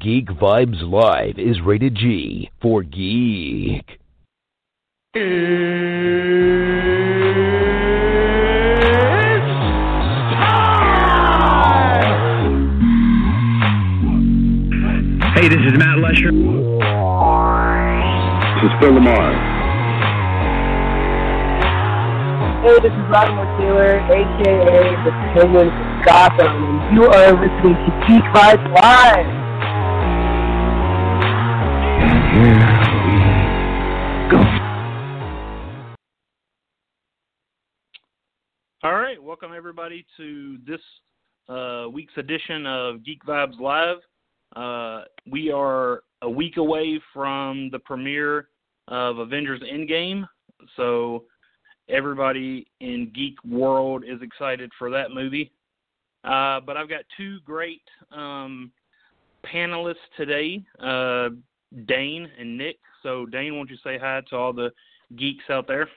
Geek Vibes Live is rated G for geek. Hey, this is Matt Lesher. This is Phil LaMarr. Hey, this is Latimer Taylor, aka the Penguin from Gotham, and you are listening to Geek Vibes Live. All right, welcome everybody to this uh, week's edition of Geek Vibes Live. Uh, we are a week away from the premiere of Avengers Endgame, so everybody in geek world is excited for that movie. Uh, but I've got two great um, panelists today, uh, Dane and Nick. So Dane, won't you say hi to all the geeks out there?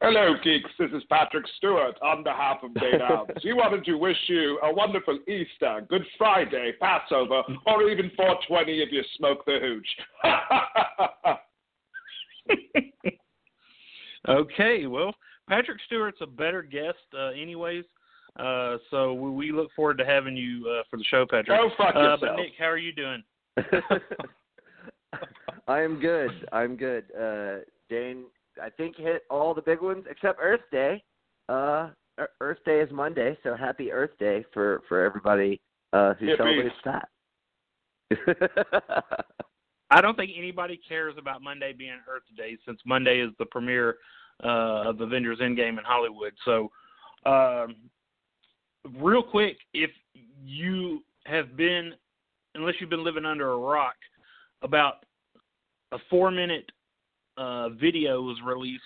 Hello, geeks. This is Patrick Stewart on behalf of Dane Alves. we wanted to wish you a wonderful Easter, Good Friday, Passover, or even 420 if you smoke the hooch. okay, well, Patrick Stewart's a better guest, uh, anyways. Uh, so we, we look forward to having you uh, for the show, Patrick. Go fuck uh, yourself. But Nick, how are you doing? I am good. I'm good. Uh, Dane, I think hit all the big ones except Earth Day. Uh, Earth Day is Monday, so happy Earth Day for for everybody uh, who Hippies. celebrates that. I don't think anybody cares about Monday being Earth Day since Monday is the premiere uh, of Avengers Endgame in Hollywood. So, um, real quick, if you have been, unless you've been living under a rock, about a four minute uh, video was released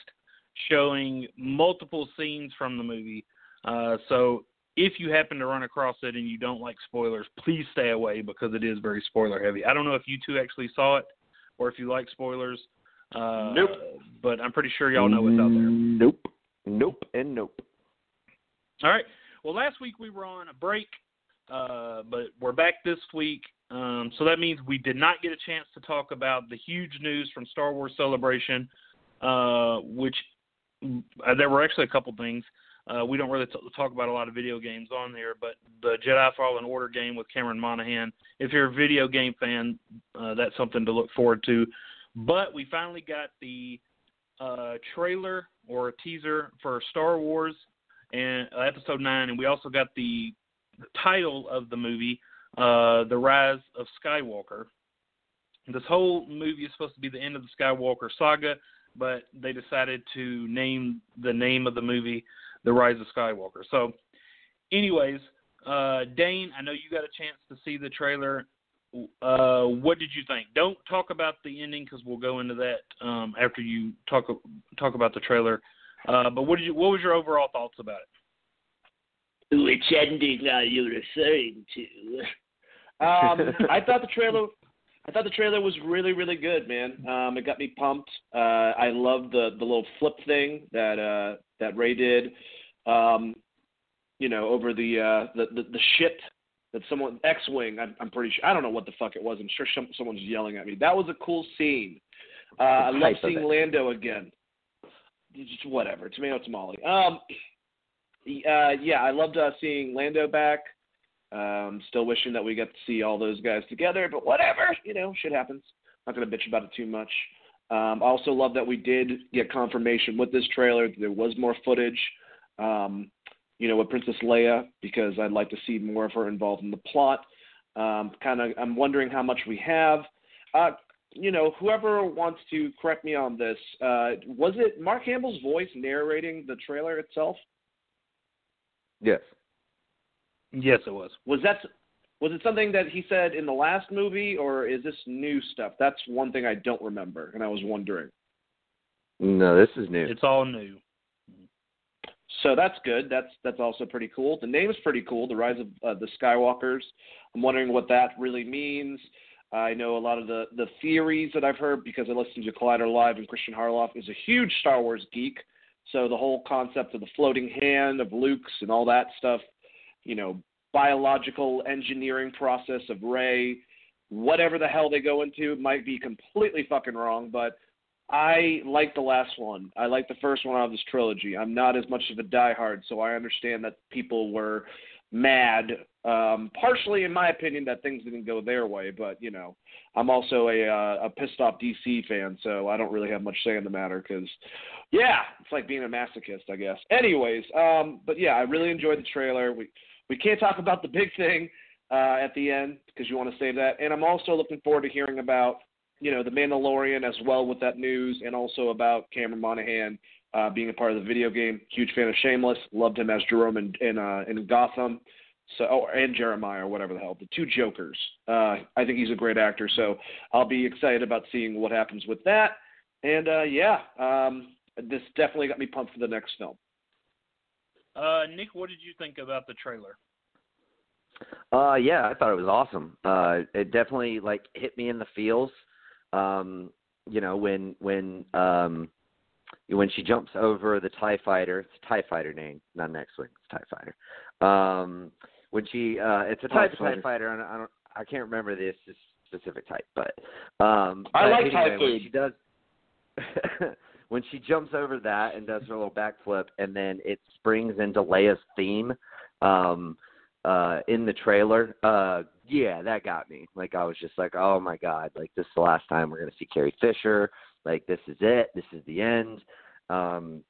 showing multiple scenes from the movie. Uh, so, if you happen to run across it and you don't like spoilers, please stay away because it is very spoiler heavy. I don't know if you two actually saw it or if you like spoilers. Uh, Nope. But I'm pretty sure y'all know what's out there. Nope. Nope and nope. All right. Well, last week we were on a break, uh, but we're back this week. Um, so that means we did not get a chance to talk about the huge news from Star Wars Celebration, uh, which uh, there were actually a couple things. Uh, we don't really t- talk about a lot of video games on there, but the Jedi Fallen Order game with Cameron Monaghan. If you're a video game fan, uh, that's something to look forward to. But we finally got the trailer or a teaser for Star Wars and Episode Nine, and we also got the title of the movie, uh, "The Rise of Skywalker." This whole movie is supposed to be the end of the Skywalker saga, but they decided to name the name of the movie "The Rise of Skywalker." So, anyways, uh, Dane, I know you got a chance to see the trailer. Uh, what did you think? Don't talk about the ending because we'll go into that um, after you talk talk about the trailer. Uh, but what did you? What was your overall thoughts about it? Which ending are you referring to? Um, I thought the trailer. I thought the trailer was really, really good, man. Um, it got me pumped. Uh, I love the the little flip thing that uh, that Rey did. Um, you know, over the uh, the, the the ship that someone X-wing. I'm, I'm pretty sure. I don't know what the fuck it was. I'm sure some, someone's yelling at me. That was a cool scene. Uh, I love seeing. Lando again. Just whatever, tomato tamale. Um, uh, yeah, I loved uh, seeing Lando back. Um, still wishing that we got to see all those guys together, but whatever, you know, shit happens. Not gonna bitch about it too much. Um, I also love that we did get confirmation with this trailer there was more footage, um, you know, with Princess Leia because I'd like to see more of her involved in the plot. Um, kind of, I'm wondering how much we have. Uh, you know, whoever wants to correct me on this, uh, was it Mark Hamill's voice narrating the trailer itself? Yes. Yes, it was. Was that Was it something that he said in the last movie, or is this new stuff? That's one thing I don't remember, and I was wondering. No, this is new. It's all new. So that's good. That's that's also pretty cool. The name is pretty cool. The Rise of uh, the Skywalkers. I'm wondering what that really means. I know a lot of the the theories that I've heard because I listened to Collider Live and Christian Harloff is a huge Star Wars geek. So the whole concept of the floating hand of Luke's and all that stuff, you know, biological engineering process of Rey, whatever the hell they go into might be completely fucking wrong, but I like the last one. I like the first one out of this trilogy. I'm not as much of a diehard, so I understand that people were mad. Um, partially, in my opinion, that things didn't go their way, but you know, I'm also a uh, a pissed off DC fan, so I don't really have much say in the matter because, yeah, it's like being a masochist, I guess. Anyways, um, but yeah, I really enjoyed the trailer. We we can't talk about the big thing uh, at the end because you want to save that, and I'm also looking forward to hearing about you know, The Mandalorian as well with that news, and also about Cameron Monaghan uh, being a part of the video game. Huge fan of Shameless. Loved him as Jerome in in, uh, in Gotham. So, oh, and Jeremiah or whatever the hell, the two Jokers. Uh, I think he's a great actor. So I'll be excited about seeing what happens with that. And uh, yeah, um, this definitely got me pumped for the next film. Uh, Nick, what did you think about the trailer? Uh, yeah, I thought it was awesome. Uh, it definitely like hit me in the feels um, you know, when when um, when she jumps over the Tie Fighter, it's a Tie Fighter name, not an X-wing, it's Tie Fighter. Um, when she, uh, it's a type of Tie Fighter, and I don't, I can't remember this specific type, but um, I but like anyway, Thai when food. She does. when she jumps over that and does her little backflip, and then it springs into Leia's theme um, uh, in the trailer. Uh, yeah, that got me. Like I was just like, oh my god, like this is the last time we're gonna see Carrie Fisher. Like this is it. This is the end. Um,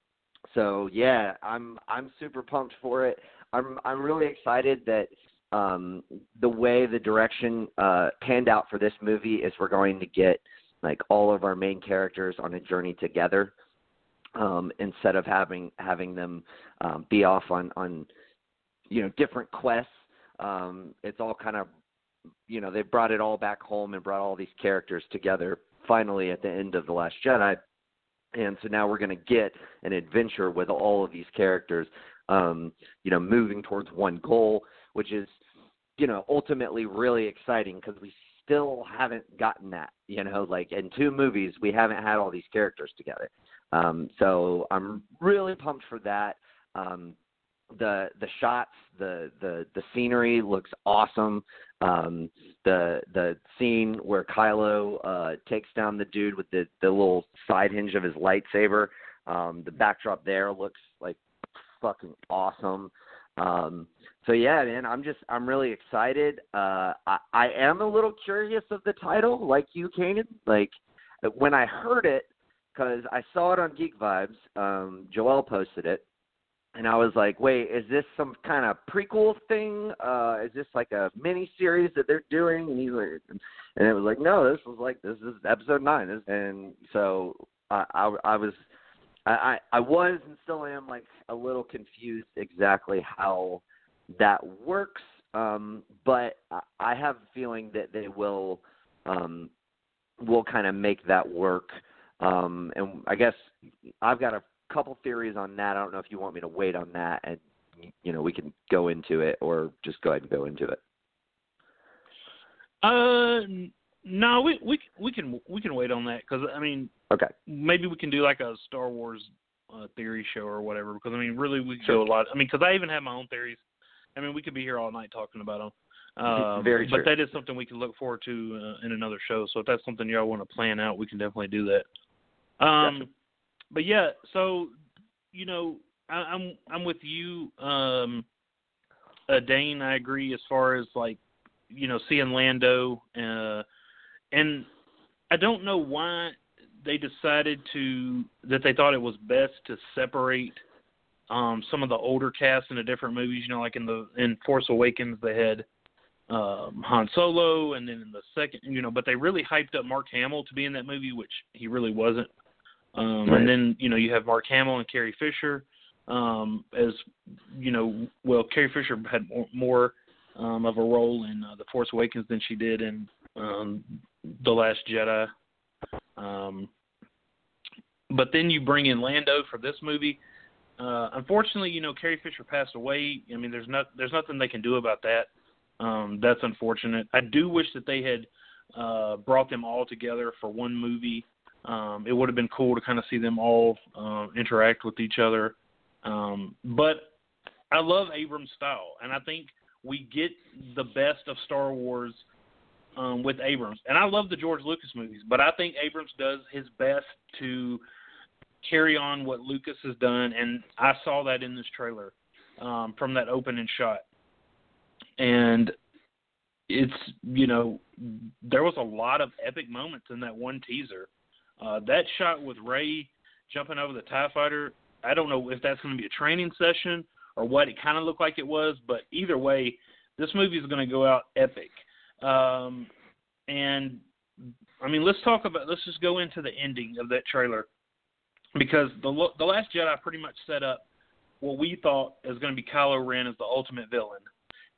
so yeah, I'm I'm super pumped for it. I'm I'm really excited that um, the way the direction uh, panned out for this movie is we're going to get like all of our main characters on a journey together um, instead of having having them um, be off on on you know different quests. Um, it's all kind of you know they brought it all back home and brought all these characters together finally at the end of the Last Jedi, and so now we're going to get an adventure with all of these characters, um, you know, moving towards one goal, which is you know ultimately really exciting because we still haven't gotten that. You know, like in two movies we haven't had all these characters together. Um, so I'm really pumped for that. Um, the the shots, the the the scenery looks awesome. Um, the the scene where Kylo uh, takes down the dude with the the little side hinge of his lightsaber, um, the backdrop there looks like fucking awesome. Um, so yeah, man, I'm just I'm really excited. Uh, I I am a little curious of the title, like you, Cainan. Like when I heard it, because I saw it on Geek Vibes. Um, Joel posted it, and I was like, "Wait, is this some kind of prequel thing? Uh, is this like a mini series that they're doing?" And he's like, and it was like, "No, this was like this is episode nine. And so I, I, I was, I, I was and still am like a little confused exactly how that works. Um, but I, I have a feeling that they will, um, will kind of make that work. Um, and I guess I've got a couple theories on that. I don't know if you want me to wait on that, and you know we can go into it, or just go ahead and go into it. Uh, no, we we we can we can wait on that because I mean, okay, maybe we can do like a Star Wars uh, theory show or whatever. Because I mean, really, we could Sure. go a lot. I mean, because I even have my own theories. I mean, we could be here all night talking about them. Um, Very But that is something we can look forward to uh, in another show. So if that's something y'all want to plan out, we can definitely do that. Um, Gotcha. But yeah, so you know, I, I'm I'm with you, um, uh, Dane. I agree as far as like you know seeing Lando, uh, and I don't know why they decided to that they thought it was best to separate um some of the older cast into different movies. You know, like in the in Force Awakens, they had um Han Solo, and then in the second, you know, but they really hyped up Mark Hamill to be in that movie, which he really wasn't. Um, Right. And then you know you have Mark Hamill and Carrie Fisher um, as you know. Well, Carrie Fisher had more, more um, of a role in uh, The Force Awakens than she did in um, The Last Jedi. Um, but then you bring in Lando for this movie. Uh, unfortunately, you know Carrie Fisher passed away. I mean, there's not there's nothing they can do about that. Um, that's unfortunate. I do wish that they had uh, brought them all together for one movie. Um, it would have been cool to kind of see them all uh, interact with each other. Um, but I love Abrams' style, and I think we get the best of Star Wars um, with Abrams. And I love the George Lucas movies, but I think Abrams does his best to carry on what Lucas has done, and I saw that in this trailer um, from that opening shot. And it's you know there was a lot of epic moments in that one teaser. Uh, that shot with Rey jumping over the Tie Fighter. I don't know if that's going to be a training session or what. It kind of looked like it was, but either way, this movie is going to go out epic. Um, and I mean, let's talk about. Let's just go into the ending of that trailer because the the Last Jedi pretty much set up what we thought is going to be Kylo Ren as the ultimate villain.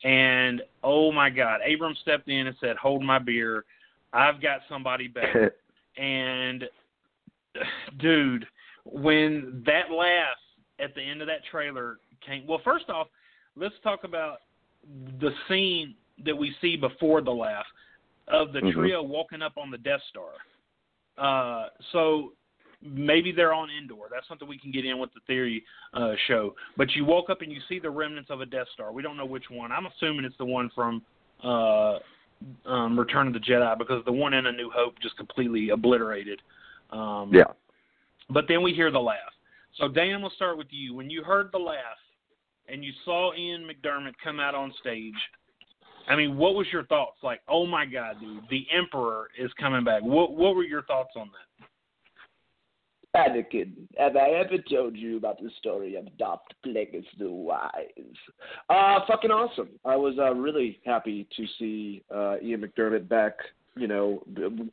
And oh my God, Abrams stepped in and said, "Hold my beer, I've got somebody better." and dude, when that laugh at the end of that trailer came, well, first off, let's talk about the scene that we see before the laugh of the Mhm. trio walking up on the Death Star. Uh, so maybe they're on Endor. That's something we can get in with the theory uh, show. But you woke up and you see the remnants of a Death Star. We don't know which one. I'm assuming it's the one from uh, um, Return of the Jedi because the one in A New Hope just completely obliterated. Um, Yeah. But then we hear the laugh. So Dan, we'll start with you. When you heard the laugh and you saw Ian McDiarmid come out on stage, I mean, what was your thoughts? Like, oh my God, dude, the Emperor is coming back. What what were your thoughts on that? Anakin, have I ever told you about the story of Darth Plagueis the Wise? Uh, fucking awesome. I was uh, really happy to see uh, Ian McDiarmid back. You know,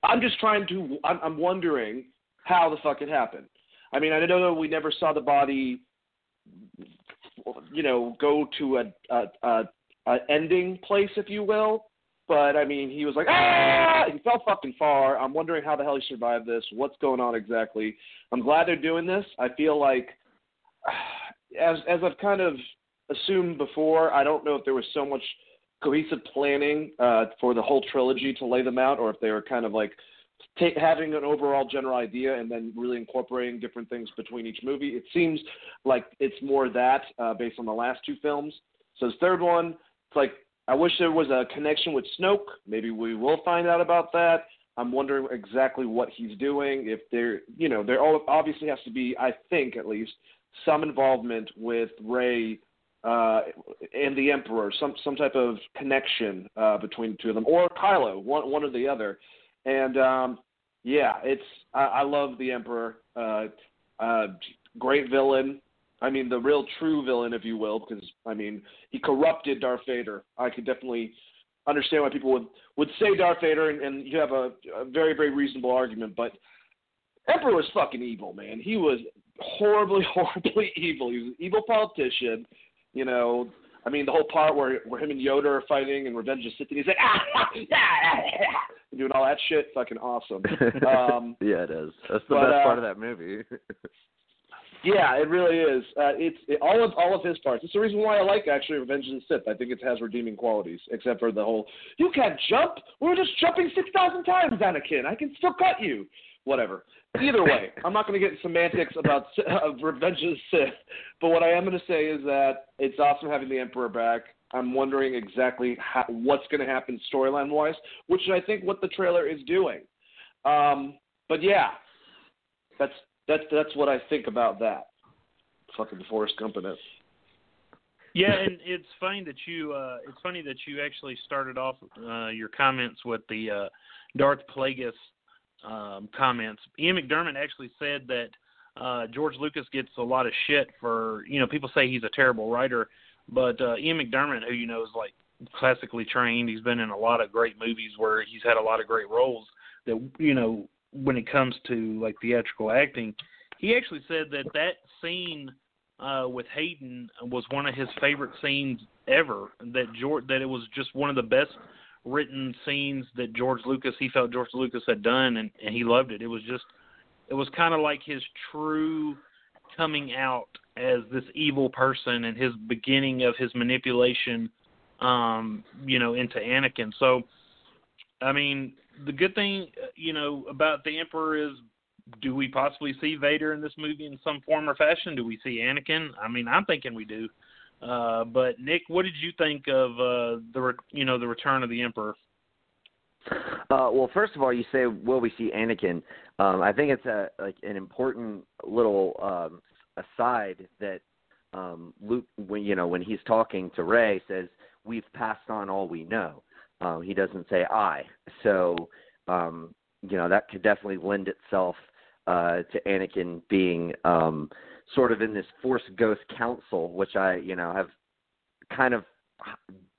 I'm just trying to. I'm, I'm wondering how the fuck it happened. I mean, I know we never saw the body. You know, go to a a, a, a ending place, if you will. But I mean, he was like, ah! He fell fucking far. I'm wondering how the hell he survived this. What's going on exactly? I'm glad they're doing this. I feel like, as as I've kind of assumed before, I don't know if there was so much cohesive planning uh, for the whole trilogy to lay them out, or if they were kind of like ta having an overall general idea and then really incorporating different things between each movie. It seems like it's more that uh, based on the last two films. So the third one, it's like I wish there was a connection with Snoke. Maybe we will find out about that. I'm wondering exactly what he's doing. If there, you know, there obviously has to be, I think at least, some involvement with Rey uh, and the Emperor, some some type of connection uh, between the two of them, or Kylo, one one or the other. And um, yeah, it's I, I love the Emperor. Uh, uh, great villain. I mean, the real true villain, if you will, because I mean, he corrupted Darth Vader. I could definitely understand why people would would say Darth Vader, and, and you have a, a very very reasonable argument. But Emperor was fucking evil, man. He was horribly horribly evil. He was an evil politician. You know, I mean, the whole part where where him and Yoda are fighting and Revenge of Sith, and he's like, ah, ah, ah, ah, doing all that shit, fucking awesome. Um, yeah, it is. That's the but, best uh, part of that movie. Yeah, it really is. Uh, it's it, all of all of his parts. It's the reason why I like actually Revenge of the Sith. I think it has redeeming qualities, except for the whole "you can't jump. We were just jumping six thousand times, Anakin. I can still cut you." Whatever. Either way, I'm not going to get into semantics about uh, Revenge of the Sith. But what I am going to say is that it's awesome having the Emperor back. I'm wondering exactly how, what's going to happen storyline wise, which I think what the trailer is doing. Um, but yeah, that's that's that's what I think about that. Fucking Forrest Gump in it. Yeah, and it's funny that you uh it's funny that you actually started off uh your comments with the uh Darth Plagueis um comments. Ian McDiarmid actually said that uh George Lucas gets a lot of shit for, you know, people say he's a terrible writer, but uh Ian McDiarmid who you know is like classically trained, he's been in a lot of great movies where he's had a lot of great roles that you know when it comes to like theatrical acting, he actually said that that scene uh, with Hayden was one of his favorite scenes ever. That George that it was just one of the best written scenes that George Lucas he felt George Lucas had done, and and he loved it. It was just it was kind of like his true coming out as this evil person and his beginning of his manipulation um you know into Anakin so I mean the good thing you know about the emperor is do we possibly see Vader in this movie in some form or fashion do we see Anakin I mean I'm thinking we do uh but Nick what did you think of uh the re- you know the return of the emperor uh, well, first of all, you say, "Will we see Anakin?" Um, I think it's a like an important little um, aside that um, Luke, when you know, when he's talking to Rey, says, "We've passed on all we know." Um, he doesn't say "I," so um, you know that could definitely lend itself uh, to Anakin being um, sort of in this Force Ghost Council, which I, you know, have kind of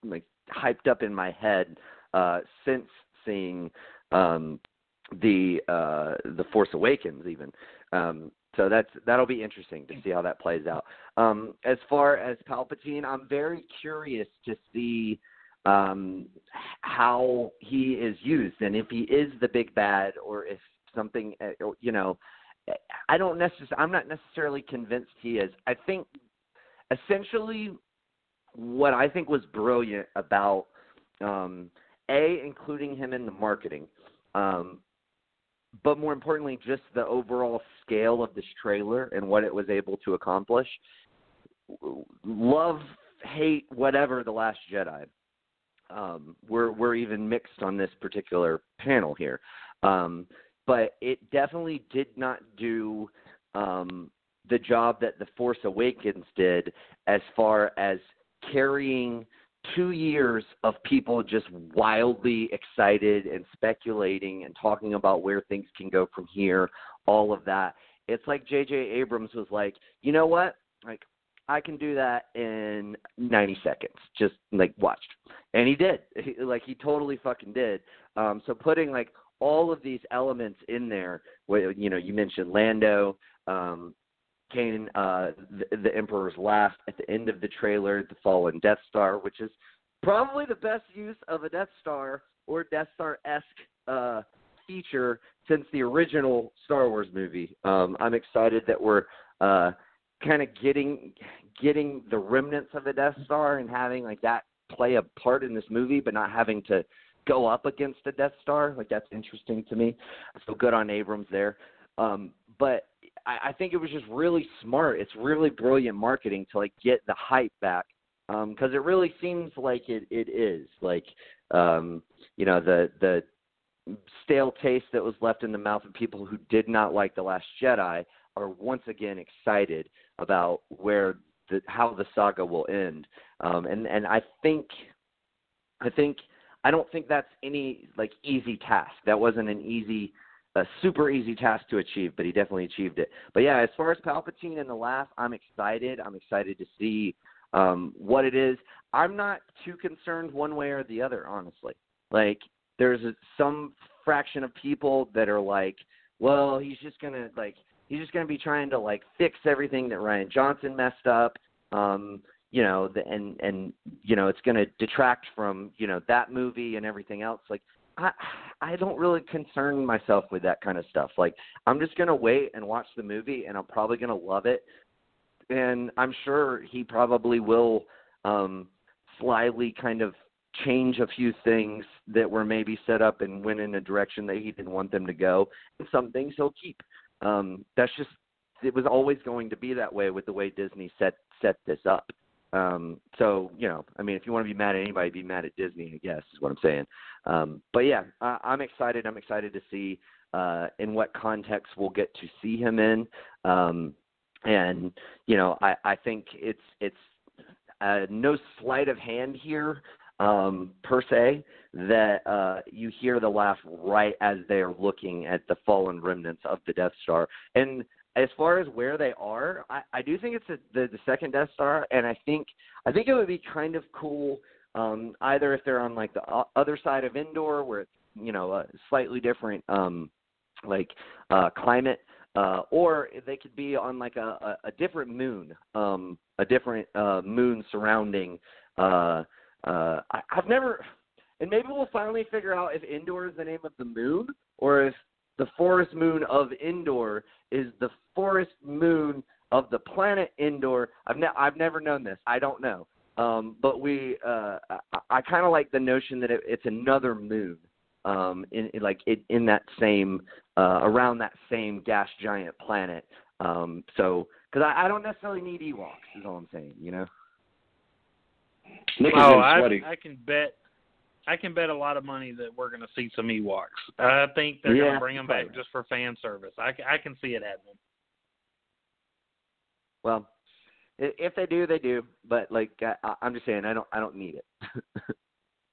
like hyped up in my head uh, since seeing um, the uh, the Force Awakens, even. Um, so that's that'll be interesting to see how that plays out. Um, as far as Palpatine, I'm very curious to see um, how he is used and if he is the big bad or if something, uh, you know. I don't necessarily. I'm not necessarily convinced he is. I think essentially what I think was brilliant about um, a including him in the marketing, um, but more importantly, just the overall scale of this trailer and what it was able to accomplish. Love, hate, whatever the Last Jedi. Um, we're we're even mixed on this particular panel here, um, but it definitely did not do um, the job that the Force Awakens did as far as carrying two years of people just wildly excited and speculating and talking about where things can go from here, all of that. It's like J.J. Abrams was like, you know what? Like, I can do that in 90 seconds. Just like watched, and he did. He, like he totally fucking did. Um, so putting like all of these elements in there, where you know you mentioned Lando, um, Cainan, uh, the, the Emperor's Last at the end of the trailer, the fallen Death Star, which is probably the best use of a Death Star or Death Star esque uh, feature since the original Star Wars movie. Um, I'm excited that we're uh, kind of getting getting the remnants of a Death Star and having like that play a part in this movie, but not having to go up against a Death Star. Like that's interesting to me. So good on Abrams there. Um, but I, I think it was just really smart. It's really brilliant marketing to like get the hype back because um, it really seems like it it is like um, you know the the stale taste that was left in the mouth of people who did not like the Last Jedi are once again excited about where the how the saga will end. Um, and and I think I think I don't think that's any like easy task. That wasn't an easy a super easy task to achieve, but he definitely achieved it. But yeah, as far as Palpatine and the laugh, I'm excited. I'm excited to see um, what it is. I'm not too concerned one way or the other, honestly. Like there's a, some fraction of people that are like, well, he's just gonna like he's just gonna be trying to like fix everything that Rian Johnson messed up. Um, you know, the, and and you know, it's going to detract from you know that movie and everything else. Like I I don't really concern myself with that kind of stuff. Like I'm just gonna wait and watch the movie, and I'm probably gonna love it. And I'm sure he probably will um, slyly kind of change a few things that were maybe set up and went in a direction that he didn't want them to go. And some things he'll keep. Um, that's just it was always going to be that way with the way Disney set set this up. Um, so you know, I mean, if you want to be mad at anybody, be mad at Disney. I guess is what I'm saying. Um, but yeah, I, I'm excited. I'm excited to see uh, in what context we'll get to see him in. Um, and you know, I, I think it's it's uh, no sleight of hand here um, per se that uh, you hear the laugh right as they are looking at the fallen remnants of the Death Star. And as far as where they are, I, I do think it's a, the, the second Death Star, and I think I think it would be kind of cool um, either if they're on like the other side of Endor, where it's you know a slightly different um, like uh, climate, uh, or they could be on like a, a, a different moon, um, a different uh, moon surrounding Uh, uh, I, I've never, and maybe we'll finally figure out if Endor is the name of the moon or if the forest moon of Endor is the forest moon of the planet Endor. I've ne- I've never known this. I don't know. Um, but we, uh, I, I kind of like the notion that it, it's another moon, um, in, in like it, in that same, uh, around that same gas giant planet. Um, so, because I, I don't necessarily need Ewoks, is all I'm saying. You know. Nick is oh, in I. I can bet. I can bet a lot of money that we're going to see some Ewoks. I think they're going to bring them back just for fan service. I, I can see it happening. Well, if they do, they do. But like, I, I- I'm just saying, I don't, I don't need it.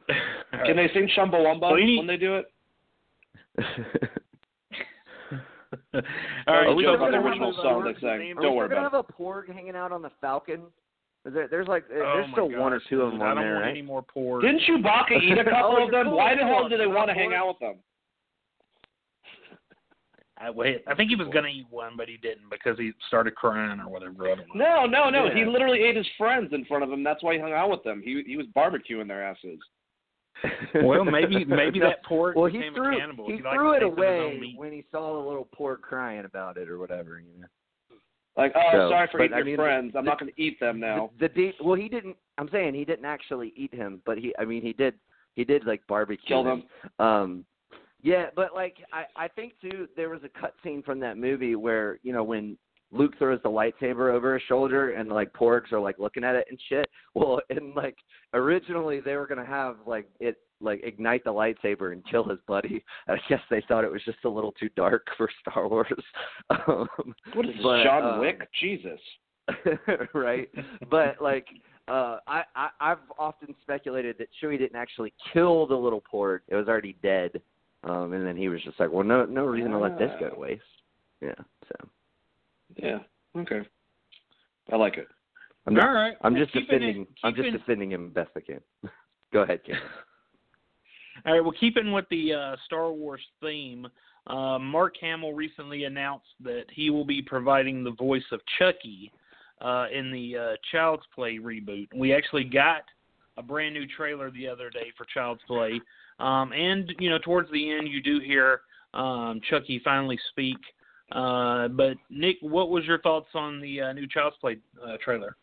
Can they sing Chumbawamba Well, need- when they do it? All Are we so talking the original song we're they gonna sang? Are Don't we worry still about gonna have a porg hanging out on the Falcon? Is there, there's like, Oh there's my still one or two of them I on there, want right? any more porg. Didn't Chewbacca eat a couple Oh, of them? you're Why the hell do they want to hang out with them? I, wait, I think he was going to eat one, but he didn't because he started crying or whatever. I don't know. No, no, no. He literally ate his friends in front of him. That's why he hung out with them. He he was barbecuing their asses. Well, maybe maybe No, that pork well, he threw a cannibal. he liked threw it the taste of his own away when he saw the little pork crying about it or whatever. You know. Like, oh, So, sorry for eating I your mean, friends. I'm not going to eat them now. The, the well, he didn't. I'm saying he didn't actually eat him, but he. I mean, he did. He did like barbecue Kill him. them. Um, yeah, but like I, I think too, there was a cut scene from that movie where you know when Luke throws the lightsaber over his shoulder and like porgs are like looking at it and shit. Well, and like originally they were gonna have like it like ignite the lightsaber and kill his buddy. I guess they thought it was just a little too dark for Star Wars. Um, What is this, but, John um, Wick? Jesus. right? But like, uh, I, I I've often speculated that Chewie didn't actually kill the little porg; it was already dead. Um, and then he was just like, "Well, no, no reason to let this go to Ah. waste." Yeah. So Yeah. Okay. I like it. I'm just, All right. I'm well, just defending. It, I'm just keeping- defending him best I can. go ahead, Ken. All right. Well, keeping with the uh, Star Wars theme, uh, Mark Hamill recently announced that he will be providing the voice of Chucky uh, in the uh, Child's Play reboot. We actually got a brand new trailer the other day for Child's Play, um, and you know, towards the end, you do hear um, Chucky finally speak. Uh, but Nick, what was your thoughts on the uh, new Child's Play uh, trailer?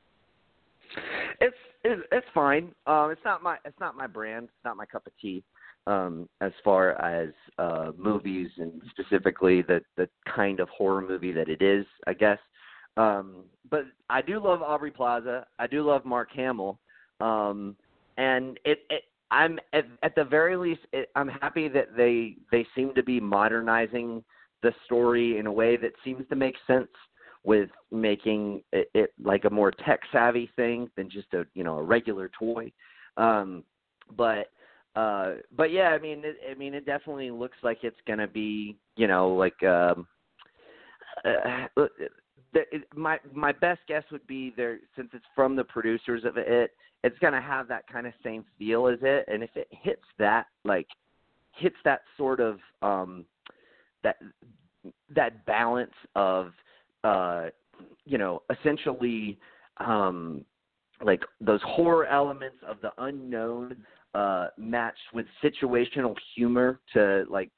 It's it's, it's fine. Um, it's not my it's not my brand. It's not my cup of tea. Um, as far as uh, movies and specifically the the kind of horror movie that it is, I guess. Um, but I do love Aubrey Plaza. I do love Mark Hamill. Um, and it, it I'm at, at the very least it, I'm happy that they they seem to be modernizing the story in a way that seems to make sense with making it, it like a more tech savvy thing than just a you know a regular toy. Um, but uh, but yeah, I mean, it, I mean, it definitely looks like it's gonna be you know like um, uh, it, my my best guess would be there since it's from the producers of it, it's gonna have that kind of same feel as it, and if it hits that like hits that sort of um, that that balance of uh you know essentially um like those horror elements of the unknown uh matched with situational humor to like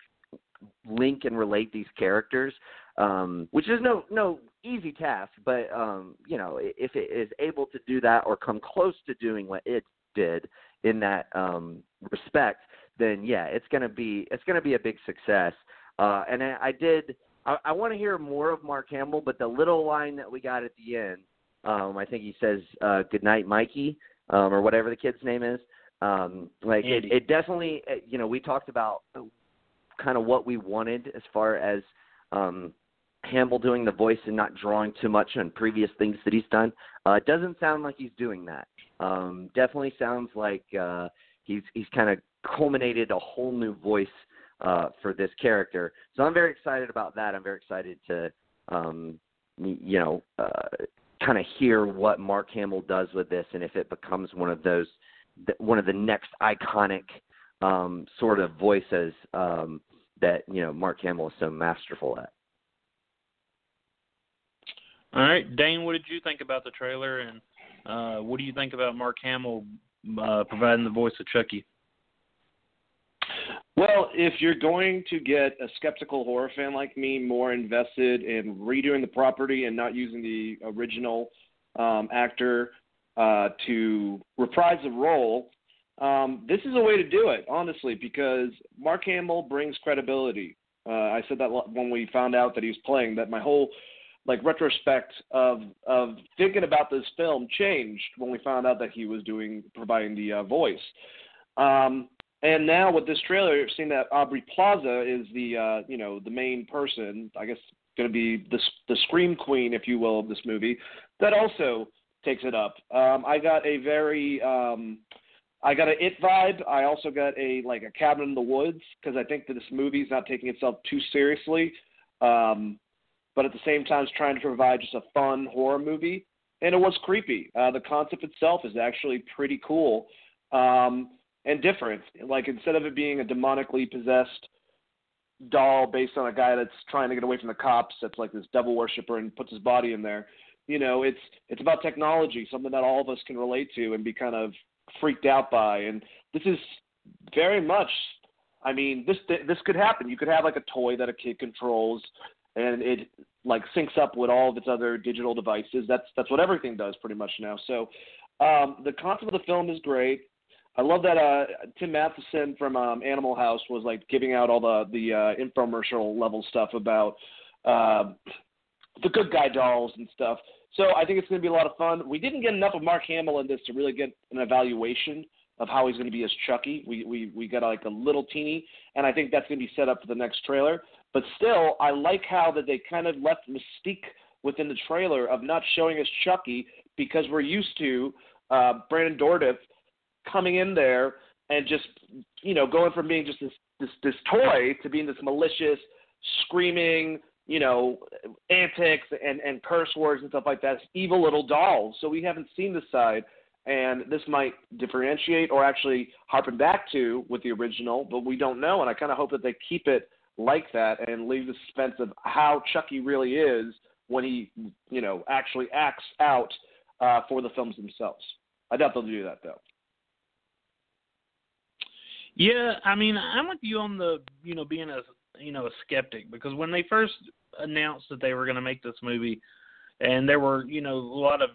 link and relate these characters um which is no no easy task but um you know if it is able to do that or come close to doing what it did in that um respect then yeah it's to be it's going to be a big success uh and i, I did I, I want to hear more of Mark Hamill, but the little line that we got at the end, um, I think he says uh, "Good night, Mikey," um, or whatever the kid's name is. Um, like it, it definitely, uh, you know, we talked about kind of what we wanted as far as um, Hamill doing the voice and not drawing too much on previous things that he's done. Uh, it doesn't sound like he's doing that. Um, definitely sounds like uh, he's he's kind of culminated a whole new voice uh, for this character. So I'm very excited about that. I'm very excited to, um, you know, uh, kind of hear what Mark Hamill does with this, and if it becomes one of those, th- one of the next iconic um, sort of voices um, that you know Mark Hamill is so masterful at. All right, Dane, what did you think about the trailer, and uh, what do you think about Mark Hamill uh, providing the voice of Chucky. Well, if you're going to get a skeptical horror fan like me more invested in redoing the property and not using the original um, actor uh, to reprise the role, um, this is a way to do it, honestly, because Mark Hamill brings credibility. Uh, I said that when we found out that he was playing. That my whole like retrospect of of thinking about this film changed when we found out that he was doing providing the uh, voice. Um, and now with this trailer, you've seen that Aubrey Plaza is the uh, you know the main person. I guess going to be the the scream queen, if you will, of this movie. That also takes it up. Um, I got a very um, I got a it vibe. I also got a like a cabin in the woods because I think that this movie is not taking itself too seriously, um, but at the same time is trying to provide just a fun horror movie. And it was creepy. Uh, the concept itself is actually pretty cool um, and different. Like instead of it being a demonically possessed doll based on a guy that's trying to get away from the cops, that's like this devil worshiper and puts his body in there. You know, it's it's about technology, something that all of us can relate to and be kind of freaked out by. And this is very much, I mean, this this could happen. You could have like a toy that a kid controls, and it like syncs up with all of its other digital devices. That's that's what everything does pretty much now. So um, the concept of the film is great. I love that uh, Tim Matheson from um, Animal House was like giving out all the the uh, infomercial level stuff about uh, the good guy dolls and stuff. So I think it's going to be a lot of fun. We didn't get enough of Mark Hamill in this to really get an evaluation of how he's going to be as Chucky. We we we got like a little teeny, and I think that's going to be set up for the next trailer. But still, I like how that they kind of left mystique within the trailer of not showing us Chucky because we're used to uh, Brandon Dourif coming in there and just you know going from being just this this this toy to being this malicious, screaming, you know, antics and, and curse words and stuff like that. It's evil little dolls. So we haven't seen this side, and this might differentiate or actually harpen back to with the original, but we don't know. And I kind of hope that they keep it like that and leave the suspense of how Chucky really is when he, you know, actually acts out uh, for the films themselves. I doubt they'll do that though. Yeah, I mean, I'm with you on the, you know, being a, you know, a skeptic because when they first announced that they were going to make this movie, and there were you know a lot of,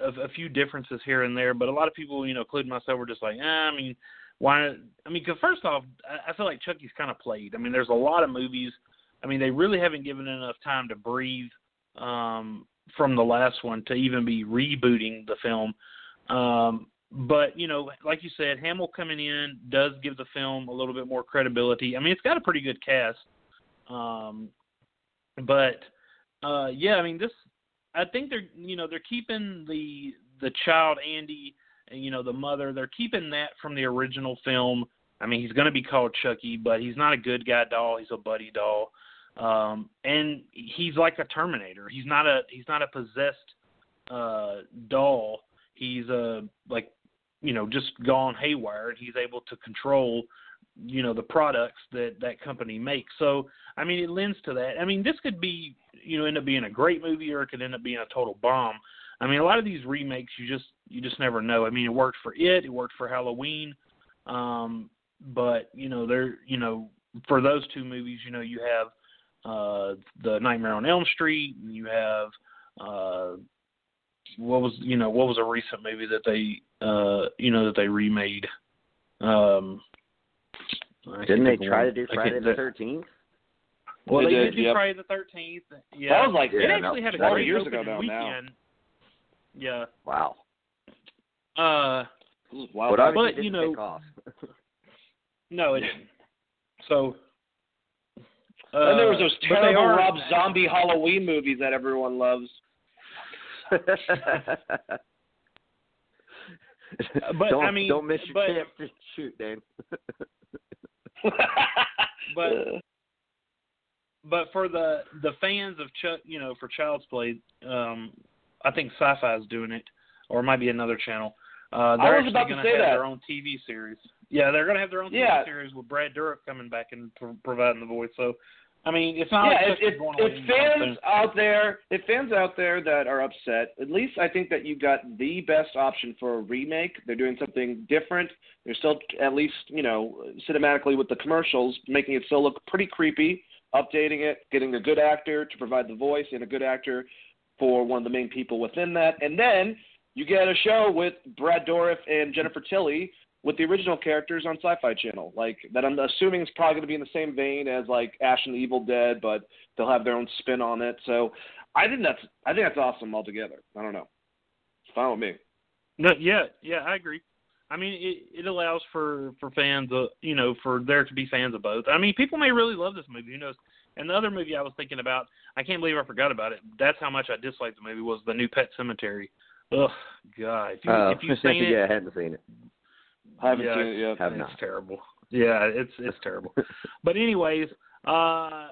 of a few differences here and there, but a lot of people, you know, including myself, were just like, eh, I mean, why? I mean, because first off, I feel like Chucky's kind of played. I mean, there's a lot of movies. I mean, they really haven't given enough time to breathe um, from the last one to even be rebooting the film. Um, but you know, like you said, Hamill coming in does give the film a little bit more credibility. I mean, it's got a pretty good cast. Um, but uh, yeah, I mean this. I think they're you know they're keeping the the child Andy, and you know the mother. They're keeping that from the original film. I mean, he's going to be called Chucky, but he's not a good guy doll. He's a buddy doll, um, and he's like a Terminator. He's not a he's not a possessed uh, doll. He's a like you know just gone haywire, and he's able to control you know the products that that company makes. So I mean, it lends to that. I mean, this could be you know end up being a great movie, or it could end up being a total bomb. I mean, a lot of these remakes, you just you just never know. I mean, it worked for it, it worked for Halloween, um, but you know, there you know for those two movies, you know, you have uh, the Nightmare on Elm Street, and you have uh, what was you know what was a recent movie that they uh, you know that they remade. Um, didn't they try to do Friday the Thirteenth? Well, they, they did, did do yep. Friday the Thirteenth. Yeah, That was like it yeah, actually no, had a that was great years ago opening now, now. weekend. Yeah. Wow. Uh, This. But But, you know- no, it didn't. So. Uh, and there was those terrible are- Rob Zombie Halloween movies that everyone loves. but, don't, I mean, don't miss your but- chance to shoot, Dan. But but for the the fans of Chuck, you know, for Child's Play, um, I think Sci-Fi is doing it, or it might be another channel. Uh, they're I was actually about to going say have that. their own TV series. Yeah, they're going to have their own Yeah. TV series with Brad Dourif coming back and pro- providing the voice. So I mean, it's not yeah, like if, if, if fans out there, if fans out there that are upset, at least I think that you got the best option for a remake. They're doing something different. They're still at least you know cinematically with the commercials, making it still look pretty creepy. Updating it, getting a good actor to provide the voice, and a good actor for one of the main people within that, and then you get a show with Brad Dourif and Jennifer Tilly with the original characters on Sci-Fi Channel. Like that, I'm assuming is probably going to be in the same vein as like Ash and the Evil Dead, but they'll have their own spin on it. So I think that's I think that's awesome altogether. I don't know. It's fine with me. No, yeah, yeah, I agree. I mean, it it allows for for fans, uh, you know, for there to be fans of both. I mean, people may really love this movie. Who knows? And the other movie I was thinking about, I can't believe I forgot about it. That's how much I disliked the movie was the new Pet Sematary. Ugh, God, if, you, Oh, if you've seen it, yeah, I hadn't seen it. I haven't yeah, seen it yet. Have it's not. terrible. Yeah, it's it's terrible. But anyways, uh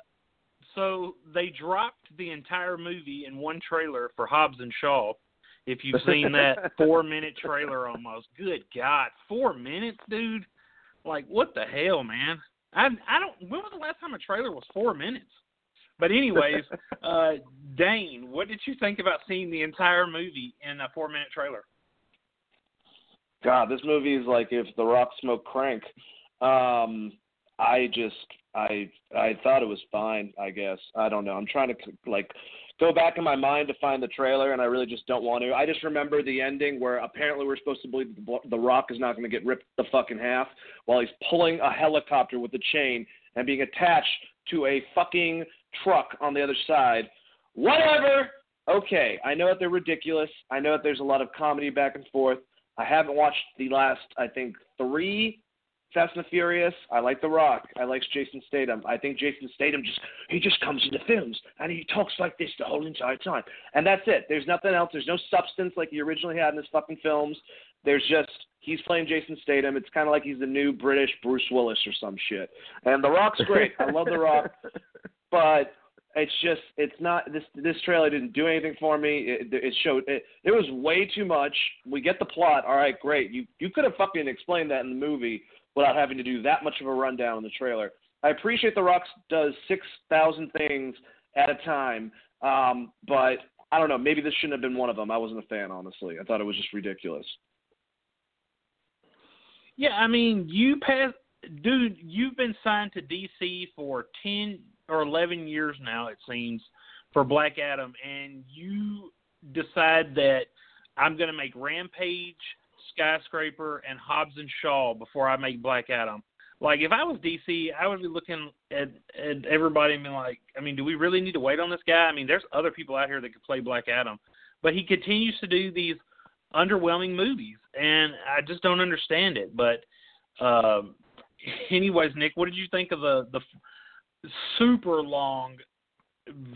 so they dropped the entire movie in one trailer for Hobbs and Shaw. If you've seen that four minute trailer almost. Good God. Four minutes, dude? Like what the hell, man? I I don't when was the last time a trailer was four minutes? But anyways, uh Dane, what did you think about seeing the entire movie in a four minute trailer? God, this movie is like if The Rock smoked crank. Um, I just I I thought it was fine. I guess I don't know. I'm trying to like go back in my mind to find the trailer, and I really just don't want to. I just remember the ending where apparently we're supposed to believe the, the Rock is not going to get ripped the fucking half while he's pulling a helicopter with a chain and being attached to a fucking truck on the other side. Whatever. Okay, I know that they're ridiculous. I know that there's a lot of comedy back and forth. I haven't watched the last, I think, three Fast and the Furious. I like The Rock. I like Jason Statham. I think Jason Statham just he just comes into films and he talks like this the whole entire time, and that's it. There's nothing else. There's no substance like he originally had in his fucking films. There's just he's playing Jason Statham. It's kind of like he's the new British Bruce Willis or some shit. And The Rock's great. I love The Rock, but it's just it's not this this trailer didn't do anything for me. It, it showed it, it was way too much. We get the plot. All right, great. You you could have fucking explained that in the movie without having to do that much of a rundown in the trailer. I appreciate The Rock does six thousand things at a time, um, but I don't know. Maybe this shouldn't have been one of them. I wasn't a fan, honestly. I thought it was just ridiculous. Yeah, I mean, you pass, dude. You've been signed to DC for ten or eleven years now, it seems, for Black Adam, and you decide that I'm going to make Rampage, Skyscraper, and Hobbs and Shaw before I make Black Adam. Like, if I was DC, I would be looking at at everybody and be like, I mean, do we really need to wait on this guy? I mean, there's other people out here that could play Black Adam, but he continues to do these underwhelming movies, and I just don't understand it. But, um, anyways, Nick, what did you think of the the super long,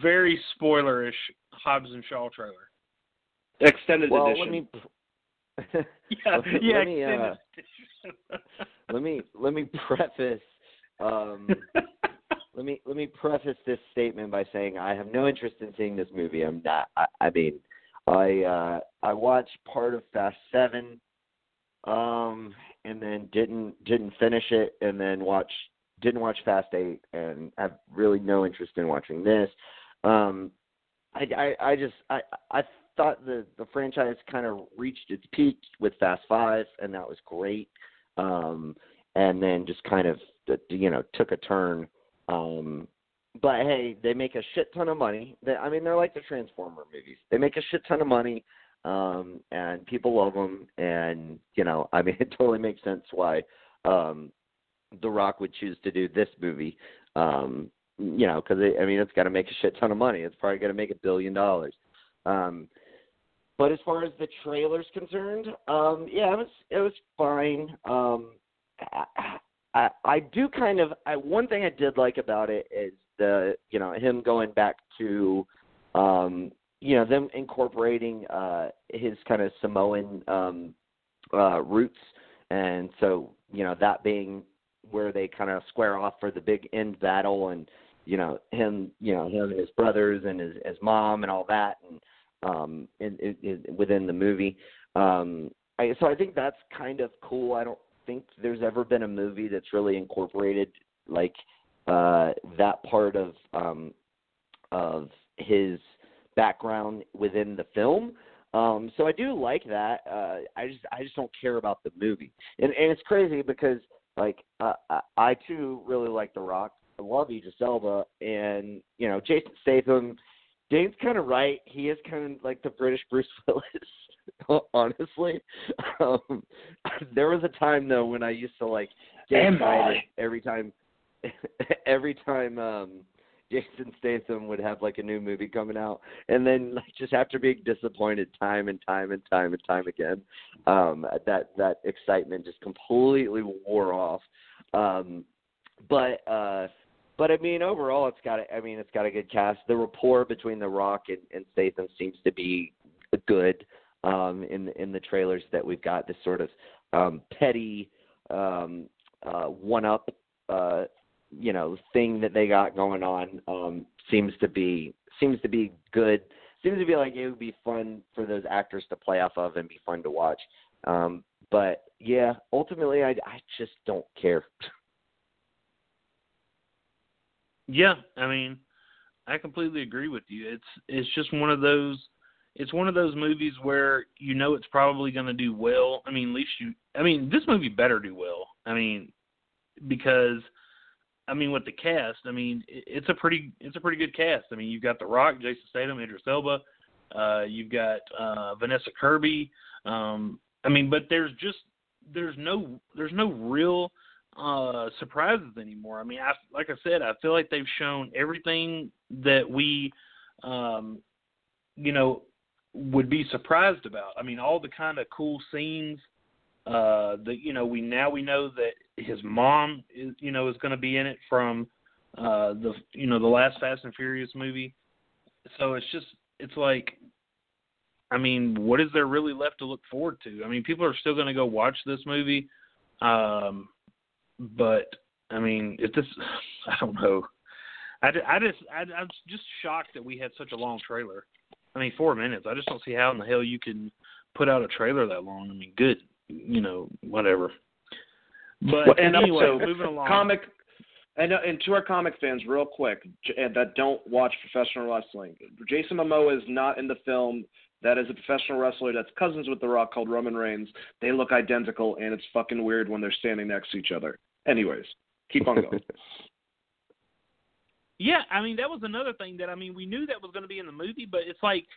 very spoilerish Hobbs and Shaw trailer? Extended well, edition. let me Yeah, Let- yeah. let me, uh, let me let me preface um let me let me preface this statement by saying I have no interest in seeing this movie. I'm not. I, I mean, I uh I watched part of Fast Seven, um, and then didn't didn't finish it, and then watch didn't watch Fast Eight, and have really no interest in watching this. Um, I I, I just I I thought the the franchise kind of reached its peak with Fast Five, and that was great. Um, and then just kind of you know took a turn. Um, but hey, they make a shit ton of money. They, I mean, they're like the Transformer movies. They make a shit ton of money, um, and people love them. And you know, I mean, it totally makes sense why um, The Rock would choose to do this movie. Um, you know, because I mean, it's got to make a shit ton of money. It's probably going to make a billion dollars. Um, but as far as the trailer's concerned, um, yeah, it was it was fine. Um, I, I I do kind of I one thing I did like about it is the you know him going back to um, you know them incorporating uh, his kind of Samoan um, uh, roots, and so you know that being where they kind of square off for the big end battle, and you know him you know him and his brothers and his his mom and all that, and um, in, in, in, within the movie. Um, I, so I think that's kind of cool. I don't think there's ever been a movie that's really incorporated like uh, that part of um, of his background within the film. Um, so I do like that. Uh, I just I just don't care about the movie, and and it's crazy because like uh, I, I too really like The Rock. I love Idris Elba, and you know Jason Statham. Dane's kind of right. He is kind of like the British Bruce Willis, honestly. Um, there was a time though when I used to like get excited every time, every time um Jason Statham would have like a new movie coming out, and then like just after being disappointed time and time and time and time again, um, that that excitement just completely wore off. Um, but uh, but I mean, overall, it's got a, I mean, it's got a good cast. The rapport between The Rock and, and Statham seems to be good um, in in the trailers that we've got. This sort of um, petty um, uh, one up. Uh, you know thing that they got going on um seems to be seems to be good seems to be like it would be fun for those actors to play off of and be fun to watch um but yeah ultimately i i just don't care Yeah, I mean, I completely agree with you. It's it's just one of those it's one of those movies where you know it's probably going to do well. I mean, at least you I mean, this movie better do well. I mean, because I mean, with the cast, I mean, it- it's a pretty it's a pretty good cast. I mean, you've got The Rock, Jason Statham, Idris Elba, uh, you've got uh, Vanessa Kirby. Um, I mean, but there's just there's no there's no real uh surprises anymore. I mean, I like I said, I feel like they've shown everything that we um you know would be surprised about. I mean, all the kind of cool scenes uh that you know, we now we know that his mom is you know is going to be in it from uh the you know, the last Fast and Furious movie. So it's just it's like I mean, what is there really left to look forward to? I mean, people are still going to go watch this movie. Um but I mean, if this, I don't know. I, I just, I, I'm just shocked that we had such a long trailer. I mean, four minutes. I just don't see how in the hell you can put out a trailer that long. I mean, good, you know, whatever. But Well, and anyway, also, moving along. comic and uh, and to our comic fans, real quick, uh, that don't watch professional wrestling, Jason Momoa is not in the film. That is a professional wrestler that's cousins with The Rock called Roman Reigns. They look identical, and it's fucking weird when they're standing next to each other. Anyways, keep on going. Yeah, I mean that was another thing that I mean we knew that was going to be in the movie, but it's like th-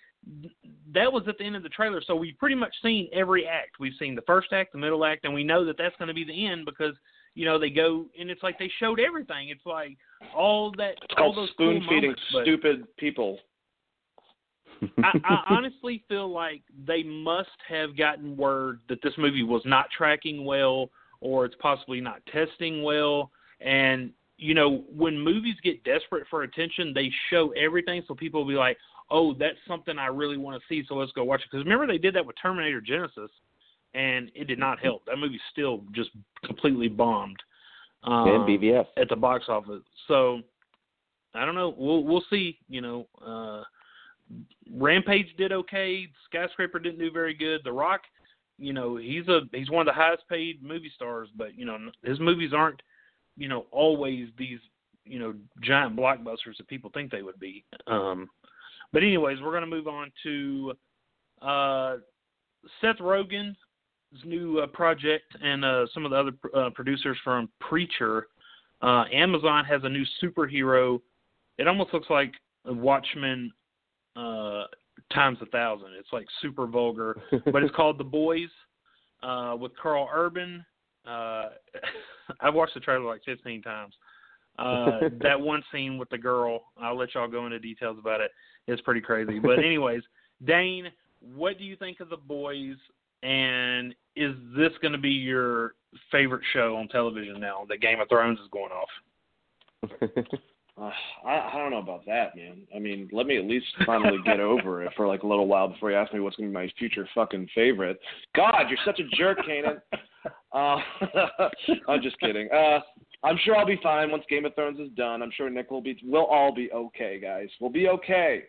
that was at the end of the trailer, so we've pretty much seen every act. We've seen the first act, the middle act, and we know that that's going to be the end because you know they go and it's like they showed everything. It's like all that, It's all called those spoon cool feeding moments, stupid people. I, I honestly feel like they must have gotten word that this movie was not tracking well, or it's possibly not testing well, and you know, when movies get desperate for attention, they show everything so people will be like, "Oh, that's something I really want to see, so let's go watch it." Because remember they did that with Terminator Genisys, and it did not help. That movie still just completely bombed um, and BVS. at the box office. So I don't know. We'll we'll see. You know, uh, Rampage did okay. Skyscraper didn't do very good. The Rock, you know, he's a he's one of the highest paid movie stars, but you know his movies aren't you know always these you know giant blockbusters that people think they would be. Um, but anyways, we're going to move on to uh, Seth Rogen's new uh, project and uh, some of the other uh, producers from Preacher. Uh, Amazon has a new superhero. It almost looks like Watchmen uh, times a thousand. It's like super vulgar, but it's called The Boys uh, with Karl Urban. Uh, I've watched the trailer like 15 times. Uh, that one scene with the girl, I'll let y'all go into details about it. It's pretty crazy. But anyways, Dane, what do you think of the boys? And is this going to be your favorite show on television now that Game of Thrones is going off? Uh, I, I don't know about that, man. I mean, let me at least finally get over it for like a little while before you ask me what's going to be my future fucking favorite. God, you're such a jerk, Cainan. Uh, I'm just kidding. Uh, I'm sure I'll be fine once Game of Thrones is done. I'm sure Nick will be. We'll all be okay, guys. We'll be okay.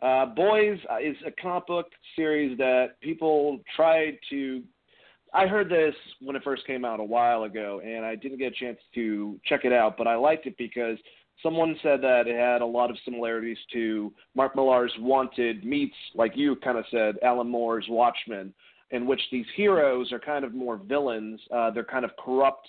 Uh, Boys uh, is a comic book series that people tried to I heard this when it first came out a while ago, and I didn't get a chance to check it out, but I liked it because someone said that it had a lot of similarities to Mark Millar's Wanted meets, like you kind of said, Alan Moore's Watchmen, in which these heroes are kind of more villains. Uh, they're kind of corrupt.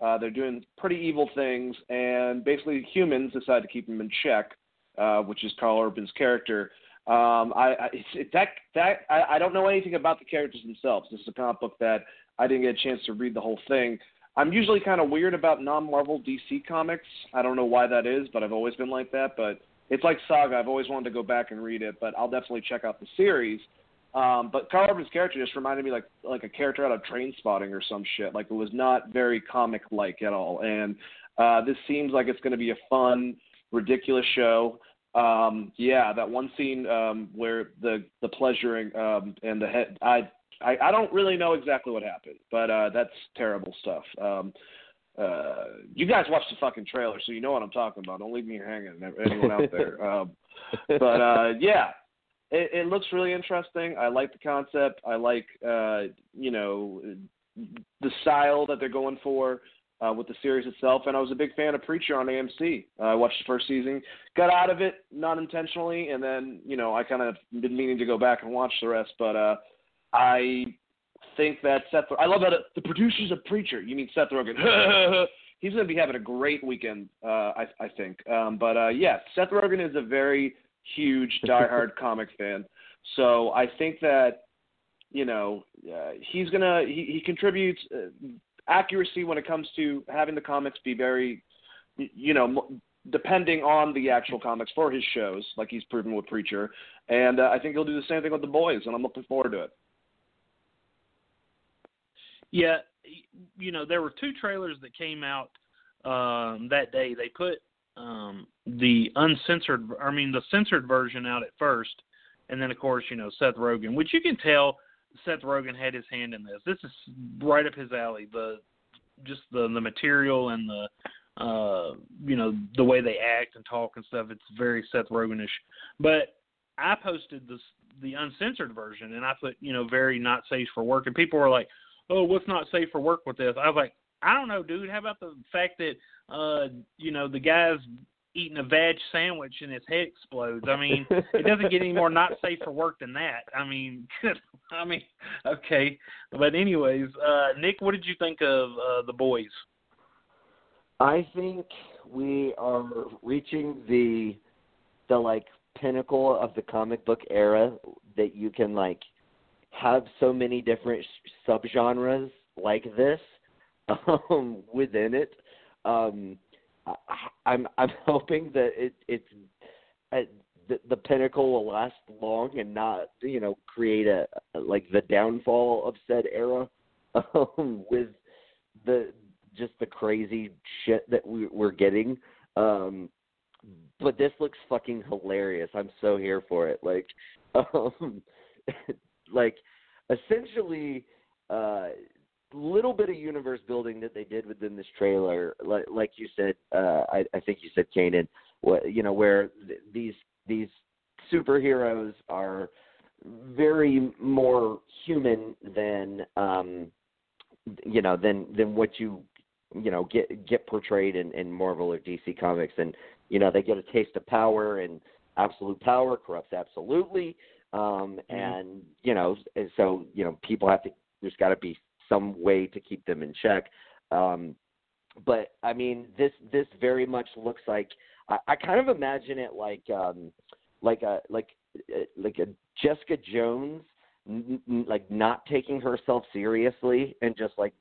Uh, they're doing pretty evil things, and basically humans decide to keep them in check, uh, which is Karl Urban's character. Um, I, I that that I, I don't know anything about the characters themselves. This is a comic book that I didn't get a chance to read the whole thing. I'm usually kind of weird about non-Marvel DC comics. I don't know why that is, but I've always been like that. But it's like Saga. I've always wanted to go back and read it, but I'll definitely check out the series. Um, but Karl Urban's character just reminded me like like a character out of Trainspotting or some shit. Like it was not very comic like at all. And uh, this seems like it's going to be a fun, ridiculous show. Um, yeah, that one scene um, where the the pleasuring um, and the head. I, I I don't really know exactly what happened, but uh, that's terrible stuff. Um, uh, you guys watched the fucking trailer, so you know what I'm talking about. Don't leave me hanging, anyone out there. Um, but uh, yeah, it, it looks really interesting. I like the concept. I like uh, you know the style that they're going for uh, with the series itself, and I was a big fan of Preacher on AMC. Uh, I watched the first season, got out of it not intentionally, and then you know I kind of been meaning to go back and watch the rest, but uh, I think that Seth. I love that the producers of Preacher. You mean Seth Rogen? He's going to be having a great weekend, uh, I, I think. Um, but uh, yeah, Seth Rogen is a very huge diehard comic fan, so I think that you know uh, he's gonna he, he contributes uh, accuracy when it comes to having the comics be very, you know, depending on the actual comics for his shows, like he's proven with Preacher. And uh, I think he'll do the same thing with the boys, and I'm looking forward to it. Yeah, you know, there were two trailers that came out um, that day. They put um, the uncensored, I mean, the censored version out at first, and then of course, you know, Seth Rogen, which you can tell Seth Rogen had his hand in this. This is right up his alley. The just the the material and the uh you know the way they act and talk and stuff. It's very Seth Rogenish. But I posted this the uncensored version and I put you know very not safe for work and people were like, oh what's not safe for work with this? I was like I don't know, dude. How about the fact that uh you know the guy's eating a veg sandwich and his head explodes. I mean, it doesn't get any more not safe for work than that. I mean, I mean, okay. But anyways, uh, Nick, what did you think of uh, the boys? I think we are reaching the the like pinnacle of the comic book era that you can like have so many different subgenres like this um, within it. Um, I'm I'm hoping that it it's uh, the, the pinnacle will last long and not you know create a like the downfall of said era um, with the just the crazy shit that we, we're getting. Um, but this looks fucking hilarious. I'm so here for it. Like, um, like essentially, uh, little bit of universe building that they did within this trailer, like, like you said, uh, I, I think you said Cainan, what you know, where th- these these superheroes are very more human than um, you know than than what you you know get get portrayed in, in Marvel or DC comics, and you know they get a taste of power and absolute power corrupts absolutely, um, mm-hmm. and you know and so you know people have to there's got to be some way to keep them in check. Um, but I mean, this this very much looks like I, I kind of imagine it like um, like a like uh, like a Jessica Jones, n- n- like not taking herself seriously and just like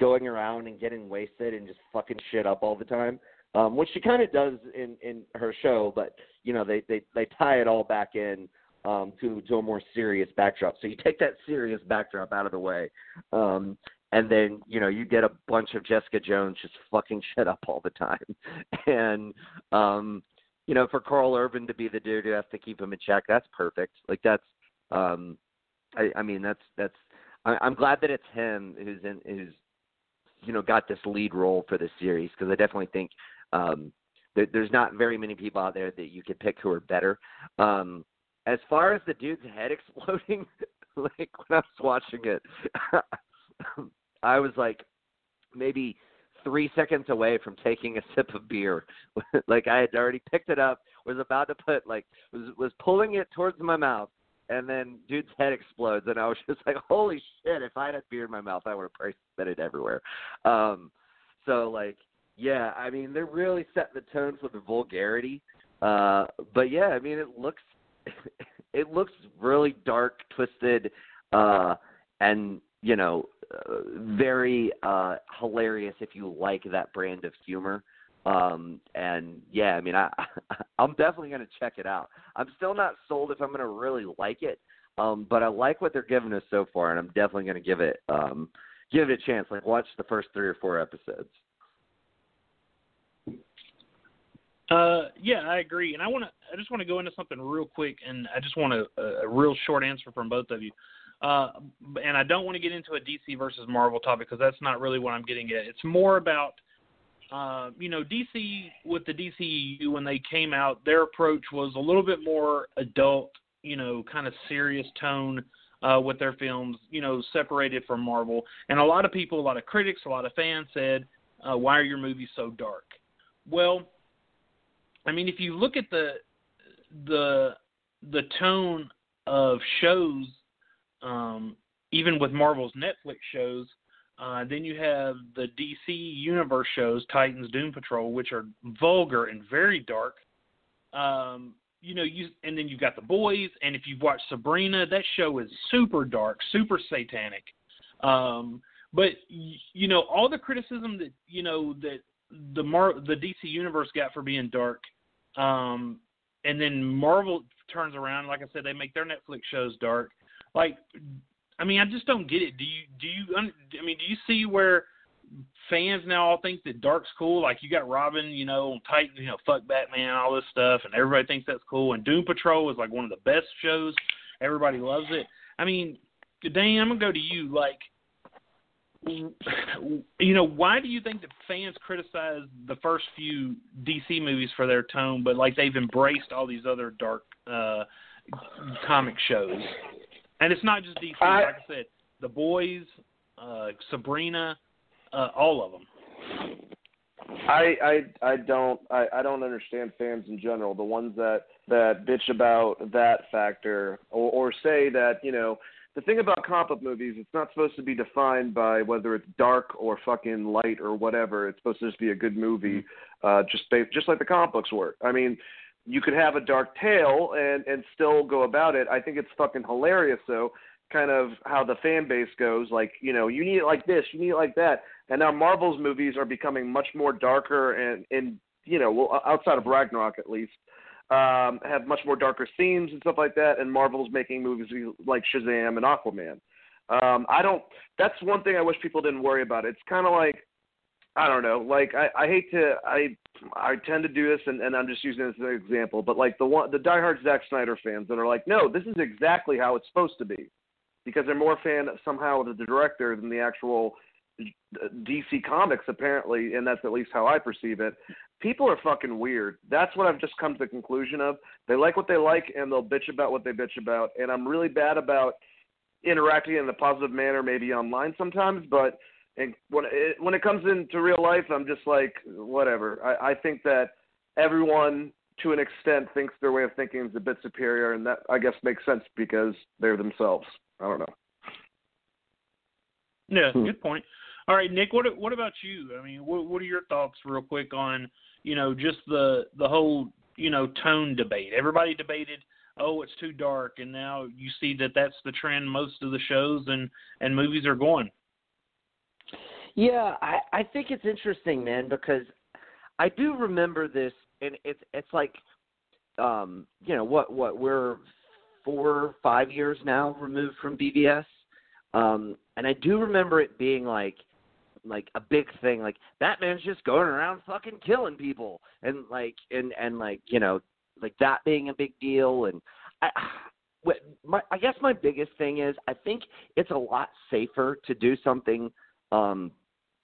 going around and getting wasted and just fucking shit up all the time. Um, which she kind of does in in her show, but you know they they they tie it all back in um, to to a more serious backdrop. So you take that serious backdrop out of the way, um, and then you know you get a bunch of Jessica Jones just fucking shit up all the time, and um, you know for Karl Urban to be the dude who has to keep him in check, that's perfect. Like that's, um, I, I mean that's that's. I, I'm glad that it's him who's in who's you know got this lead role for this series because I definitely think um, there, there's not very many people out there that you could pick who are better. Um, as far as the dude's head exploding, like when I was watching it, I was like maybe three seconds away from taking a sip of beer. like I had already picked it up, was about to put like was was pulling it towards my mouth, and then dude's head explodes, and I was just like, holy shit! If I had beer in my mouth, I would have probably spit it everywhere. Um, so like, yeah, I mean they're really setting the tone for the vulgarity. Uh, but yeah, I mean it looks it looks really dark, twisted, uh, and you know, uh, very uh, hilarious if you like that brand of humor. Um, and yeah, I mean, I I'm definitely gonna check it out. I'm still not sold if I'm gonna really like it, um, but I like what they're giving us so far, and I'm definitely gonna give it um, give it a chance. Like watch the first three or four episodes. Uh, yeah, I agree, and I want to. I just want to go into something real quick, and I just want a, a real short answer from both of you. Uh, and I don't want to get into a DC versus Marvel topic because that's not really what I'm getting at. It's more about, uh, you know, DC with the DCU when they came out, their approach was a little bit more adult, you know, kind of serious tone uh, with their films, you know, separated from Marvel. And a lot of people, a lot of critics, a lot of fans said, uh, "Why are your movies so dark?" Well, I mean, if you look at the the the tone of shows um, even with Marvel's Netflix shows. Uh, then you have the DC Universe shows, Titans, Doom Patrol, which are vulgar and very dark. Um, you know, you and then you've got the boys, and if you've watched Sabrina, that show is super dark, super satanic. Um, but you know, all the criticism that you know that the Mar- the DC Universe got for being dark, um, and then Marvel turns around, like I said, they make their Netflix shows dark. Like, I mean, I just don't get it. Do you do you? I mean, do you see where fans now all think that Dark's cool? Like, you got Robin, you know, on Titan, you know, fuck Batman, all this stuff, and everybody thinks that's cool. And Doom Patrol is like one of the best shows. Everybody loves it. I mean, Dan, I'm gonna go to you. Like, you know, why do you think that fans criticize the first few DC movies for their tone, but like they've embraced all these other dark uh comic shows? And it's not just DC. I, like I said, The Boys, uh, Sabrina, uh, all of them. I I I don't I, I don't understand fans in general. The ones that that bitch about that factor or, or say that you know the thing about comic book movies, it's not supposed to be defined by whether it's dark or fucking light or whatever. It's supposed to just be a good movie, uh, just based, just like the comic books were. I mean, you could have a dark tale and and still go about it. I think it's fucking hilarious though, kind of how the fan base goes. Like you know, you need it like this, you need it like that, and now Marvel's movies are becoming much more darker and and you know, well, outside of Ragnarok at least, um, have much more darker themes and stuff like that. And Marvel's making movies like Shazam and Aquaman. Um, I don't. That's one thing I wish people didn't worry about. It's kind of like I don't know. Like I, I hate to I I tend to do this and, and I'm just using this as an example, but like the one the diehard Zack Snyder fans that are like, no, this is exactly how it's supposed to be, because they're more fan somehow of the director than the actual DC Comics apparently, and that's at least how I perceive it. People are fucking weird. That's what I've just come to the conclusion of. They like what they like, and they'll bitch about what they bitch about. And I'm really bad about interacting in a positive manner, maybe online sometimes, but and when it, when it comes into real life, I'm just like whatever. I, I think that everyone, to an extent, thinks their way of thinking is a bit superior, and that I guess makes sense because they're themselves. I don't know. Yeah, hmm. good point. All right, Nick, what what about you? I mean, what what are your thoughts, real quick, on you know just the the whole you know tone debate? Everybody debated, oh, it's too dark, and now you see that that's the trend most of the shows and and movies are going. Yeah, I I think it's interesting, man, because I do remember this, and it's it's like, um, you know, what what we're four five years now removed from BVS, um, and I do remember it being like like a big thing like Batman's just going around fucking killing people. And like and and like you know like that being a big deal. And I what my I guess my biggest thing is I think it's a lot safer to do something um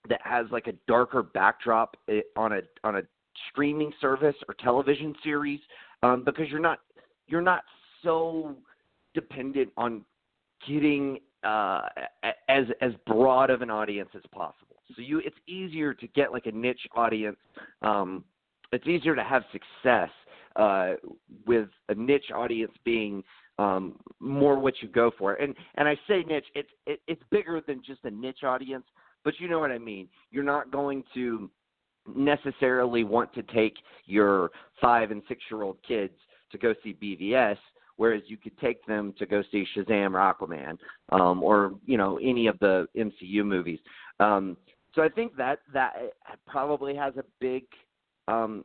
that has like a darker backdrop eh, on a on a streaming service or television series um, because you're not you're not so dependent on getting uh, as as broad of an audience as possible. So you, it's easier to get like a niche audience. Um, it's easier to have success uh, with a niche audience being um, more what you go for. And and I say niche, it's it, it's bigger than just a niche audience, but you know what I mean. You're not going to necessarily want to take your five and six year old kids to go see BVS, whereas you could take them to go see Shazam or Aquaman, um, or you know any of the MCU movies. Um, so I think that that probably has a big um,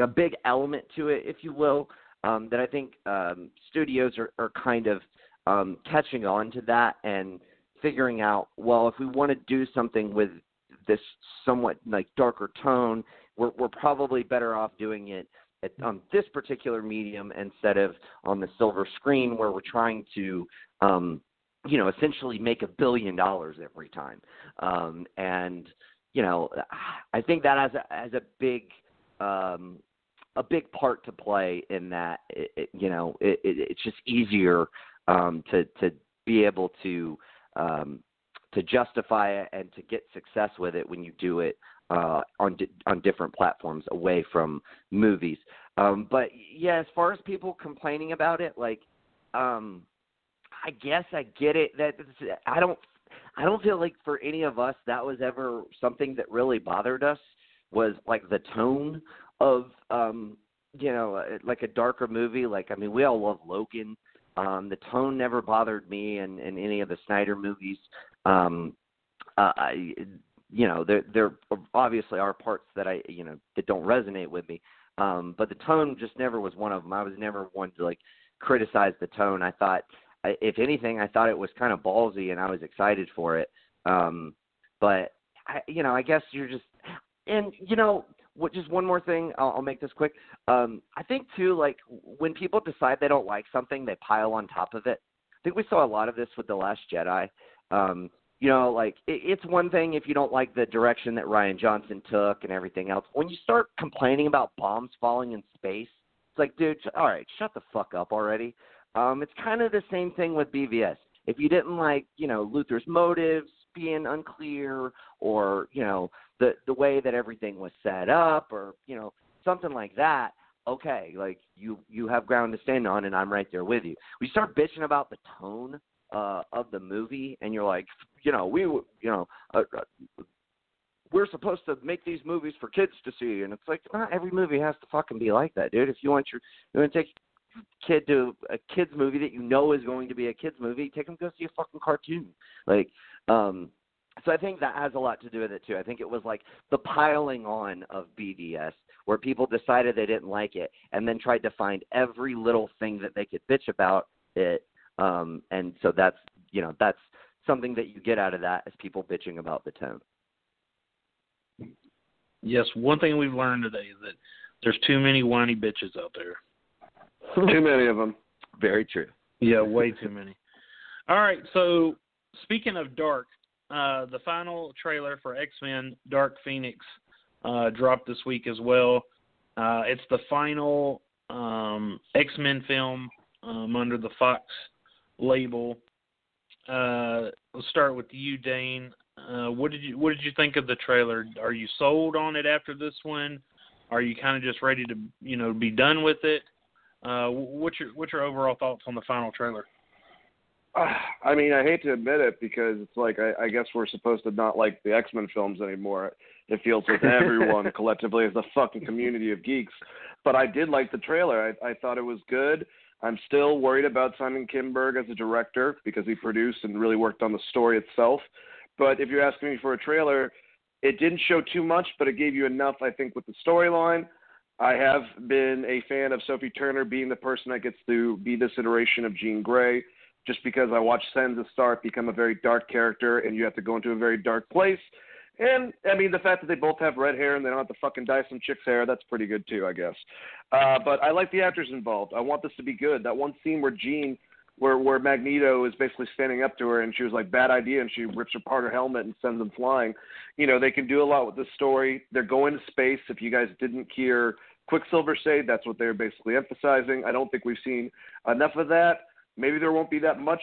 a big element to it, if you will. Um, that I think um, studios are, are kind of um, catching on to that and figuring out. Well, if we want to do something with this somewhat like darker tone, we're we're probably better off doing it at, on this particular medium instead of on the silver screen where we're trying to um, you know essentially make a billion dollars every time. Um, and you know i think that has a has a big um, a big part to play in that it, it, you know it, it, it's just easier um, to to be able to um, to justify it and to get success with it when you do it uh, on di- on different platforms away from movies. Um, but yeah, as far as people complaining about it, like um, I guess I get it. That I don't I don't feel like for any of us that was ever something that really bothered us was like the tone of um you know uh, like a darker movie like I mean we all love Logan um the tone never bothered me in in any of the Snyder movies um uh, I you know there there obviously are parts that I you know that don't resonate with me um but the tone just never was one of them I was never one to like criticize the tone I thought if anything, I thought it was kind of ballsy, and I was excited for it. Um, but I, you know, I guess you're just, and you know, what? Just one more thing. I'll, I'll make this quick. Um, I think too, like when people decide they don't like something, they pile on top of it. I think we saw a lot of this with the Last Jedi. Um, you know, like it, it's one thing if you don't like the direction that Rian Johnson took and everything else. When you start complaining about bombs falling in space, it's like, dude, all right, shut the fuck up already. Um, it's kind of the same thing with BVS. If you didn't like, you know, Luthor's motives being unclear, or you know, the the way that everything was set up, or you know, something like that, okay, like you you have ground to stand on, and I'm right there with you. We start bitching about the tone uh, of the movie, and you're like, you know, we, you know, uh, uh, we're supposed to make these movies for kids to see, and it's like not every movie has to fucking be like that, dude. If you want your, you want to take kid to a kids movie that you know is going to be a kids movie, take them go see a fucking cartoon. Like, um, so I think that has a lot to do with it too. I think it was like the piling on of BVS, where people decided they didn't like it, and then tried to find every little thing that they could bitch about it. Um, and so that's you know that's something that you get out of that is people bitching about the tone. Yes, one thing we've learned today is that there's too many whiny bitches out there. Too many of them. Very true. Yeah, way too many. All right, so speaking of dark, uh, the final trailer for X Men Dark Phoenix uh, dropped this week as well. Uh, it's the final um, X Men film um, under the Fox label. Uh, let's start with you, Dane. Uh, what did you What did you think of the trailer? Are you sold on it after this one? Are you kind of just ready to you know be done with it? Uh, what's your what's your overall thoughts on the final trailer? Uh, I mean, I hate to admit it because it's like I, I guess we're supposed to not like the X Men films anymore. It feels with everyone collectively as a fucking community of geeks. But I did like the trailer. I, I thought it was good. I'm still worried about Simon Kinberg as a director because he produced and really worked on the story itself. But if you're asking me for a trailer, it didn't show too much, but it gave you enough, I think, with the storyline. I have been a fan of Sophie Turner being the person that gets to be this iteration of Jean Grey, just because I watched Sansa Stark become a very dark character, and you have to go into a very dark place. And I mean, the fact that they both have red hair and they don't have to fucking dye some chick's hair, that's pretty good too, I guess. Uh, but I like the actors involved. I want this to be good. That one scene where Jean, where where Magneto is basically standing up to her and she was like, "Bad idea," and she rips apart her helmet and sends them flying. You know, they can do a lot with this story. They're going to space. If you guys didn't hear Quicksilver say that's what they're basically emphasizing. I don't think we've seen enough of that. Maybe there won't be that much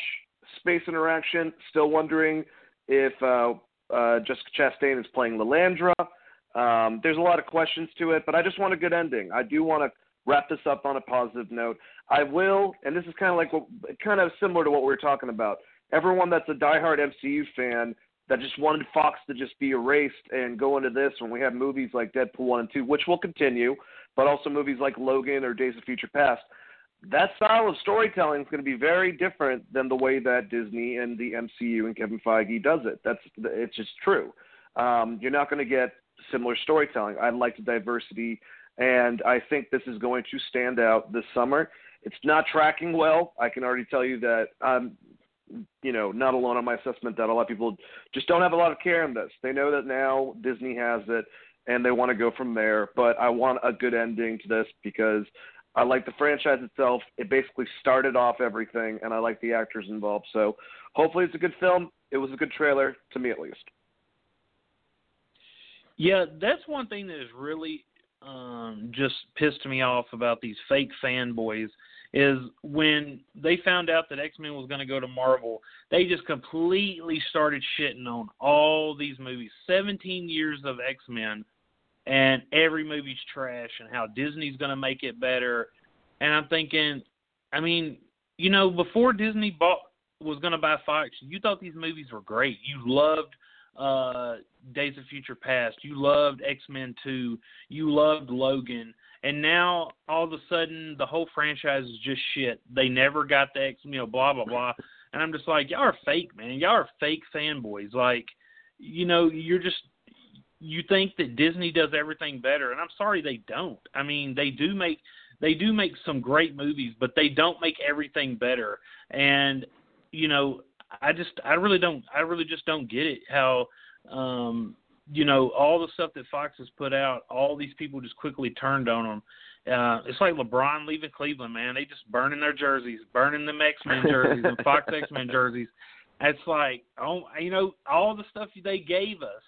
space interaction. Still wondering if uh, uh, Jessica Chastain is playing Lilandra. Um, there's a lot of questions to it, but I just want a good ending. I do want to wrap this up on a positive note. I will, and this is kind of like what, kind of similar to what we were talking about. Everyone that's a diehard MCU fan that just wanted Fox to just be erased and go into this when we have movies like Deadpool 1 and 2, which will continue, but also movies like Logan or Days of Future Past. That style of storytelling is going to be very different than the way that Disney and the MCU and Kevin Feige does it. That's it's just true. Um, you're not going to get similar storytelling. I like the diversity, and I think this is going to stand out this summer. It's not tracking well. I can already tell you that I'm, you know, not alone on my assessment that a lot of people just don't have a lot of care in this. They know that now Disney has it, and they want to go from there. But I want a good ending to this because I like the franchise itself. It basically started off everything, and I like the actors involved. So hopefully it's a good film. It was a good trailer, to me at least. Yeah, that's one thing that has really um, just pissed me off about these fake fanboys is when they found out that X Men was going to go to Marvel, they just completely started shitting on all these movies. 17 years of X Men, and every movie's trash, and how Disney's going to make it better. And I'm thinking, I mean, you know, before Disney bought was going to buy Fox, you thought these movies were great. You loved uh, Days of Future Past. You loved X Men Two. You loved Logan. And now all of a sudden the whole franchise is just shit. They never got the X, know, blah blah blah. And I'm just like, y'all are fake, man. Y'all are fake fanboys. Like, you know, you're just you think that Disney does everything better, and I'm sorry they don't. I mean, they do make they do make some great movies, but they don't make everything better. And you know, I just I really don't I really just don't get it how um you know all the stuff that Fox has put out all these people just quickly turned on them uh it's like LeBron leaving Cleveland man they just burning their jerseys burning them X-Men jerseys and Fox X-Men jerseys it's like oh you know all the stuff they gave us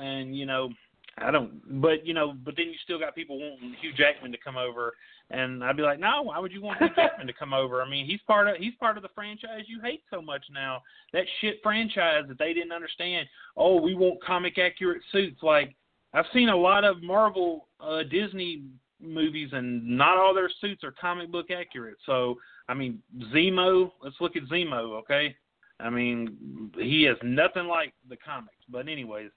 and you know I don't, but you know, but then you still got people wanting Hugh Jackman to come over, and I'd be like, no, why would you want Hugh Jackman to come over? I mean, he's part of he's part of the franchise you hate so much now. That shit franchise that they didn't understand. Oh, we want comic accurate suits. Like I've seen a lot of Marvel, uh, Disney movies, and not all their suits are comic book accurate. So I mean, Zemo. Let's look at Zemo, okay? I mean, he is nothing like the comics. But anyways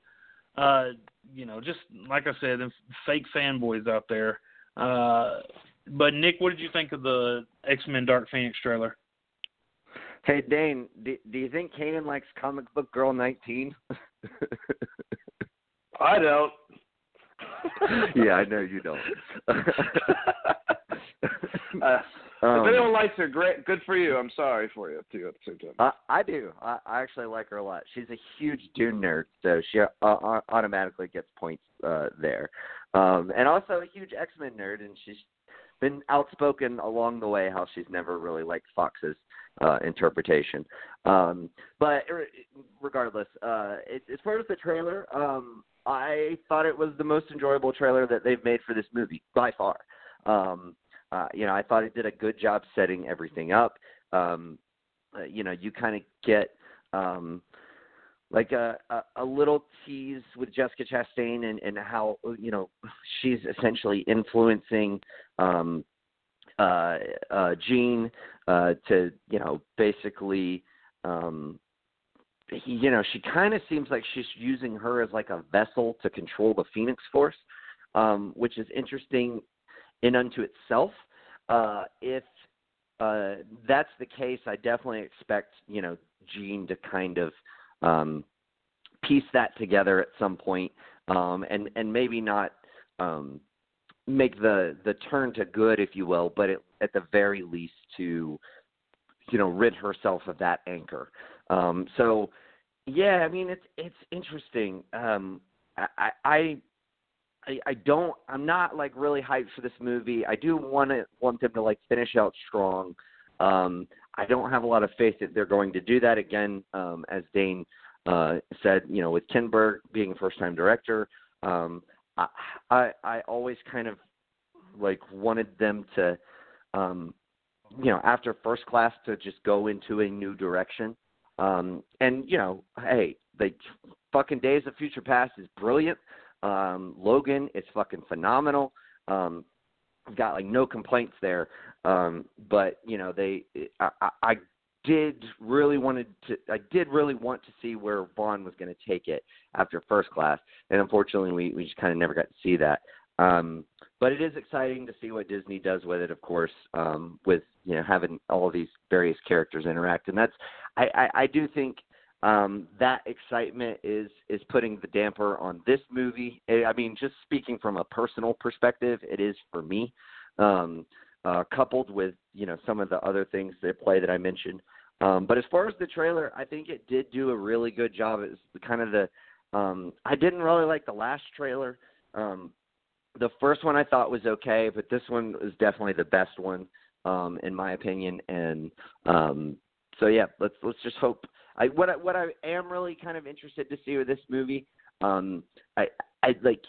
uh, you know, just like I said, fake fanboys out there. Uh, but Nick, what did you think of the X Men Dark Phoenix trailer? Hey Dane, do, do you think Cainan likes comic book girl nineteen? I don't. yeah, I know you don't. uh, um, if anyone likes her, great, good for you. I'm sorry for you too at the same time. Uh, I do. I, I actually like her a lot. She's a huge Dune nerd, so she uh, uh, automatically gets points uh, there. Um, and also a huge X Men nerd, and she's been outspoken along the way how she's never really liked Fox's uh, interpretation. Um, but regardless, uh, it, as far as the trailer, um, I thought it was the most enjoyable trailer that they've made for this movie by far. Um, uh, you know, I thought it did a good job setting everything up. Um, uh, you know, you kind of get um, like a, a, a little tease with Jessica Chastain and, and how you know she's essentially influencing um, uh, uh, Jean uh, to you know basically um, you know she kind of seems like she's using her as like a vessel to control the Phoenix Force, um, which is interesting in unto itself. Uh, if uh, that's the case, I definitely expect you know Jean to kind of um, piece that together at some point, um, and and maybe not um, make the the turn to good, if you will, but it, at the very least to you know rid herself of that anchor. Um, so yeah, I mean it's it's interesting. Um, I, I I, I don't I'm not like really hyped for this movie. I do want to want them to like finish out strong. Um I don't have a lot of faith that they're going to do that again um as Dane uh said, you know, with Kinberg being a first time director. Um I, I I always kind of like wanted them to um you know, after first class to just go into a new direction. Um, and you know, hey, the fucking Days of Future Past is brilliant. Um, Logan is fucking phenomenal. Um, got like no complaints there. Um, but you know, they, I, I, I did really wanted to, I did really want to see where Vaughn was going to take it after first class, and unfortunately, we we just kind of never got to see that. Um, but it is exciting to see what Disney does with it, of course, um, with you know having all these various characters interact, and that's I, I, I do think um, that excitement is is putting the damper on this movie. I mean, just speaking from a personal perspective, it is for me. Um, uh, coupled with you know some of the other things that play that I mentioned. Um, but as far as the trailer, I think it did do a really good job. It's kind of the um, I didn't really like the last trailer. Um, the first one I thought was okay, but this one was definitely the best one um, in my opinion. And um, so yeah, let's let's just hope. I what I, what I am really kind of interested to see with this movie. Um, I I like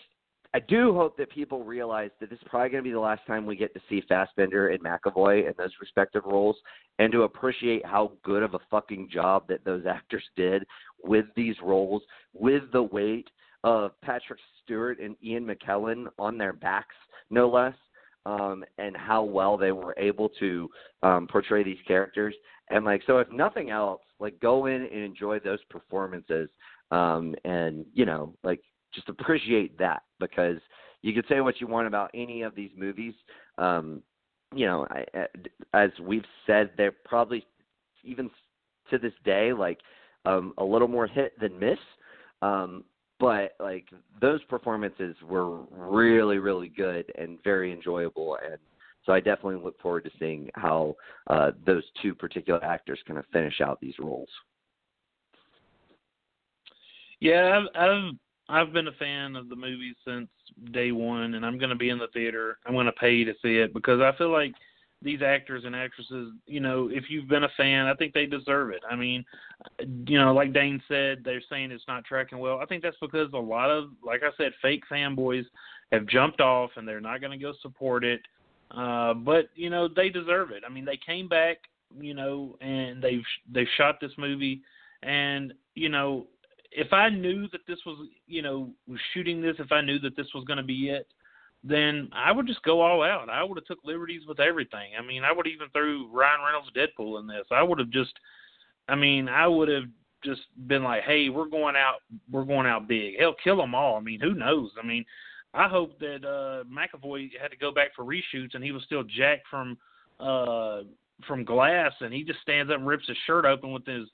I do hope that people realize that this is probably going to be the last time we get to see Fassbender and McAvoy in those respective roles, and to appreciate how good of a fucking job that those actors did with these roles, with the weight of Patrick Stewart and Ian McKellen on their backs, no less, um, and how well they were able to um, portray these characters. And like, so if nothing else, like go in and enjoy those performances, um, and you know, like just appreciate that because you could say what you want about any of these movies. Um, you know, I, as we've said, they're probably even to this day like um, a little more hit than miss. Um, but like those performances were really, really good and very enjoyable, and so I definitely look forward to seeing how uh, those two particular actors kind of finish out these roles. Yeah, I've, I've I've been a fan of the movie since day one, and I'm going to be in the theater. I'm going to pay to see it because I feel like these actors and actresses, you know, if you've been a fan, I think they deserve it. I mean, you know, like Dane said, they're saying it's not tracking well. I think that's because a lot of, like I said, fake fanboys have jumped off and they're not going to go support it. Uh, but you know, they deserve it. I mean, they came back, you know, and they've they've shot this movie, and you know, if I knew that this was, you know, was shooting this, if I knew that this was going to be it, then I would just go all out. I would have took liberties with everything. I mean, I would even threw Ryan Reynolds Deadpool in this. I would have just, I mean, I would have just been like, hey, we're going out, we're going out big. Hell, kill them all. I mean, who knows? I mean, I hope that uh McAvoy had to go back for reshoots and he was still jacked from uh from glass and he just stands up and rips his shirt open with his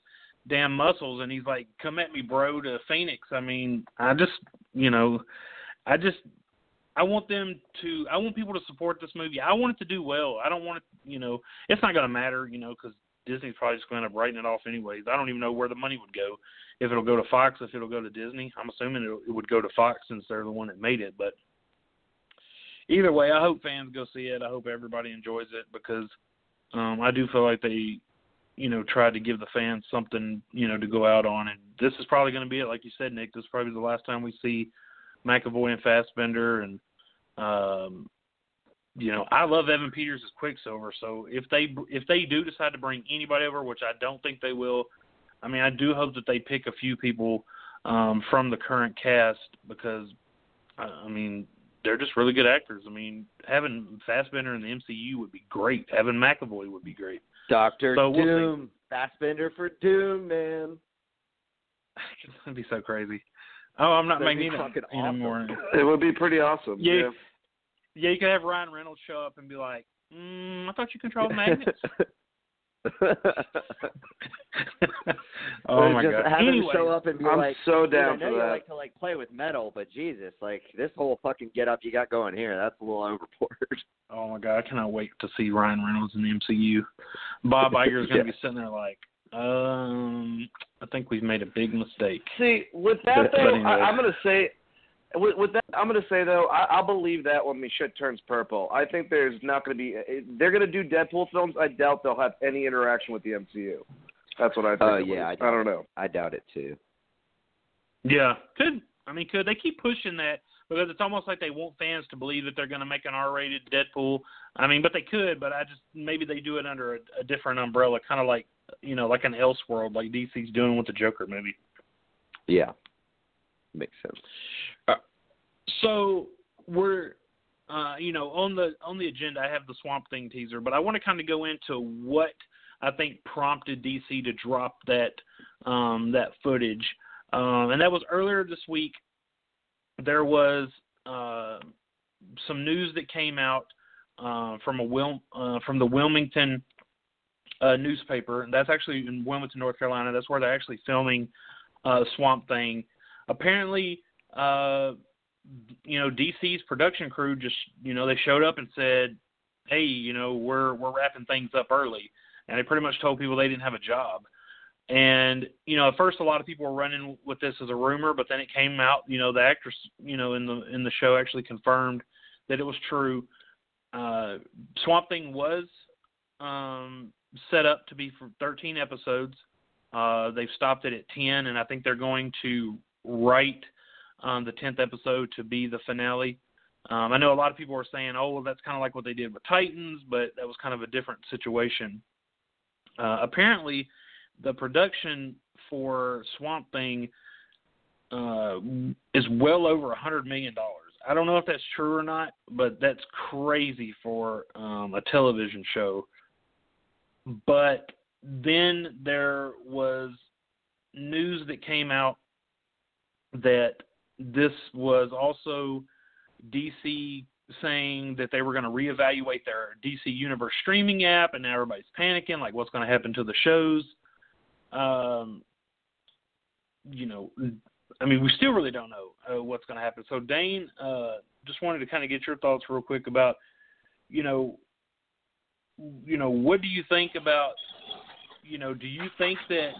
damn muscles and he's like come at me bro to phoenix. I mean i just you know i just i want them to i want people to support this movie. I want it to do well. I don't want it you know it's not going to matter you know because disney's probably just going to end up writing it off anyways i don't even know where the money would go if it'll go to fox if it'll go to disney i'm assuming it, it would go to fox since they're the one that made it but either way i hope fans go see it i hope everybody enjoys it because um i do feel like they you know, tried to give the fans something, you know, to go out on. And this is probably going to be it, like you said, Nick. This is probably the last time we see McAvoy and Fassbender. And, um, you know, I love Evan Peters as Quicksilver. So if they if they do decide to bring anybody over, which I don't think they will, I mean, I do hope that they pick a few people um, from the current cast because, I mean, they're just really good actors. I mean, having Fassbender in the MCU would be great. Having McAvoy would be great. Doctor So we'll Doom, Fassbender for Doom, man. That'd be so crazy. Oh, I'm not That'd be making it fucking anymore. It would be pretty awesome. Yeah. yeah. Yeah, you could have Ryan Reynolds show up and be like, mm, "I thought you controlled magnets." oh my just god! Have him show up and be I'm like, so "Dude, I down know for you that. like to like play with metal, but Jesus, like this whole fucking get up you got going here, that's a little overboard." oh my god! I cannot wait to see Ryan Reynolds in the MCU. Bob Iger's going to Yeah. be sitting there like, um, I think we've made a big mistake. See, with that But- though, but anyway. I, I'm gonna say, with, with that, I'm gonna say though, I, I'll believe that when the shit turns purple. I think there's not gonna be. Eh, eh, they're gonna do Deadpool films. I doubt they'll have any interaction with the MCU. That's what I think. Oh at yeah, I. I don't know. I doubt it too. Yeah, could. I mean, could they keep pushing that? because it's almost like they want fans to believe that they're going to make an R-rated Deadpool. I mean, but they could, but I just maybe they do it under a, a different umbrella, kind of like you know, like an Elseworld, like DC's doing with the Joker movie. Yeah, makes sense. So we're uh, you know, on the on the agenda, I have the Swamp Thing teaser, but I want to kind of go into what I think prompted DC to drop that um, that footage, um, and that was earlier this week. There was uh, some news that came out uh, from a Wil- uh, from the Wilmington uh, newspaper, and that's actually in Wilmington, North Carolina. That's where they're actually filming uh, Swamp Thing. Apparently, you know, DC's production crew just, you know, they showed up and said, "Hey, you know, we're we're wrapping things up early," and they pretty much told people they didn't have a job. And you know, at first, a lot of people were running with this as a rumor, but then it came out. You know, the actress, you know, in the in the show actually confirmed that it was true. Uh, Swamp Thing was um, set up to be for 13 episodes. Uh, they've stopped it at 10, and I think they're going to write um, the 10th episode to be the finale. Um, I know a lot of people are saying, oh, well, that's kind of like what they did with Titans, but that was kind of a different situation. Uh, apparently, the production for Swamp Thing uh, is well over a hundred million dollars. I don't know if that's true or not, but that's crazy for um, a television show. But then there was news that came out that this was also DC saying that they were going to reevaluate their DC Universe streaming app, and now everybody's panicking, like what's going to happen to the shows. Um, you know, I mean, we still really don't know uh, what's going to happen. So, Dane, uh, just wanted to kind of get your thoughts real quick about, you know, you know, what do you think about, you know, do you think that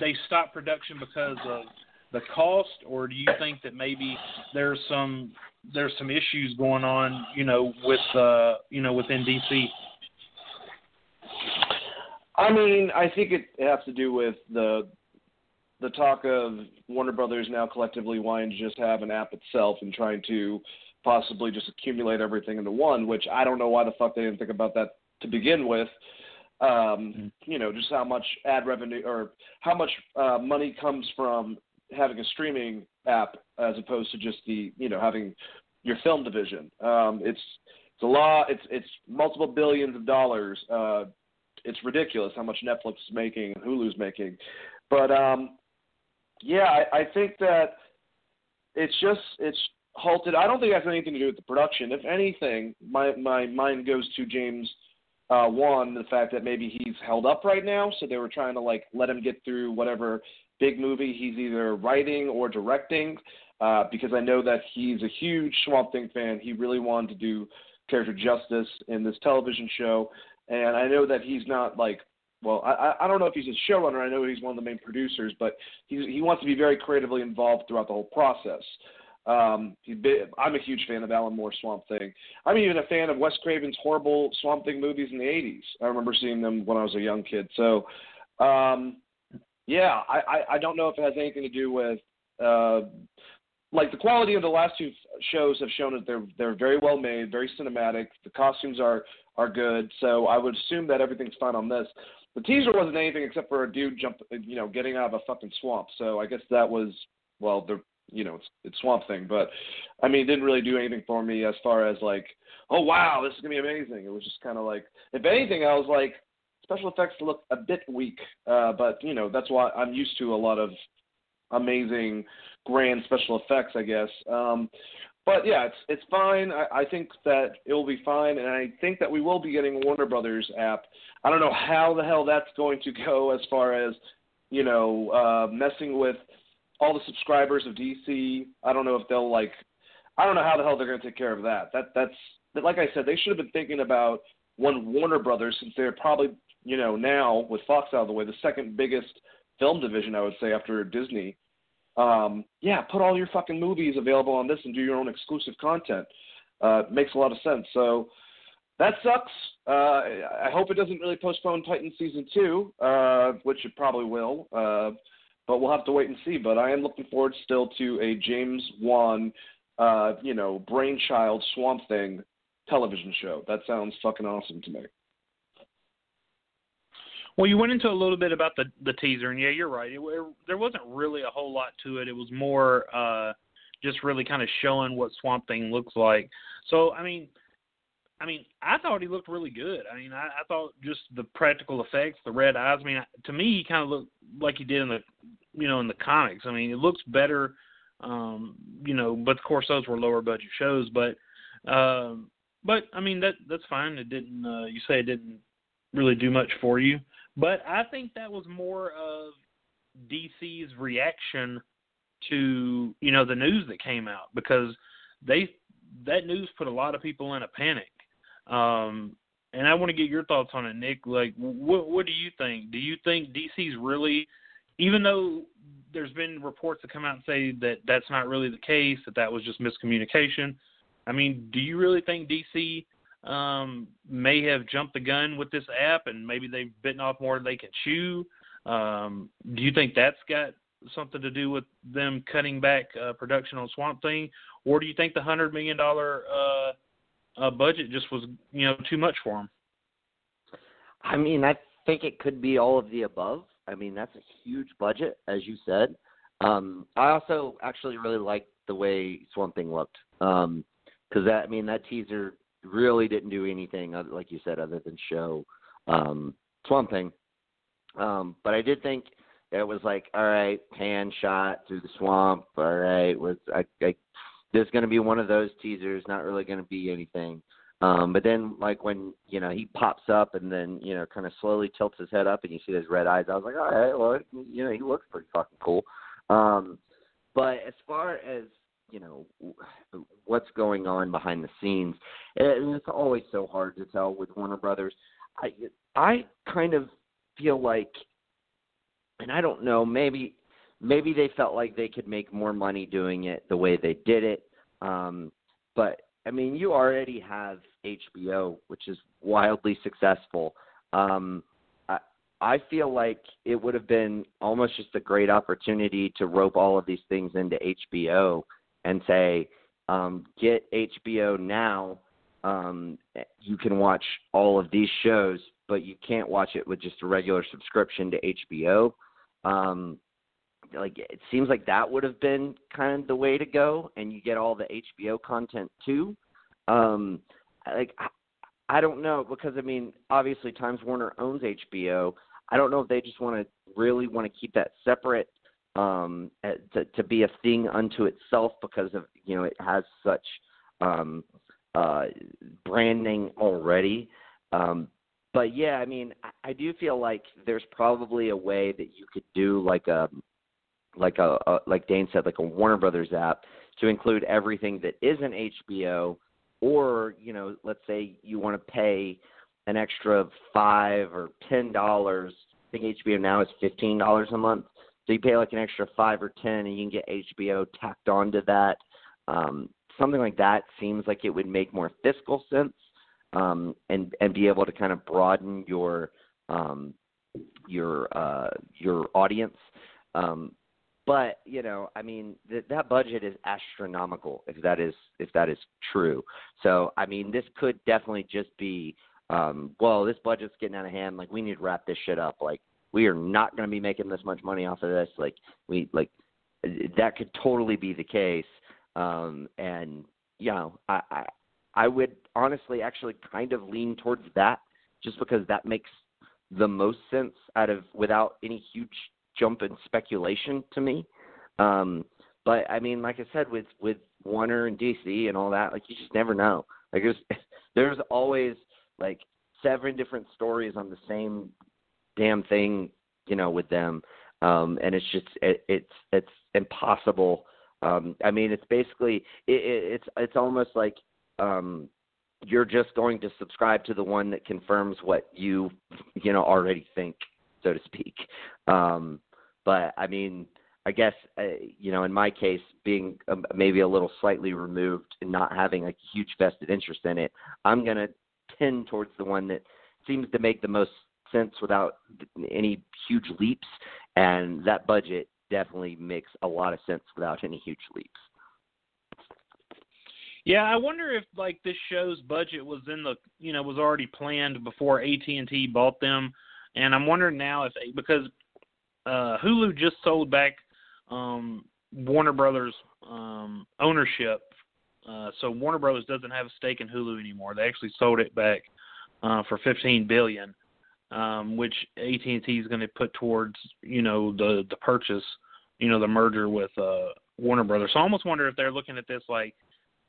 they stopped production because of the cost, or do you think that maybe there's some there's some issues going on, you know, with uh, you know within DC? I mean, I think it has to do with the the talk of Warner Brothers now collectively wanting to just have an app itself and trying to possibly just accumulate everything into one, which I don't know why the fuck they didn't think about that to begin with. Um, mm-hmm. You know, just how much ad revenue or how much uh, money comes from having a streaming app as opposed to just the you know having your film division. Um, it's it's a lot. It's it's multiple billions of dollars. Uh, it's ridiculous how much Netflix is making and Hulu's making. But um, yeah, I, I think that it's just it's halted. I don't think it has anything to do with the production. If anything, my my mind goes to James uh, Wan, the fact that maybe he's held up right now, so they were trying to like let him get through whatever big movie he's either writing or directing. Uh, because I know that he's a huge Swamp Thing fan. He really wanted to do character justice in this television show, and I know that he's not like well, I, I don't know if he's a showrunner. I know he's one of the main producers, but he's, he wants to be very creatively involved throughout the whole process. Um, been, I'm a huge fan of Alan Moore's Swamp Thing. I'm even a fan of Wes Craven's horrible Swamp Thing movies in the 80s. I remember seeing them when I was a young kid. So, um, yeah, I, I, I don't know if it has anything to do with uh, like the quality of the last two shows have shown that they're they're very well made, very cinematic. The costumes are are good, so I would assume that everything's fine on this. The teaser wasn't anything except for a dude jump, you know, getting out of a fucking swamp. So I guess that was well, the you know, it's it's Swamp Thing, but I mean, it didn't really do anything for me as far as like, oh wow, this is gonna be amazing. It was just kind of like, if anything, I was like, special effects look a bit weak, uh, but you know, that's why I'm used to a lot of amazing, grand special effects, I guess. Um, but yeah, it's it's fine. I, I think that it will be fine, and I think that we will be getting Warner Brothers app. I don't know how the hell that's going to go as far as you know uh, messing with all the subscribers of DC. I don't know if they'll like. I don't know how the hell they're going to take care of that. That that's like I said, they should have been thinking about one Warner Brothers since they're probably you know now with Fox out of the way the second biggest film division I would say after Disney. Um, yeah, put all your fucking movies available on this and do your own exclusive content. Uh, makes a lot of sense. So that sucks. Uh, I hope it doesn't really postpone Titan season two, uh, which it probably will. Uh, but we'll have to wait and see. But I am looking forward still to a James Wan uh, you know, brainchild Swamp Thing television show. That sounds fucking awesome to me. Well, you went into a little bit about the the teaser, and yeah, you're right. It, it, there wasn't really a whole lot to it. It was more uh, just really kind of showing what Swamp Thing looks like. So, I mean, I mean, I thought he looked really good. I mean, I, I thought just the practical effects, the red eyes. I mean, to me, he kind of looked like he did in the, you know, in the comics. I mean, it looks better. Um, you know, but of course those were lower budget shows. But, um, but I mean that that's fine. It didn't. Uh, you say it didn't really do much for you. But I think that was more of DC's reaction to you know the news that came out because they that news put a lot of people in a panic. Um, and I want to get your thoughts on it, Nick. Like, what what do you think? Do you think DC's really, even though there's been reports that come out and say that that's not really the case, that that was just miscommunication. I mean, do you really think DC um, may have jumped the gun with this app, and maybe they've bitten off more than they can chew. Um, do you think that's got something to do with them cutting back uh, production on Swamp Thing, or do you think the hundred million dollar uh, uh, budget just was you know too much for them? I mean, I think it could be all of the above. I mean, that's a huge budget, as you said. Um, I also actually really liked the way Swamp Thing looked because um, that I mean that teaser really didn't do anything, like you said, other than show um, Swamp Thing. Um, but I did think it was like, all right, pan shot through the swamp. All right, was I, I there's going to be one of those teasers, not really going to be anything. Um, but then, like when you know he pops up and then you know kind of slowly tilts his head up and you see those red eyes, I was like, all right, well, you know he looks pretty fucking cool. Um, but as far as you know what's going on behind the scenes. And it's always so hard to tell with Warner Brothers. I I kind of feel like, and I don't know, maybe maybe they felt like they could make more money doing it the way they did it. Um, but I mean, you already have HBO, which is wildly successful. Um, I, I feel like it would have been almost just a great opportunity to rope all of these things into HBO and say, um, get HBO now. Um, you can watch all of these shows, but you can't watch it with just a regular subscription to HBO. Um, like it seems like that would have been kind of the way to go, and you get all the HBO content too. Um, like I, I don't know because I mean, obviously Times Warner owns HBO. I don't know if they just want to really want to keep that separate um, eh, to, to be a thing unto itself because of you know it has such um, uh, branding already. Um, but yeah, I mean, I, I do feel like there's probably a way that you could do like a like a, a like Dane said, like a Warner Brothers app to include everything that isn't HBO, or you know, let's say you want to pay an extra five or ten dollars. I think HBO now is fifteen dollars a month so you pay like an extra five or ten, and you can get HBO tacked onto that. Um, something like that seems like it would make more fiscal sense, um, and and be able to kind of broaden your um, your uh, your audience. Um, but you know, I mean, th- that budget is astronomical if that is if that is true. So I mean, this could definitely just be, um, well, this budget's getting out of hand. Like we need to wrap this shit up. Like we are not going to be making this much money off of this. Like we like that could totally be the case. Um, and you know, I, I I would honestly actually kind of lean towards that just because that makes the most sense out of without any huge jump in speculation to me. Um, but I mean, like I said, with with Warner and DC and all that, like you just never know. Like there's there's always like seven different stories on the same damn thing, you know, with them. Um, and it's just it, it's it's impossible. Um, I mean, it's basically it, it, it's it's almost like um, you're just going to subscribe to the one that confirms what you you know already think, so to speak. Um, but I mean, I guess uh, you know, in my case, being um, maybe a little slightly removed and not having a huge vested interest in it, I'm gonna tend towards the one that seems to make the most sense without any huge leaps, and that budget definitely makes a lot of sense without any huge leaps. Yeah, I wonder if like this show's budget was in the you know was already planned before AT and T bought them, and I'm wondering now if because uh, Hulu just sold back um, Warner Brothers um, ownership, uh, so Warner Brothers doesn't have a stake in Hulu anymore. They actually sold it back uh, for 15 billion, um, which AT and T is going to put towards you know the the purchase, you know the merger with uh, Warner Brothers. So I almost wonder if they're looking at this like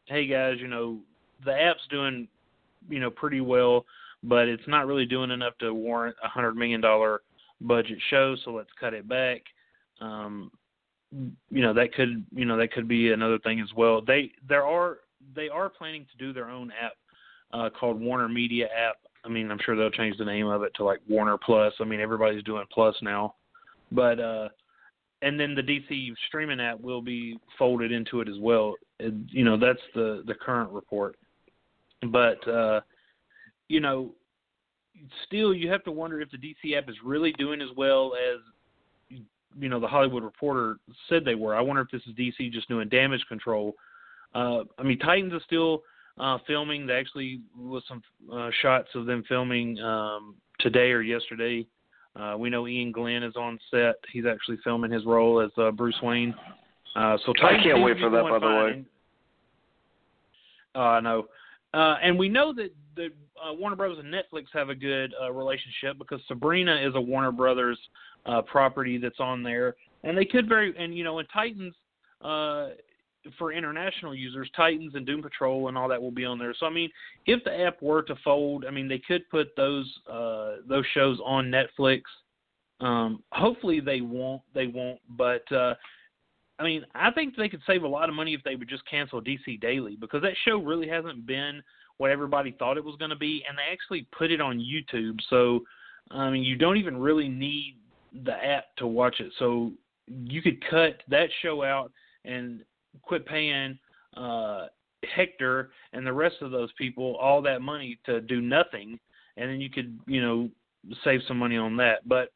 hey guys, you know, the app's doing, you know, pretty well, but it's not really doing enough to warrant a hundred million dollar budget show, so let's cut it back. Um, you know, that could, you know, that could be another thing as well. They there are they are planning to do their own app uh, called Warner Media app. I mean, I'm sure they'll change the name of it to like Warner Plus. I mean, everybody's doing Plus now, but uh, and then the DC streaming app will be folded into it as well. It, you know, that's the the current report. But uh, you know, still you have to wonder if the DC app is really doing as well as you know the Hollywood Reporter said they were. I wonder if this is DC just doing damage control. Uh, I mean, Titans is still uh, filming. There actually was some uh, shots of them filming um, today or yesterday uh, we know Iain Glen is on set. He's actually filming his role as uh, Bruce Wayne. Uh, so I can't wait for that, by the way. Uh, I know. Uh, and we know that the uh, Warner Brothers and Netflix have a good uh, relationship because Sabrina is a Warner Brothers uh, property that's on there, and they could very and you know, in Titans, uh, for international users, Titans and Doom Patrol and all that will be on there. So I mean, if the app were to fold, I mean they could put those uh, those shows on Netflix. Um, hopefully they won't. They won't. But uh, I mean, I think they could save a lot of money if they would just cancel DC Daily because that show really hasn't been what everybody thought it was going to be, and they actually put it on YouTube. So I mean, you don't even really need the app to watch it. So you could cut that show out and quit paying uh, Hector and the rest of those people all that money to do nothing, and then you could, you know, save some money on that. But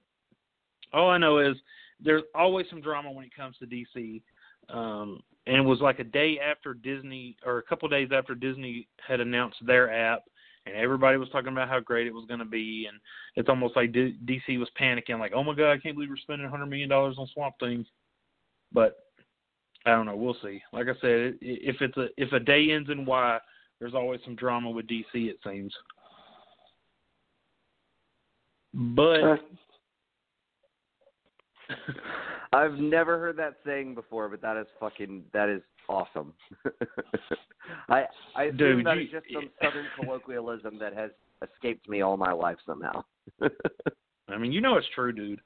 all I know is there's always some drama when it comes to DC. Um, and it was like a day after Disney, or a couple days after Disney had announced their app, and everybody was talking about how great it was going to be, and it's almost like D- DC was panicking, like, "Oh my God, I can't believe we're spending 100 million dollars on Swamp Thing." But I don't know. We'll see. Like I said, if it's a if a day ends in Y, there's always some drama with DC. It seems. But uh, I've never heard that saying before, but that is fucking that is awesome. I I assume Dude, that you, is just some southern colloquialism that has escaped me all my life somehow. I mean, you know it's true, dude.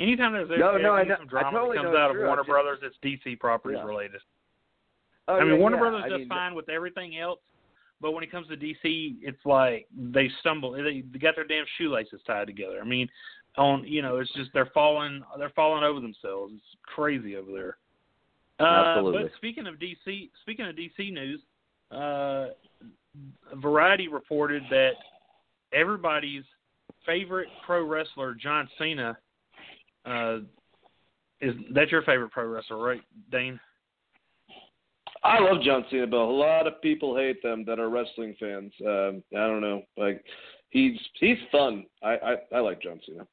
Anytime there's no, no, I some drama totally that comes out of true. Warner just, Brothers, it's DC properties yeah. related. Oh, I mean, yeah, Warner yeah. Brothers I does mean, fine with everything else, but when it comes to DC, it's like they stumble. They, they got their damn shoelaces tied together. I mean, on you know, it's just they're falling, they're falling over themselves. It's crazy over there. Uh, Absolutely. But speaking of DC, speaking of DC news, uh, Variety reported that everybody's favorite pro wrestler, John Cena, uh, is that's your favorite pro wrestler, right, Dane? I love John Cena, but a lot of people hate them that are wrestling fans. Um, I don't know, like he's he's fun. I I, I like John Cena.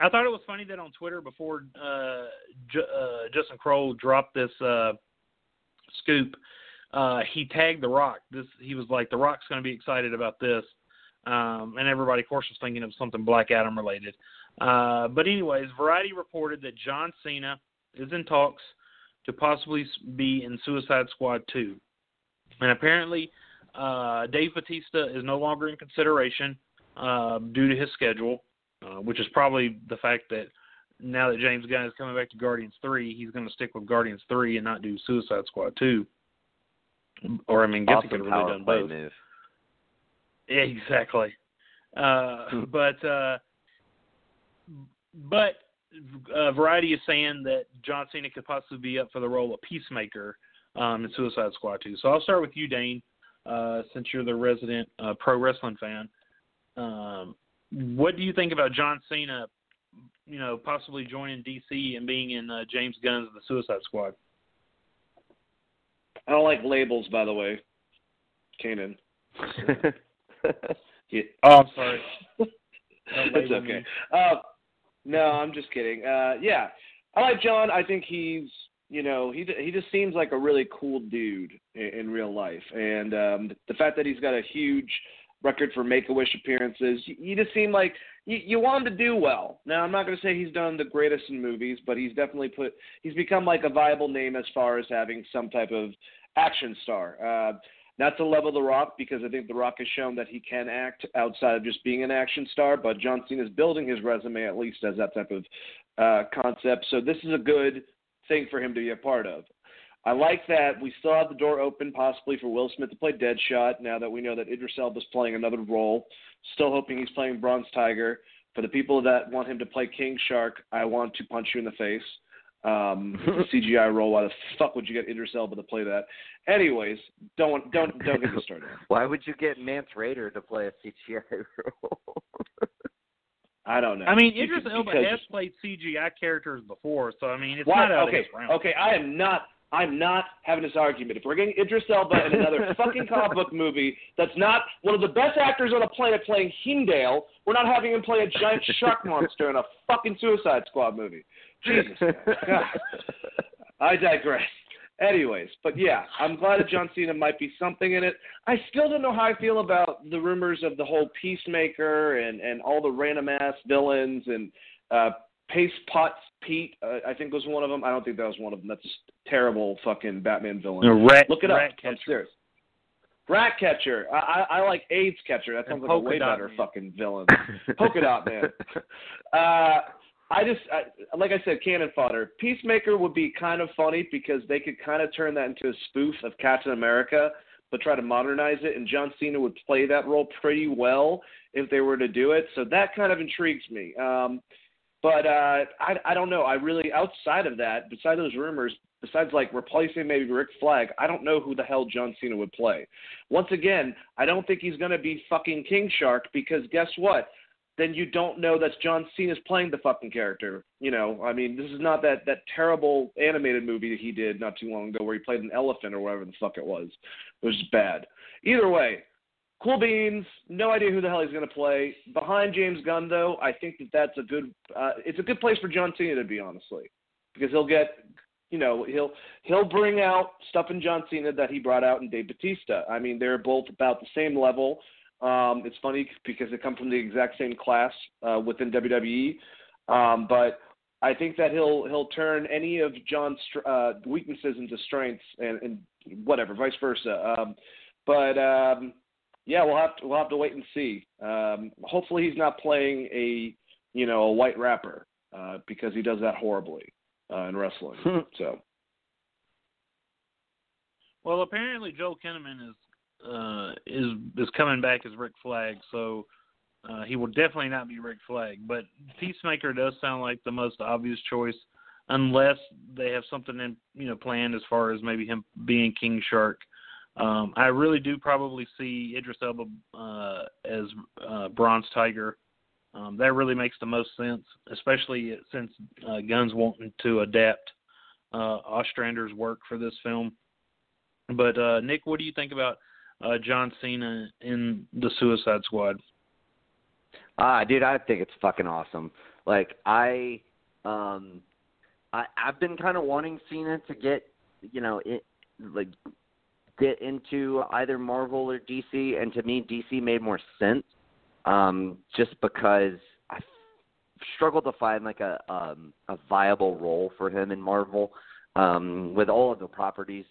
I thought it was funny that on Twitter before uh, J- uh, Justin Kroll dropped this uh, scoop, uh, he tagged The Rock. This he was like, The Rock's going to be excited about this, um, and everybody, of course, was thinking of something Black Adam related. Uh, but anyways, Variety reported that John Cena is in talks to possibly be in Suicide Squad 2, and apparently uh, Dave Batista is no longer in consideration uh, due to his schedule uh, which is probably the fact that now that James Gunn is coming back to Guardians Three, he's going to stick with Guardians Three and not do Suicide Squad Two. Or I mean, guess awesome he could have really done both. move. Exactly. Uh, but uh, but uh, Variety is saying that John Cena could possibly be up for the role of Peacemaker um, in Suicide Squad 2. So I'll start with you, Dane, uh, since you're the resident uh, pro wrestling fan. Um, what do you think about John Cena, you know, possibly joining DC and being in uh, James Gunn's The Suicide Squad? I don't like labels, by the way. Cainan. Yeah. Oh, I'm sorry. it's label okay. No, I'm just kidding. Uh, yeah, I like John. I think he's, you know, he he just seems like a really cool dude in, in real life, and um, the fact that he's got a huge record for Make a Wish appearances, you, you just seem like you, you want him to do well. Now, I'm not going to say he's done the greatest in movies, but he's definitely put he's become like a viable name as far as having some type of action star. Uh, not to level The Rock because I think The Rock has shown that he can act outside of just being an action star, but John Cena is building his resume at least as that type of uh, concept. So this is a good thing for him to be a part of. I like that we still have the door open possibly for Will Smith to play Deadshot now that we know that Idris Elba's playing another role. Still hoping he's playing Bronze Tiger. For the people that want him to play King Shark, I want to punch you in the face. Um, CGI role. Why the fuck would you get Idris Elba to play that? Anyways, don't don't don't get me started. Why would you get Mance Rayder to play a CGI role? I don't know. I mean, Because- Idris Elba because- has played CGI characters before, so I mean, it's Why? not out okay, of his realm. okay. I am not. I'm not having this argument. If we're getting Idris Elba in another fucking comic book movie that's not one of the best actors on the planet playing Heimdall, we're not having him play a giant shark monster in a fucking Suicide Squad movie. Jesus. God. I digress. Anyways, but yeah, I'm glad that John Cena might be something in it. I still don't know how I feel about the rumors of the whole Peacemaker and and all the random ass villains and uh Pace Potts Pete. Uh, I think was one of them. I don't think that was one of them. That's a terrible fucking Batman villain. No, rat, Look it up. rat I'm catcher. serious. Rat catcher. I, I, I like AIDS catcher. That sounds And like a way better man. fucking villain. Polka dot man. Uh, I just, I, like I said, cannon fodder. Peacemaker would be kind of funny because they could kind of turn that into a spoof of Captain America, but try to modernize it, and John Cena would play that role pretty well if they were to do it. So that kind of intrigues me. Um, but uh, I, I don't know. I really, outside of that, besides those rumors, besides like replacing maybe Rick Flag, I don't know who the hell John Cena would play. Once again, I don't think he's going to be fucking King Shark because guess what? Then you don't know that John Cena's playing the fucking character. You know, I mean, this is not that that terrible animated movie that he did not too long ago where he played an elephant or whatever the fuck it was. It was just bad. Either way, cool beans. No idea who the hell he's going to play. Behind James Gunn, though, I think that that's a good. Uh, it's a good place for John Cena to be, honestly, because he'll get, you know, he'll he'll bring out stuff in John Cena that he brought out in Dave Batista. I mean, they're both about the same level. Um, it's funny because they come from the exact same class uh, within WWE, um, but I think that he'll he'll turn any of John's str- uh, weaknesses into strengths and, and whatever, vice versa. Um, but um, yeah, we'll have to we'll have to wait and see. Um, hopefully, he's not playing a you know a white rapper uh, because he does that horribly uh, in wrestling. so Well, apparently Joel Kinnaman is uh, is is coming back as Rick Flag, so uh, he will definitely not be Rick Flag. But Peacemaker does sound like the most obvious choice, unless they have something in you know planned as far as maybe him being King Shark. Um, I really do probably see Idris Elba uh, as uh, Bronze Tiger. Um, that really makes the most sense, especially since uh, wanting to adapt uh, Ostrander's work for this film. But uh, Nick, what do you think about uh, John Cena in the Suicide Squad? Ah, dude, I think it's fucking awesome. Like I, um, I I've been kind of wanting Cena to get, you know, it like get into either Marvel or DC, and to me, DC made more sense. Um, just because I struggled to find like a um a viable role for him in Marvel, um, with all of the properties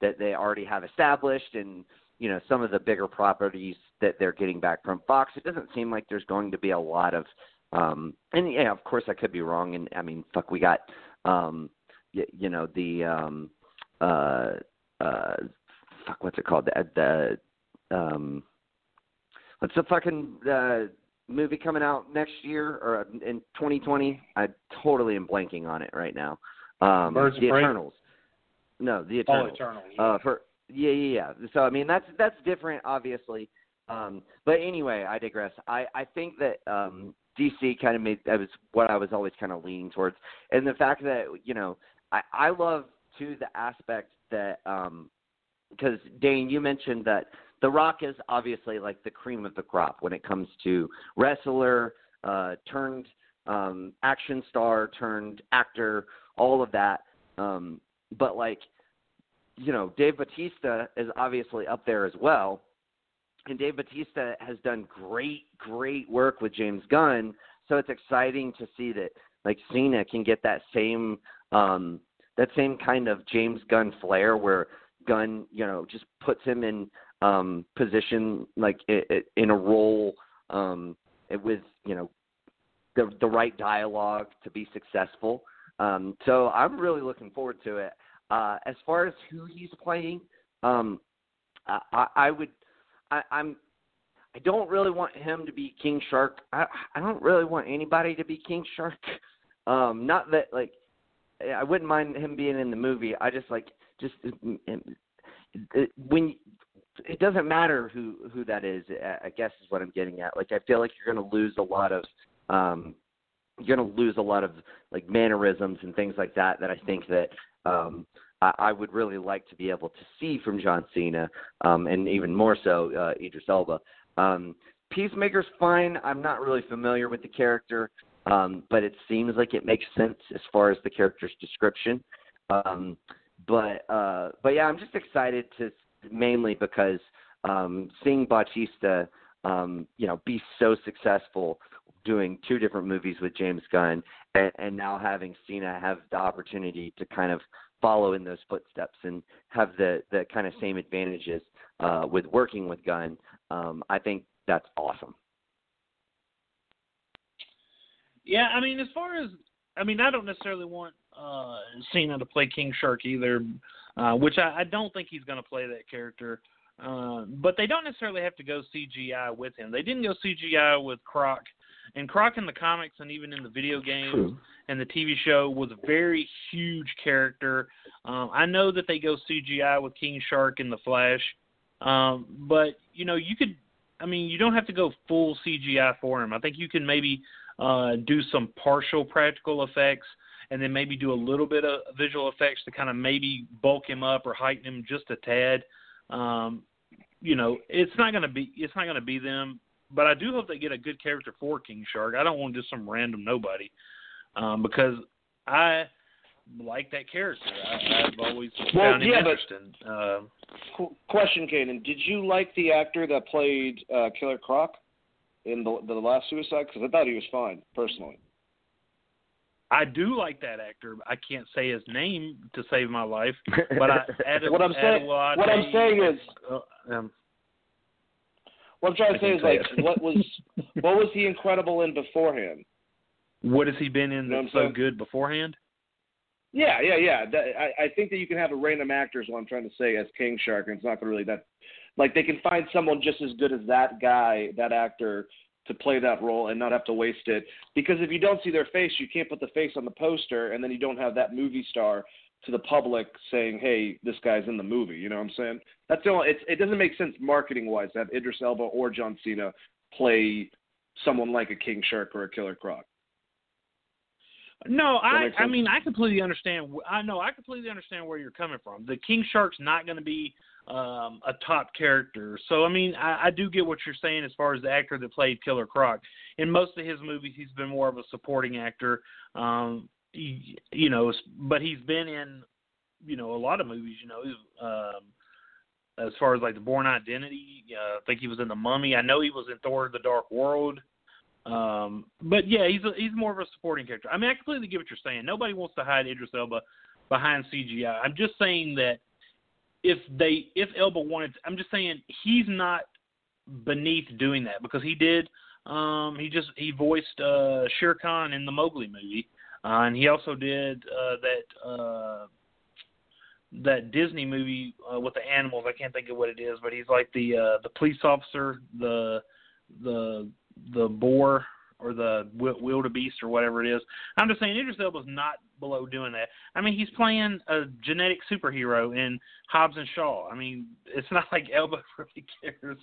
that they already have established and you know some of the bigger properties that they're getting back from Fox. It doesn't seem like there's going to be a lot of um and yeah, of course I could be wrong and I mean fuck we got um you, you know the um uh uh fuck what's it called the the um what's the fucking uh movie coming out next year or in 2020? I totally am blanking on it right now. Um Birds The Prey? Eternals. No, The Oh, Eternals Eternal. uh for yeah yeah yeah. So i mean that's that's different obviously. Um but anyway i digress. I i think that um dc kind of made that was what i was always kind of leaning towards. And the fact that you know i i love too the aspect that um because Dane, you mentioned that The Rock is obviously like the cream of the crop when it comes to wrestler uh, turned um, action star turned actor, all of that. Um, but like, you know, Dave Batista is obviously up there as well. And Dave Batista has done great, great work with James Gunn. So it's exciting to see that like Cena can get that same um that same kind of James Gunn flair where Gunn, you know, just puts him in um position like in a role um with, you know, the the right dialogue to be successful. Um so I'm really looking forward to it. Uh as far as who he's playing, um I, I would I, I'm I don't really want him to be King Shark. I I don't really want anybody to be King Shark. Um, not that like I wouldn't mind him being in the movie. I just like just when it doesn't matter who who that is. I guess is what I'm getting at. Like I feel like you're going to lose a lot of um you're going to lose a lot of like mannerisms and things like that that I think that um I, I would really like to be able to see from John Cena um and even more so uh Idris Elba. Um Peacemaker's fine. I'm not really familiar with the character um, but it seems like it makes sense as far as the character's description. Um, but uh, but yeah, I'm just excited to mainly because um, seeing Bautista, um, you know, be so successful doing two different movies with James Gunn, and, and now having Cena have the opportunity to kind of follow in those footsteps and have the the kind of same advantages uh, with working with Gunn. Um, I think that's awesome. Yeah, I mean, as far as I mean, I don't necessarily want uh Cena to play King Shark either, uh, which I, I don't think he's going to play that character. Uh, but they don't necessarily have to go CGI with him. They didn't go CGI with Croc, and Croc in the comics and even in the video games True. and the TV show was a very huge character. Um, I know that they go CGI with King Shark in the Flash, um, but you know you could. I mean, you don't have to go full CGI for him. I think you can maybe uh, do some partial practical effects, and then maybe do a little bit of visual effects to kind of maybe bulk him up or heighten him just a tad. Um, you know, it's not gonna be it's not gonna be them, but I do hope they get a good character for King Shark. I don't want just some random nobody, um, because I like that character. I, I've always Well, found him yeah, but- interesting. Uh, Qu- question, Cainan. Did you like the actor that played uh, Killer Croc in the the last Suicide? Because I thought he was fine, personally. I do like that actor. I can't say his name to save my life, but I, What I'm saying- Adewale- what I'm saying is- uh, um, What I'm trying to say is like, it. what was what was he incredible in beforehand? what has he been in You know that's so good beforehand? Yeah, yeah, yeah. That, I, I think that you can have a random actor is what I'm trying to say as King Shark, and it's not going to really that. Like they can find someone just as good as that guy, that actor, to play that role and not have to waste it. Because if you don't see their face, you can't put the face on the poster, and then you don't have that movie star to the public saying, "Hey, this guy's in the movie." You know what I'm saying? That's the only. It's, it doesn't make sense marketing wise to have Idris Elba or John Cena play someone like a King Shark or a Killer Croc. No, I I mean I completely understand. I know I completely understand where you're coming from. The King Shark's not going to be um, a top character, so I mean I, I do get what you're saying as far as the actor that played Killer Croc. In most of his movies, he's been more of a supporting actor. Um, he, you know, but he's been in you know a lot of movies. You know, um, as far as like the Bourne Identity, uh, I think he was in the Mummy. I know he was in Thor: The Dark World. Um, but yeah, he's a, he's more of a supporting character. I mean, I completely get what you're saying. Nobody wants to hide Idris Elba behind CGI. I'm just saying that if they if Elba wanted, I'm just saying he's not beneath doing that because he did. Um, he just he voiced uh, Shere Khan in the Mowgli movie, uh, and he also did uh, that uh, that Disney movie uh, with the animals. I can't think of what it is, but he's like the uh, the police officer, the the the boar or the wil- wildebeest or whatever it is. I'm just saying Idris Elba's not below doing that. I mean, he's playing a genetic superhero in Hobbs and Shaw. I mean, it's not like Elba really cares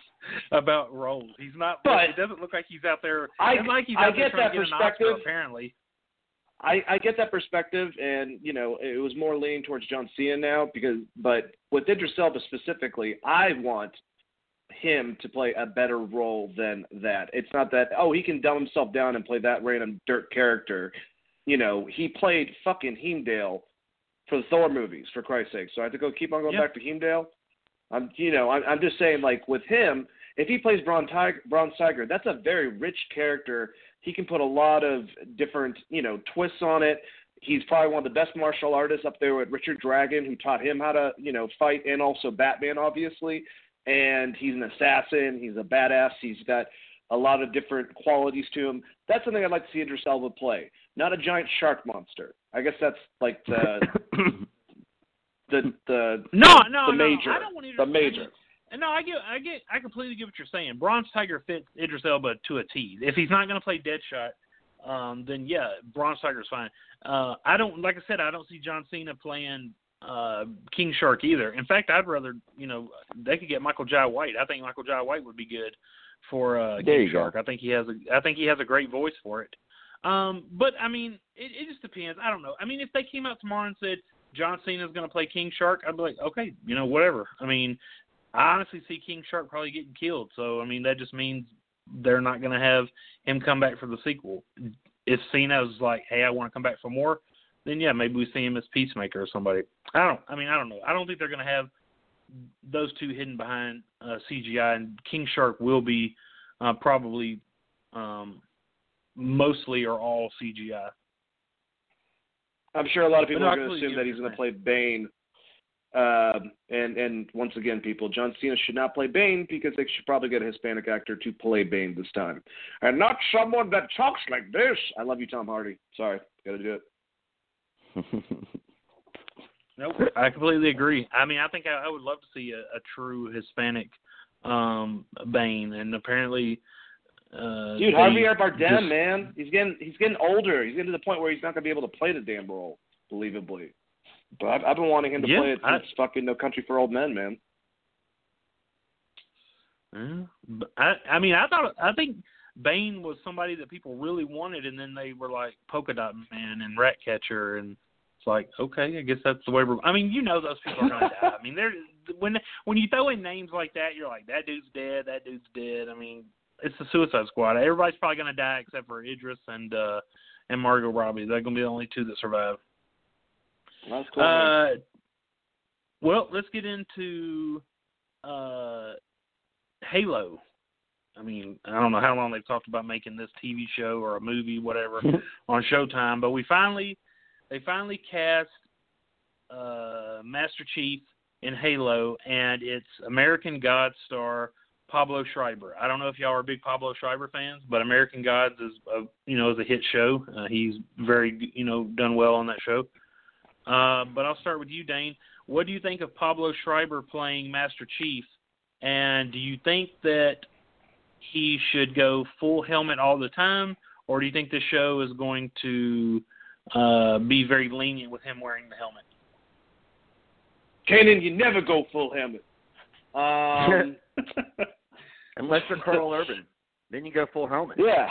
about roles. He's not. But- it doesn't look like he's out there. I- like he's I there get trying that to get an Oscar, perspective. apparently. I, I get that perspective, and you know, it was more leaning towards John Cena now because, but with Idris Elba specifically, I want him to play a better role than that. It's not that oh he can dumb himself down and play that random dirt character. You know, he played fucking Heimdall for the Thor movies, for Christ's sake. So I have to go keep on going Yep. back to Heimdall. I'm, you know, I'm, I'm just saying, like with him, if he plays Bronze Tiger, Bronze Tiger, that's a very rich character. He can put a lot of different, you know, twists on it. He's probably one of the best martial artists up there with Richard Dragon, who taught him how to, you know, fight, and also Batman, obviously. And he's an assassin. He's a badass. He's got a lot of different qualities to him. That's something I'd like to see Idris Elba play. Not a giant shark monster. I guess that's like the the the No, the, no, the no. major I don't want Idris, the major. No, I get, I get, I completely get what you're saying. Bronze Tiger fits Idris Elba to a T. If he's not going to play Deadshot, um, then yeah, Bronze Tiger's fine. Uh, I don't, like I said, I don't see John Cena playing uh, King Shark either. In fact, I'd rather, you know, they could get Michael Jai White. I think Michael Jai White would be good for uh, King go. Shark. I think he has a, I think he has a great voice for it. Um, but I mean, it, it just depends. I don't know. I mean, if they came out tomorrow and said John Cena's going to play King Shark, I'd be like, okay, you know, whatever. I mean, I honestly see King Shark probably getting killed. So I mean, that just means they're not going to have him come back for the sequel. If Cena's like, hey, I want to come back for more, then yeah, maybe we see him as Peacemaker or somebody. I don't. I mean, I don't know. I don't think they're going to have those two hidden behind uh, CGI, and King Shark will be uh, probably um, mostly or all CGI. I'm sure a lot of people are going to assume that he's going to play Bane. Um, and and once again, people, John Cena should not play Bane because they should probably get a Hispanic actor to play Bane this time, and not someone that talks like this. I love you, Tom Hardy. Sorry, got to do it. Nope, I completely agree. I mean, I think I, I would love to see a, a true Hispanic um Bane, and apparently, uh, Dude, Javier Bardem, just- man, he's getting he's getting older. He's getting to the point where he's not going to be able to play the damn role, believably. But I've, I've been wanting him to Yeah, play it I- since fucking No Country for Old Men, man. Yeah, I, I mean, I thought I think Bane was somebody that people really wanted, and then they were like Polka Dot Man and Ratcatcher, and it's like, okay, I guess that's the way we're. I mean, you know, those people are gonna die. I mean, they're when when you throw in names like that, you're like, that dude's dead, that dude's dead. I mean, it's the Suicide Squad. Everybody's probably gonna die except for Idris and uh and Margot Robbie. They're gonna be the only two that survive. That's cool. Uh, well, let's get into uh, Halo. I mean, I don't know how long they've talked about making this TV show or a movie, whatever, on Showtime, but we finally, they finally cast uh, Master Chief in Halo, and it's American Gods star Pablo Schreiber. I don't know if y'all are big Pablo Schreiber fans, but American Gods is, a, you know, is a hit show. Uh, he's very, you know, done well on that show. Uh, but I'll start with you, Dane. What do you think of Pablo Schreiber playing Master Chief? And do you think that he should go full helmet all the time, or do you think the show is going to uh, be very lenient with him wearing the helmet? Cainan, you never go full helmet. Um, Unless you're Karl Urban, then you go full helmet. yeah,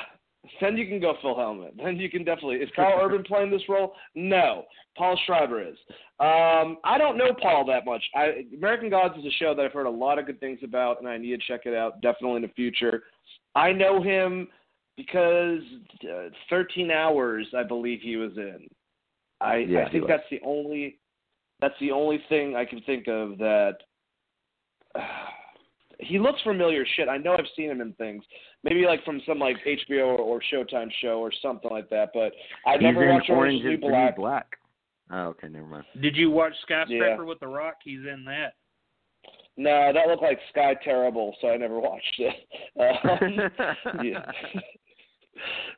then you can go full helmet. Then you can definitely. Is Karl Urban playing this role? No, Paul Schreiber is. Um, I don't know Paul that much. I, American Gods is a show that I've heard a lot of good things about, and I need to check it out definitely in the future. I know him because uh, 13 Hours, I believe he was in. I, Yeah, I think that's the only that's the only thing I can think of that. He looks familiar shit. I know I've seen him in things. Maybe like from some like HBO or, or Showtime show or something like that. But I He's never in watched Orange Orange is is the the New New Black. Black. Oh, okay, never mind. Did you watch Skyscraper Yeah. with The Rock? He's in that. No, that looked like Sky Terrible, so I never watched it. Um, yeah.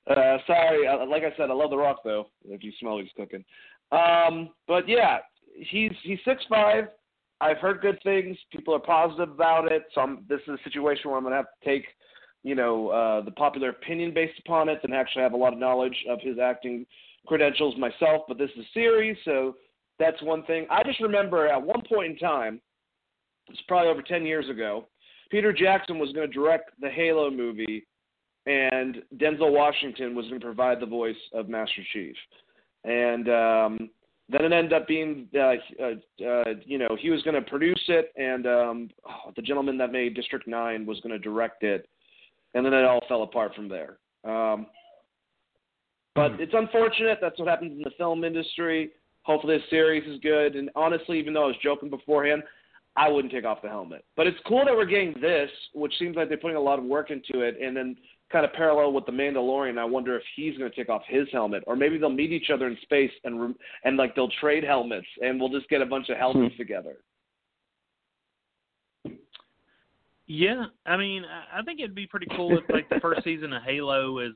Uh, sorry, uh, like I said, I love The Rock though. If you smell he's cooking. Um, but yeah, he's he's six five. I've heard good things. People are positive about it. So I'm, this is a situation where I'm gonna have to take, you know, uh, the popular opinion based upon it, and actually have a lot of knowledge of his acting credentials myself. But this is a series, so that's one thing. I just remember at one point in time, it's probably over ten years ago, Peter Jackson was going to direct the Halo movie, and Denzel Washington was going to provide the voice of Master Chief. and um, then it ended up being, uh, uh, uh, you know, he was going to produce it, and um, oh, the gentleman that made District Nine was going to direct it, and then it all fell apart from there. Um, but it's unfortunate. That's what happens in the film industry. Hopefully, the series is good. And honestly, even though I was joking beforehand, I wouldn't take off the helmet. But it's cool that we're getting this, which seems like they're putting a lot of work into it. And then kind of parallel with the Mandalorian, I wonder if he's going to take off his helmet, or maybe they'll meet each other in space and and like they'll trade helmets, and we'll just get a bunch of helmets together. Yeah, I mean, I think it'd be pretty cool if like the first season of Halo is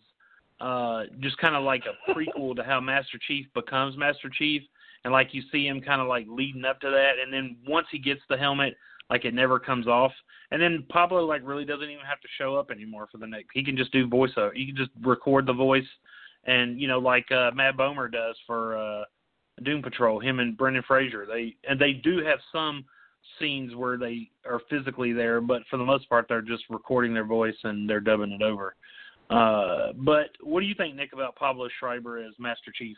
uh just kind of like a prequel to how Master Chief becomes Master Chief, and like you see him kind of like leading up to that, and then once he gets the helmet, like it never comes off, and then Pablo like really doesn't even have to show up anymore for the next. He can just do voiceover. He can just record the voice, and you know like uh, Matt Bomer does for uh Doom Patrol. Him and Brendan Fraser. They and they do have some scenes where they are physically there, but for the most part, they're just recording their voice and they're dubbing it over. Uh, but what do you think, Nick, about Pablo Schreiber as Master Chief?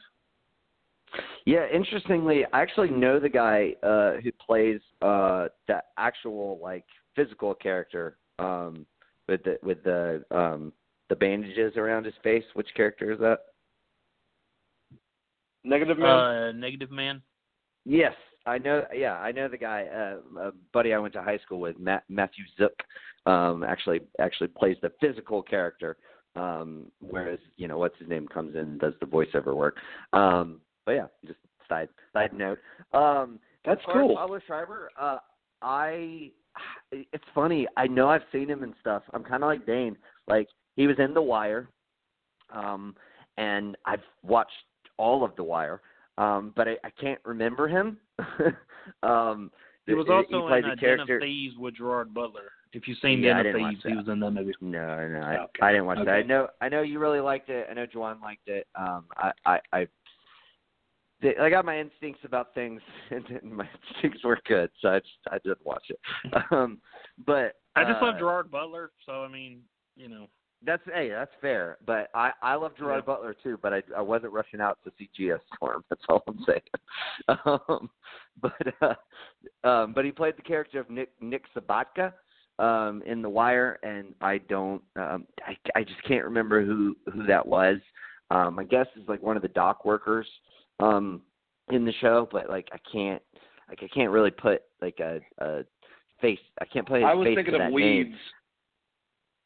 Yeah, interestingly, I actually know the guy uh, who plays uh, the actual like physical character um, with the with the um, the bandages around his face. Which character is that? Negative Man. Uh, Negative Man. Yes, I know. Yeah, I know the guy. Uh, a buddy I went to high school with, Matt, Matthew Zuk, um, actually actually plays the physical character. Um, whereas you know what's his name comes in and does the voiceover work. Um, but yeah, just side side note. Um, That's cool. Pablo Schreiber, uh, I it's funny. I know I've seen him and stuff. I'm kind of like Dane. Like he was in The Wire, um, and I've watched all of The Wire, um, but I, I can't remember him. um, He was he also played in the uh, Den character. of Thieves with Gerard Butler. If you've seen Yeah, Den of Thieves, he was in that movie. No, no, I, Okay. I didn't watch that. I know, I know you really liked it. I know Juwan liked it. Um, I, I, I, they- I got my instincts about things, and, and my instincts were good, so I just, I didn't watch it. Um, but I just uh, love Gerard Butler, so I mean, you know. That's hey, that's fair. But I, I love Gerard Yeah. Butler too. But I, I wasn't rushing out to see GS Storm. That's all I'm saying. Um, but, uh, um, but he played the character of Nick Nick Sobotka um, in The Wire, and I don't, um, I, I just can't remember who who that was. Um, I guess is like one of the dock workers um, in the show, but like I can't, like I can't really put like a, a face. I can't play. I was thinking of that name. Weeds.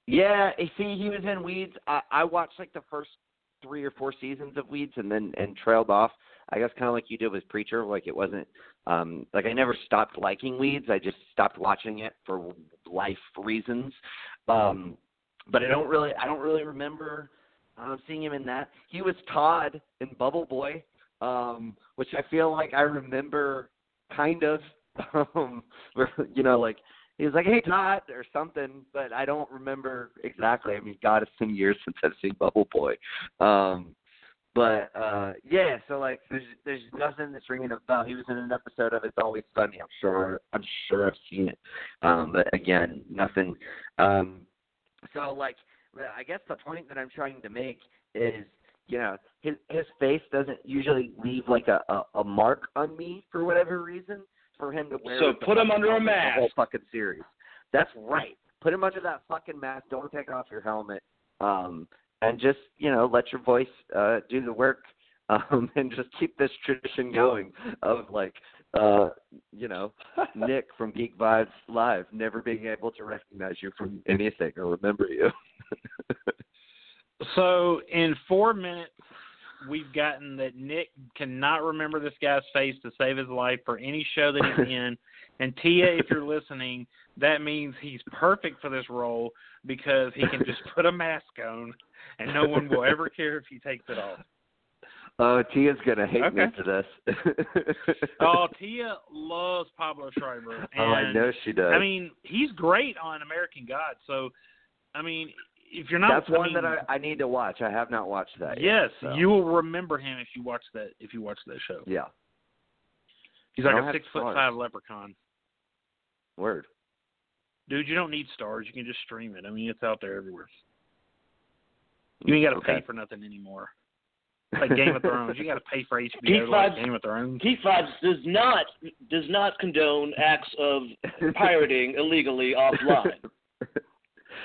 Yeah, eh, see, he was in Weeds. I, I watched like the first three or four seasons of Weeds, and then and trailed off. I guess kind of like you did with Preacher. Like it wasn't um like I never stopped liking Weeds. I just stopped watching it for life reasons. Um, but I don't really, I don't really remember um, seeing him in that. He was Todd in Bubble Boy, um, which I feel like I remember kind of. Um, you know, like he was like, "Hey Todd" or something, but I don't remember exactly. I mean, God, it's been years since I've seen Bubble Boy. Um, but uh yeah, so like, there's there's nothing that's ringing a bell. He was in an episode of It's Always Sunny. I'm sure I'm sure I've seen it. Um, but again, nothing. Um, so like, I guess the point that I'm trying to make is, you know, his his face doesn't usually leave like a a, a mark on me for whatever reason. For him to wear So put him under a helmet the mask. whole fucking series. That's right. Put him under that fucking mask. Don't take off your helmet. Um, and just you know let your voice uh, do the work. Um, and just keep this tradition going of like uh, you know Nick from Geek Vibes Live never being able to recognize you from anything or remember you. So in four minutes, we've gotten that Nick cannot remember this guy's face to save his life for any show that he's in. And Tia, if you're listening, that means he's perfect for this role because he can just put a mask on, and no one will ever care if he takes it off. Oh, Tia's gonna hate me for this. Oh, Tia loves Pablo Schreiber. And, oh, I know she does. I mean, he's great on American God. So, I mean, if you're not, that's one mean, that I, I need to watch. I have not watched that. yet, Yes, so. you will remember him if you watch that. If you watch that show, Yeah. he's like a six foot Starz. five leprechaun. Word. Dude, you don't need Starz. You can just stream it. I mean, it's out there everywhere. You ain't got to Okay. pay for nothing anymore. like Game of Thrones. You got to pay for HBO Geek to like Vibes- Game of Thrones. Geek Vibes does not does not condone acts of pirating illegally offline.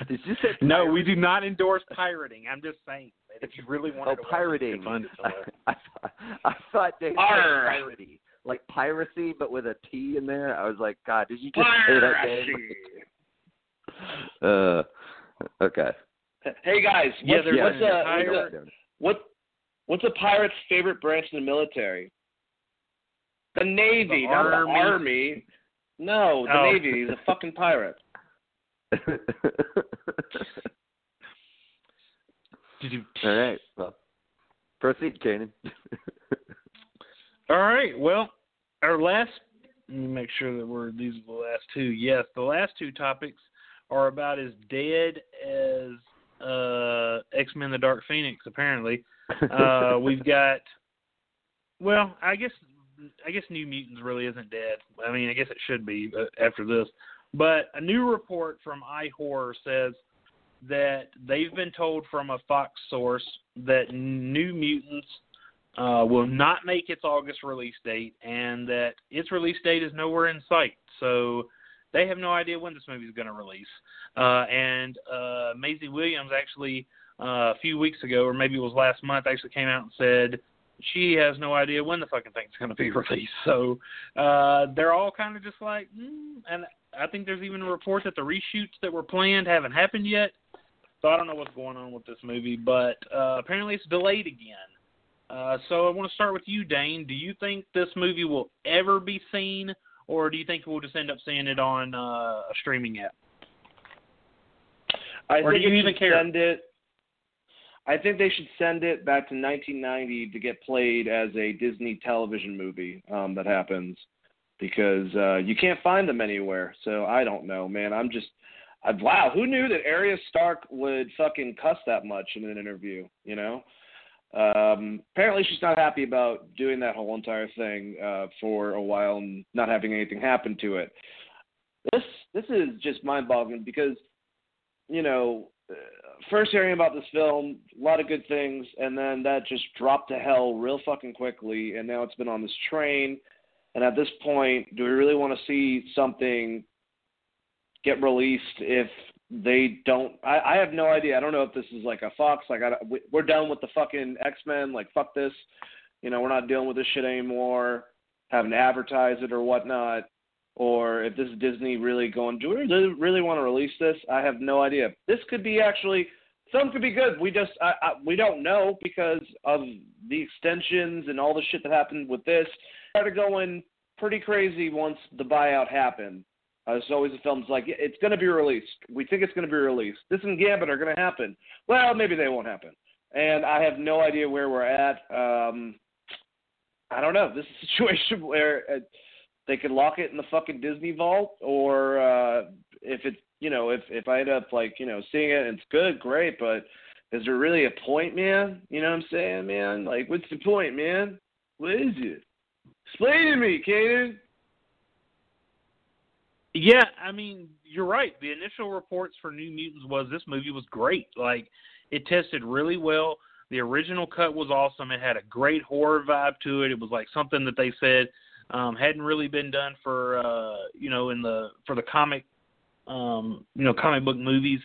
Did you say No, we do not endorse pirating. I'm just saying that if you really want Oh, to watch it, you pirating. can find I. I, thought- I thought they said Arr. piracy, like piracy, but with a T in there. I was like, God, did you just say that Piracy. game? Uh, okay. Hey guys, Yeah, what's, there's what's, a a, what's a what what's a pirate's favorite branch in the military? The Navy, The not the Army. army. No, the Oh. Navy. He's a fucking pirate. All right. Well, proceed, Cainan. All right. Well, our last. Let me make sure that we're these are the last two. Yes, the last two topics are about as dead as uh, X Men: The Dark Phoenix. Apparently, uh, we've got. Well, I guess I guess New Mutants really isn't dead. I mean, I guess it should be after this. But a new report from iHorror says that they've been told from a Fox source that New Mutants uh, will not make its August release date, and that its release date is nowhere in sight. So they have no idea when this movie is going to release. Uh, and uh, Maisie Williams actually uh, a few weeks ago, or maybe it was last month, actually came out and said she has no idea when the fucking thing's going to be released. So uh, they're all kind of just like, mm, and I think there's even a report that the reshoots that were planned haven't happened yet. So I don't know what's going on with this movie, but uh, apparently it's delayed again. Uh, so I want to start with you, Dane. Do you think this movie will ever be seen, or do you think we'll just end up seeing it on uh, a streaming app? I Or think do you even care? send it. I think they should send it back to 1990 to get played as a Disney television movie um, that happens because uh, you can't find them anywhere. So I don't know, man. I'm just, I, wow, who knew that Arya Stark would fucking cuss that much in an interview? You know. Um, apparently, she's not happy about doing that whole entire thing uh, for a while and not having anything happen to it. This this is just mind-boggling because you know, first hearing about this film, a lot of good things, and then that just dropped to hell real fucking quickly, and now it's been on this train. And at this point, do we really want to see something get released if they don't? I, I have no idea. I don't know if this is like a Fox, like I, we- we're done with the fucking X Men, like fuck this. You know, we're not dealing with this shit anymore. Having to advertise it or whatnot or if this is Disney really going, do we really, really want to release this? I have no idea. This could be actually, film could be good. We just, I, I, we don't know because of the extensions and all the shit that happened with this. Started going pretty crazy once the buyout happened. Uh, it's always the film's like, it's going to be released. We think it's going to be released. This and Gambit are going to happen. Well, maybe they won't happen. And I have no idea where we're at. Um, I don't know. This is a situation where. Uh, they could lock it in the fucking Disney vault, or uh, if it's you know if if I end up like you know seeing it and it's good, great. But is there really a point, man? You know what I'm saying, man? Like, what's the point, man? What is it? Explain to me, Cainan. Yeah, I mean, you're right. The initial reports for New Mutants was this movie was great. Like, it tested really well. The original cut was awesome. It had a great horror vibe to it. It was like something that they said um, hadn't really been done for uh, you know in the for the comic um, you know comic book movies,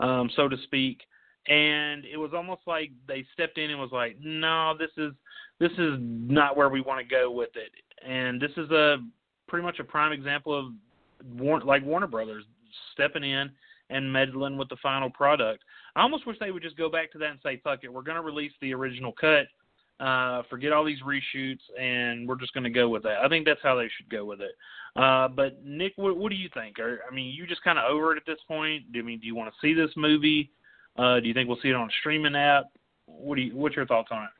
um, so to speak. And it was almost like they stepped in and was like, no, this is this is not where we want to go with it. And this is a pretty much a prime example of Warner, like Warner Brothers stepping in and meddling with the final product. I almost wish they would just go back to that and say, "Fuck it, we're going to release the original cut. Uh, forget all these reshoots, and we're just going to go with that." I think that's how they should go with it. Uh, but Nick, what, what do you think? Are, I mean, you just kind of over it at this point. Do I mean, do you want to see this movie? Uh, do you think we'll see it on a streaming app? What do you? What's your thoughts on it?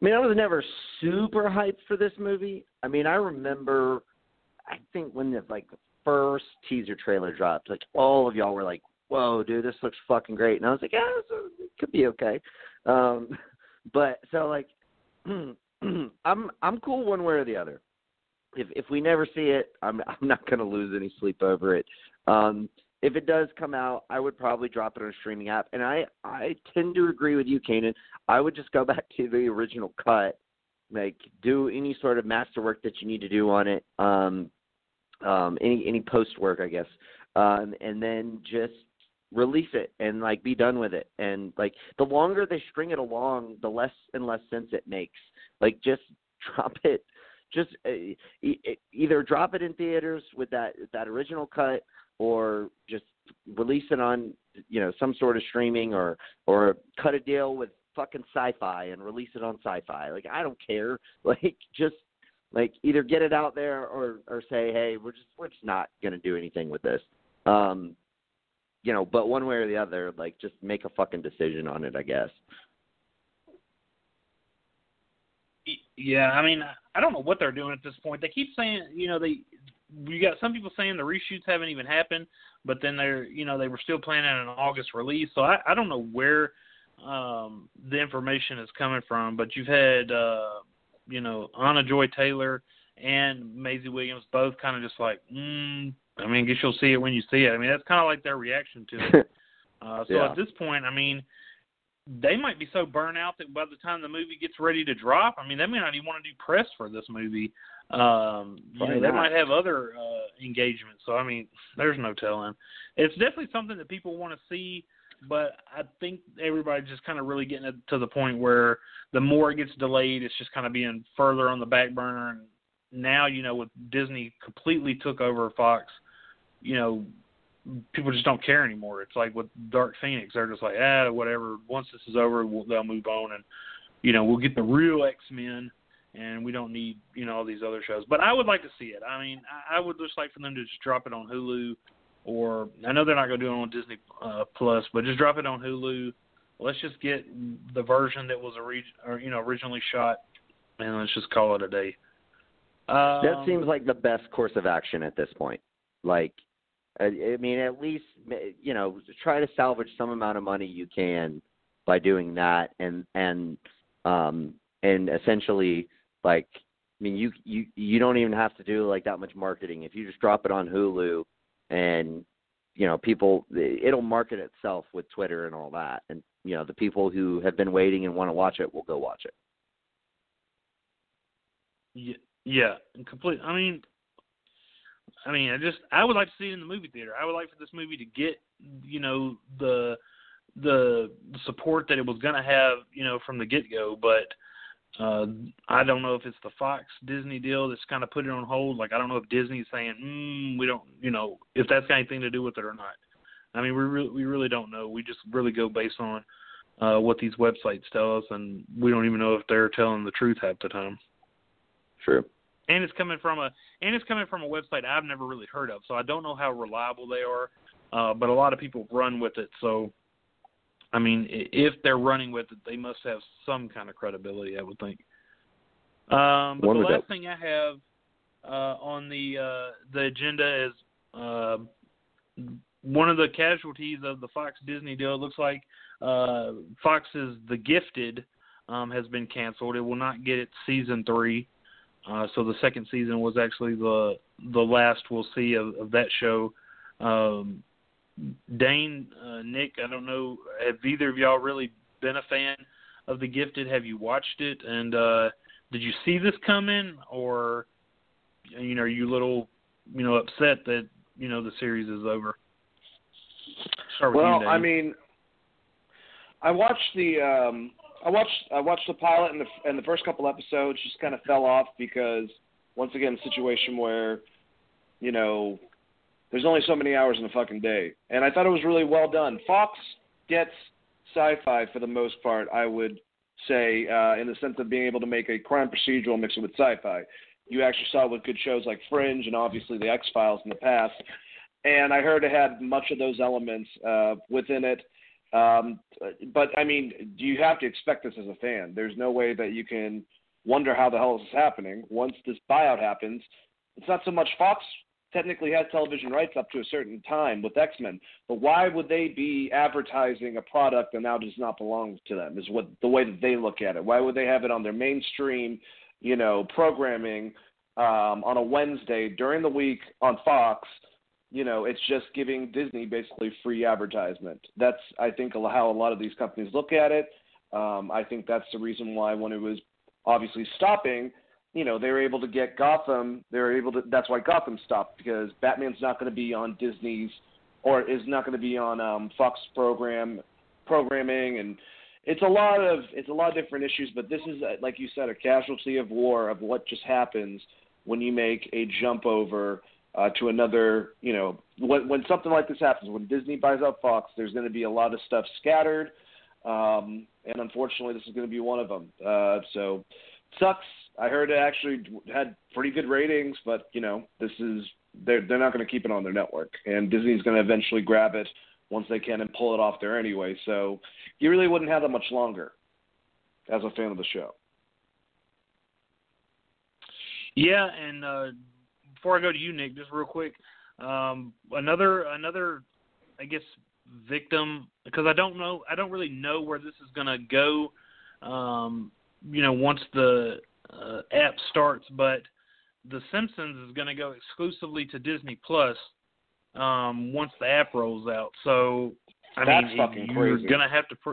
I mean, I was never super hyped for this movie. I mean, I remember, I think when the like the first teaser trailer dropped, like all of y'all were like, "Whoa, dude, this looks fucking great," and I was like, "Yeah, it could be okay." Um, but so like, I'm I'm cool one way or the other. If if we never see it, I'm I'm not gonna lose any sleep over it. Um, if it does come out, I would probably drop it on a streaming app. And I I tend to agree with you, Cainan. I would just go back to the original cut, like do any sort of masterwork that you need to do on it, um, um, any any post work, I guess, um, and then just release it and like be done with it. And like the longer they string it along, the less and less sense it makes. Like just drop it just uh, either drop it in theaters with that that original cut or just release it on you know some sort of streaming or or cut a deal with fucking sci-fi and release it on sci-fi. Like i don't care. Like just like either get it out there or or say hey we're just we're just not going to do anything with this. Um you know but one way or the other like just make a fucking decision on it i guess. Yeah i mean i don't know what they're doing at this point. They keep saying you know they you got some people saying the reshoots haven't even happened, but then they're you know they were still planning an August release. So I, I don't know where um, the information is coming from, but you've had uh, you know Anna Joy Taylor and Maisie Williams both kind of just like, mm, I mean, I guess you'll see it when you see it. I mean, that's kind of like their reaction to it. uh, so yeah. at this point, I mean, they might be so burnt out that by the time the movie gets ready to drop, I mean, they may not even want to do press for this movie. Um, you know, they might have other uh, engagements. So I mean, there's no telling. It's definitely something that people want to see, but I think everybody's just kind of really getting it to the point where the more it gets delayed, it's just kind of being further on the back burner. And now, you know, with Disney completely took over Fox, you know, people just don't care anymore. It's like with Dark Phoenix, they're just like, ah, whatever. Once this is over, we'll, they'll move on, and you know, we'll get the real X Men and we don't need you know all these other shows. But I would like to see it. I mean, I, I would just like for them to just drop it on Hulu, or I know they're not going to do it on Disney uh, Plus, but just drop it on Hulu. Let's just get the version that was orig- or, you know originally shot, and let's just call it a day. Um, that seems like the best course of action at this point. Like, I mean, at least you know, try to salvage some amount of money you can by doing that, and and um and essentially like, I mean, you you you don't even have to do like that much marketing. If you just drop it on Hulu, and you know, people, it'll market itself with Twitter and all that, and you know, the people who have been waiting and want to watch it will go watch it. Yeah, yeah, complete. I mean, I mean, I just I would like to see it in the movie theater. I would like for this movie to get you know the the support that it was going to have you know from the get go, but uh, I don't know if it's the Fox Disney deal that's kind of put it on hold. Like I don't know if Disney's saying, mm, we don't, you know, if that's got anything to do with it or not. I mean, we really, we really don't know. We just really go based on uh, what these websites tell us, and we don't even know if they're telling the truth half the time. True. And it's coming from a and it's coming from a website I've never really heard of, so I don't know how reliable they are. Uh, but a lot of people run with it, so I mean, if they're running with it, they must have some kind of credibility, I would think. Um, but One the last that. thing I have uh, on the uh, the agenda is uh, one of the casualties of the Fox Disney deal. It looks like uh, Fox's The Gifted um, has been canceled. It will not get its season three. Uh, so the second season was actually the the last we'll see of, of that show. Um, Dane, uh, Nick, I don't know, have either of y'all really been a fan of The Gifted? Have you watched it? And uh, did you see this coming, or you know, are you a little, you know, upset that you know the series is over? Well, you, I mean, I watched the um, I watched I watched the pilot and the and the first couple episodes just kind of fell off because once again, situation where you know there's only so many hours in a fucking day. And I thought it was really well done. Fox gets sci-fi for the most part, I would say, uh, in the sense of being able to make a crime procedural mixed with sci-fi. You actually saw with good shows like Fringe and obviously the X Files in the past. And I heard it had much of those elements uh, within it. Um, but I mean, do you have to expect this as a fan? There's no way that you can wonder how the hell this is happening. Once this buyout happens, it's not so much Fox technically has television rights up to a certain time with X Men, but why would they be advertising a product that now does not belong to them? Is what the way that they look at it. Why would they have it on their mainstream, you know, programming um, on a Wednesday during the week on Fox? You know, it's just giving Disney basically free advertisement. That's I think how a lot of these companies look at it. Um, I think that's the reason why when it was obviously stopping, you know, they were able to get Gotham. They were able to. That's why Gotham stopped because Batman's not going to be on Disney's or is not going to be on um, Fox program programming and it's a lot of it's a lot of different issues, but this is like you said a casualty of war of what just happens when you make a jump over uh, to another. You know, when when something like this happens, when Disney buys out Fox, there's going to be a lot of stuff scattered, um, and unfortunately, this is going to be one of them. Uh, so, sucks. I heard it actually had pretty good ratings, but you know, this is they're they're not going to keep it on their network, and Disney's going to eventually grab it once they can and pull it off there anyway. So you really wouldn't have that much longer as a fan of the show. Yeah, and uh, before I go to you, Nick, just real quick, um, another another, I guess, victim because I don't know, I don't really know where this is going to go. Um, you know, once the uh, app starts, but The Simpsons is going to go exclusively to Disney Plus um, once the app rolls out. So I That's mean, fucking you're crazy. gonna have to. Pr-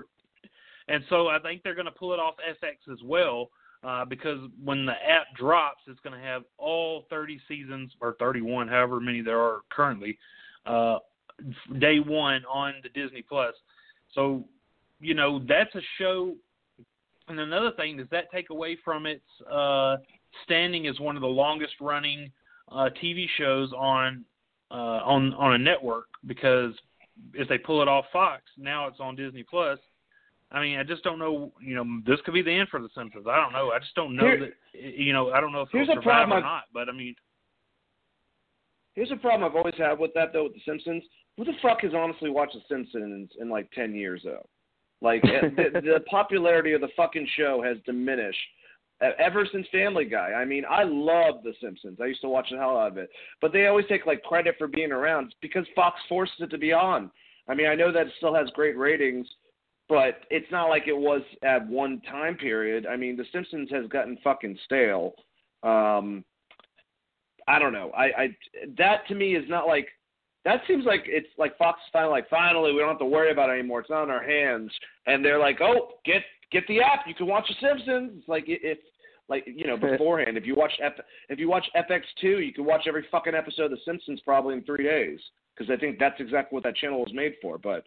and so I think they're gonna pull it off FX as well. Uh, because when the app drops, it's going to have all 30 seasons or 31, however many there are currently, uh, day one on the Disney Plus. So, you know, that's a show. And another thing, does that take away from its uh, standing as one of the longest running uh, TV shows on uh, on on a network? Because if they pull it off Fox, now it's on Disney Plus. I mean, I just don't know. You know, this could be the end for The Simpsons. I don't know. I just don't know Here- that. You know, I don't know if here's it'll a survive problem or not. But I mean, Here's a problem I've always had with that though with The Simpsons. Who the fuck has honestly watched The Simpsons in like ten years though? Like eh, the, the popularity of the fucking show has diminished ever since Family Guy. I mean, I love The Simpsons. I used to watch the hell out of it, but they always take like credit for being around It's because Fox forces it to be on. I mean, I know that it still has great ratings, but it's not like it was at one time period. I mean, The Simpsons has gotten fucking stale. Um, I don't know. I, I that to me is not like that seems like it's like Fox is finally like finally we don't have to worry about it anymore. It's not in our hands, and they're like, oh, get get the app. You can watch The Simpsons. It's like it- it's like you know beforehand. if you watch F, if you watch FX two, you can watch every fucking episode of The Simpsons probably in three days because I think that's exactly what that channel was made for. But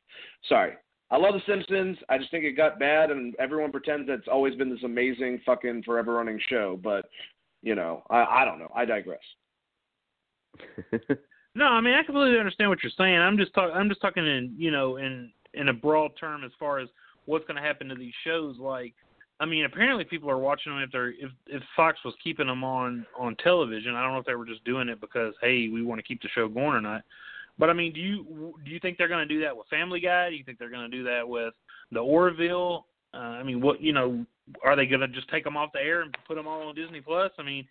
sorry. I love The Simpsons. I just think it got bad, and everyone pretends that it's always been this amazing, fucking forever running show. But you know, I, I don't know. I digress. no, I mean, I completely understand what you're saying. I'm just talking. I'm just talking in you know in in a broad term as far as what's going to happen to these shows. Like, I mean, apparently people are watching them if they're if if Fox was keeping them on on television. I don't know if they were just doing it because hey, we want to keep the show going or not. But I mean, do you do you think they're going to do that with Family Guy? Do you think they're going to do that with the Orville? Uh, I mean, what you know, are they going to just take them off the air and put them all on Disney Plus? I mean,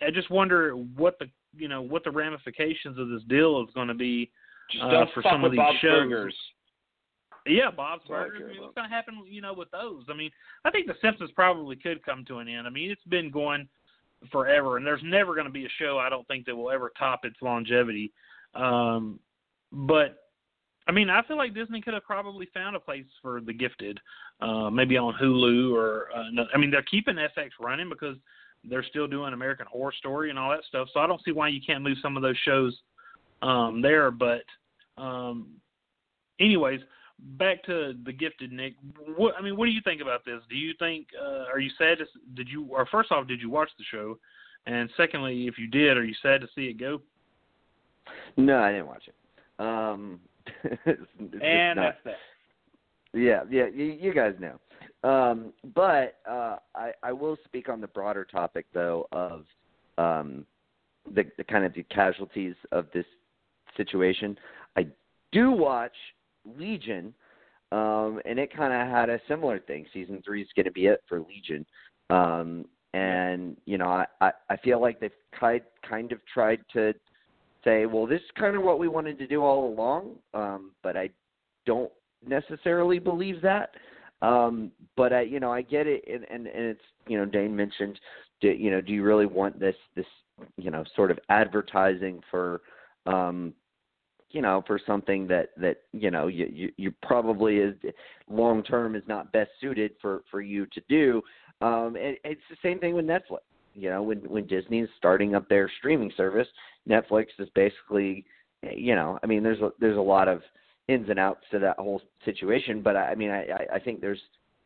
I just wonder what the you know what the ramifications of this deal is going to be uh, for some of these Bob's shows. Burgers. Yeah, Bob's Burgers. I mean, what's going to happen, you know, with those? I mean, I think The Simpsons probably could come to an end. I mean, it's been going forever, and there's never going to be a show I don't think that will ever top its longevity. Um, but I mean, I feel like Disney could have probably found a place for The Gifted, uh, maybe on Hulu or. Uh, I mean, they're keeping FX running because they're still doing American Horror Story and all that stuff. So I don't see why you can't move some of those shows um, there. But um, anyways, back to the gifted Nick. What I mean, what do you think about this? Do you think uh, are you sad? To, did you or first off, did you watch the show? And secondly, if you did, are you sad to see it go? No, I didn't watch it. Um, it's, it's and not, that's that. Yeah, yeah, you, you guys know. Um, but uh, I, I will speak on the broader topic though of um, the, the kind of the casualties of this situation. I do watch Legion, um, and it kind of had a similar thing. Season three is going to be it for Legion, um, and you know I, I, I feel like they've kind kind of tried to say, well, this is kind of what we wanted to do all along, um, but I don't necessarily believe that. Um, but I, you know, I get it, and, and and it's you know, Dane mentioned, do, you know, do you really want this this you know sort of advertising for um, you know for something that that you know you you, you probably is long term is not best suited for for you to do. Um, and it's the same thing with Netflix. You know, when when Disney is starting up their streaming service, Netflix is basically, you know, I mean, there's a, there's a lot of ins and outs to that whole situation, but I, I mean, I I think there's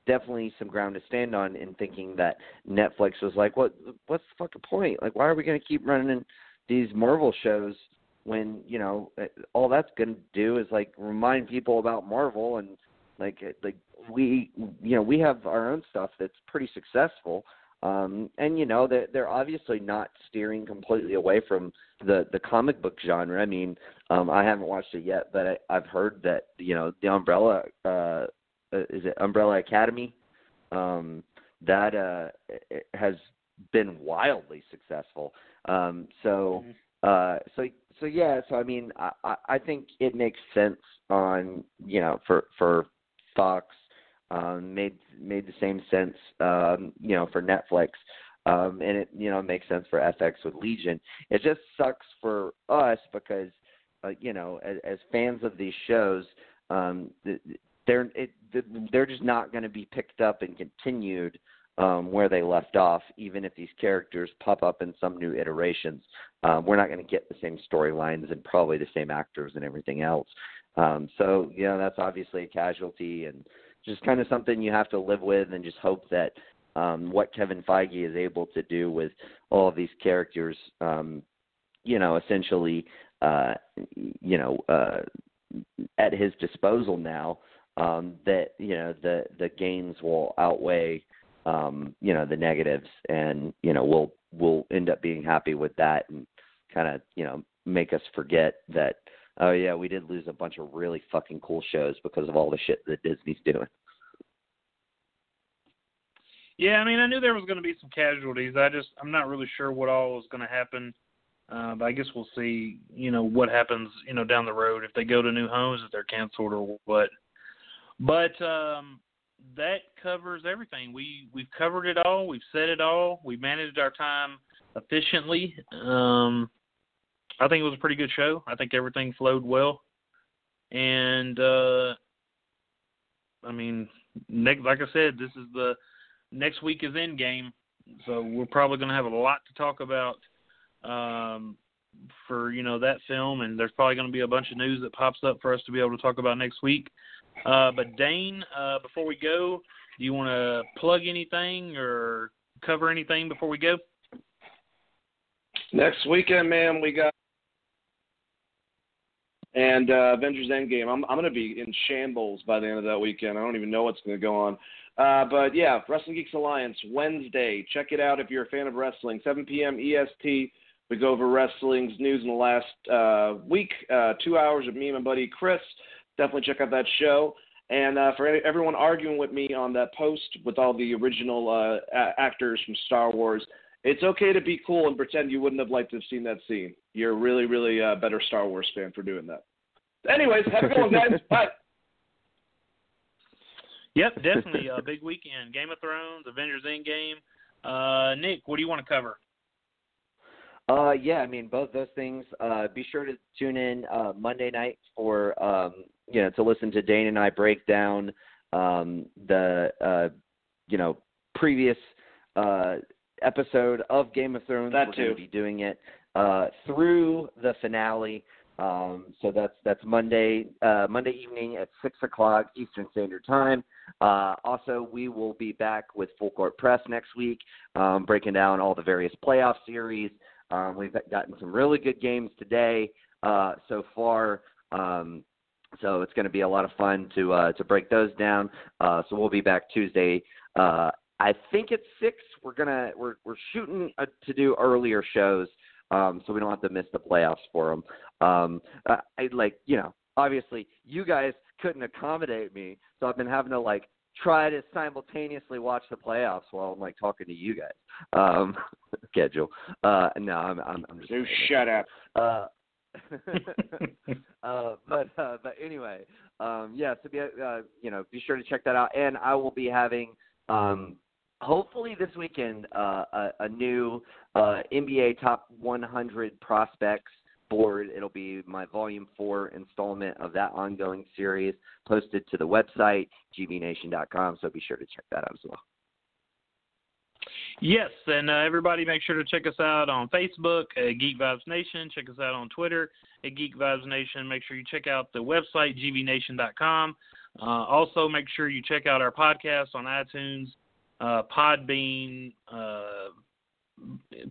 definitely some ground to stand on in thinking that Netflix was like, what what's the fucking point? Like, why are we going to keep running these Marvel shows when you know uh, all that's going to do is like remind people about Marvel and like uh, like we you know we have our own stuff that's pretty successful um and you know they're they're obviously not steering completely away from the the comic book genre. I mean um i haven't watched it yet but I, i've heard that you know the umbrella uh is it umbrella academy? Um that uh has been wildly successful. Um so uh so so yeah so i mean i i think it makes sense on you know for for fox um, made made the same sense, um, you know, for Netflix, um, and it you know makes sense for FX with Legion. It just sucks for us because, uh, you know, as, as fans of these shows, um, they're it, they're just not going to be picked up and continued um, where they left off, even if these characters pop up in some new iterations. Um, we're not going to get the same storylines and probably the same actors and everything else. Um, so, you know, that's obviously a casualty, and just kind of something you have to live with and just hope that um, what Kevin Feige is able to do with all of these characters, um, you know, essentially, uh, you know, uh, at his disposal now, um, that you know the the gains will outweigh, um, you know, the negatives, and you know we'll we'll end up being happy with that and kind of you know make us forget that oh yeah, we did lose a bunch of really fucking cool shows because of all the shit that Disney's doing. Yeah, I mean, I knew there was going to be some casualties. I just, I'm not really sure what all is going to happen. Uh, but I guess we'll see, you know, what happens, you know, down the road if they go to new homes, if they're canceled or what. But um, that covers everything. We we've covered it all. We've said it all. We managed our time efficiently. Um, I think it was a pretty good show. I think everything flowed well, and uh, I mean, next, like I said, this is the next week is Endgame, so we're probably going to have a lot to talk about um, for you know that film, and there's probably going to be a bunch of news that pops up for us to be able to talk about next week. Uh, but Dane, uh, before we go, do you want to plug anything or cover anything before we go? Next weekend, man, we got and uh, Avengers Endgame. I'm I'm to be in shambles by the end of that weekend. I don't even know what's to go on. Uh, but yeah, Wrestling Geeks Alliance Wednesday. Check it out if you're a fan of wrestling. 7 p.m. EST. We go over wrestling's news in the last uh, week. Uh, two hours of me and my buddy Chris. Definitely check out that show. And uh, for everyone arguing with me on that post with all the original uh, actors from Star Wars, it's okay to be cool and pretend you wouldn't have liked to have seen that scene. You're a really, really uh, better Star Wars fan for doing that. Anyways, have a good one, guys. Bye. Yep, definitely a big weekend. Game of Thrones, Avengers Endgame. Uh, Nick, what do you want to cover? Uh, yeah, I mean both those things. Uh, be sure to tune in uh, Monday night for um, you know to listen to Dane and I break down um, the uh, you know previous uh, episode of Game of Thrones. That We're too. be doing it uh, through the finale. Um, so that's that's Monday uh, Monday evening at six o'clock Eastern Standard Time. Uh, also, we will be back with Full Court Press next week, um, breaking down all the various playoff series. Um, we've gotten some really good games today uh, so far. Um, so it's going to be a lot of fun to uh, to break those down. Uh, so we'll be back Tuesday. I think it's six. We're gonna we're we're shooting to do earlier shows um, so we don't have to miss the playoffs for them. Um, I, I like you know obviously you guys couldn't accommodate me, so I've been having to like try to simultaneously watch the playoffs while I'm like talking to you guys. Um, schedule. Uh, no, I'm I'm, I'm just. Dude, shut up. Uh, uh, but uh, but anyway, um, yeah. So be uh, you know be sure to check that out, and I will be having um, hopefully this weekend uh, a, a new uh, NBA top 100 prospects board. it'll be my volume four installment of that ongoing series posted to the website, gbnation.com. So be sure to check that out as well. Yes, and uh, everybody make sure to check us out on Facebook at Geek Vibes Nation. Check us out on Twitter at Geek Vibes Nation. Make sure you check out the website, gbnation.com. Uh, also, make sure you check out our podcast on iTunes, uh, Podbean, uh,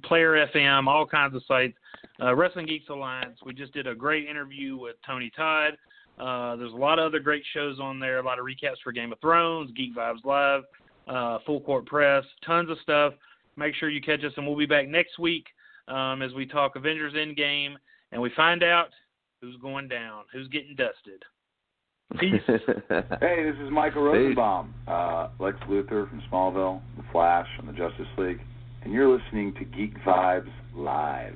Player FM, all kinds of sites. Uh, Wrestling Geeks Alliance. We just did a great interview with Tony Todd. Uh, there's a lot of other great shows on there. A lot of recaps for Game of Thrones, Geek Vibes Live, uh, Full Court Press, tons of stuff. Make sure you catch us, and we'll be back next week um, as we talk Avengers Endgame and we find out who's going down, who's getting dusted. Peace. hey, this is Michael Rosenbaum, uh, Lex Luthor from Smallville, The Flash, and the Justice League, and you're listening to Geek Vibes Live.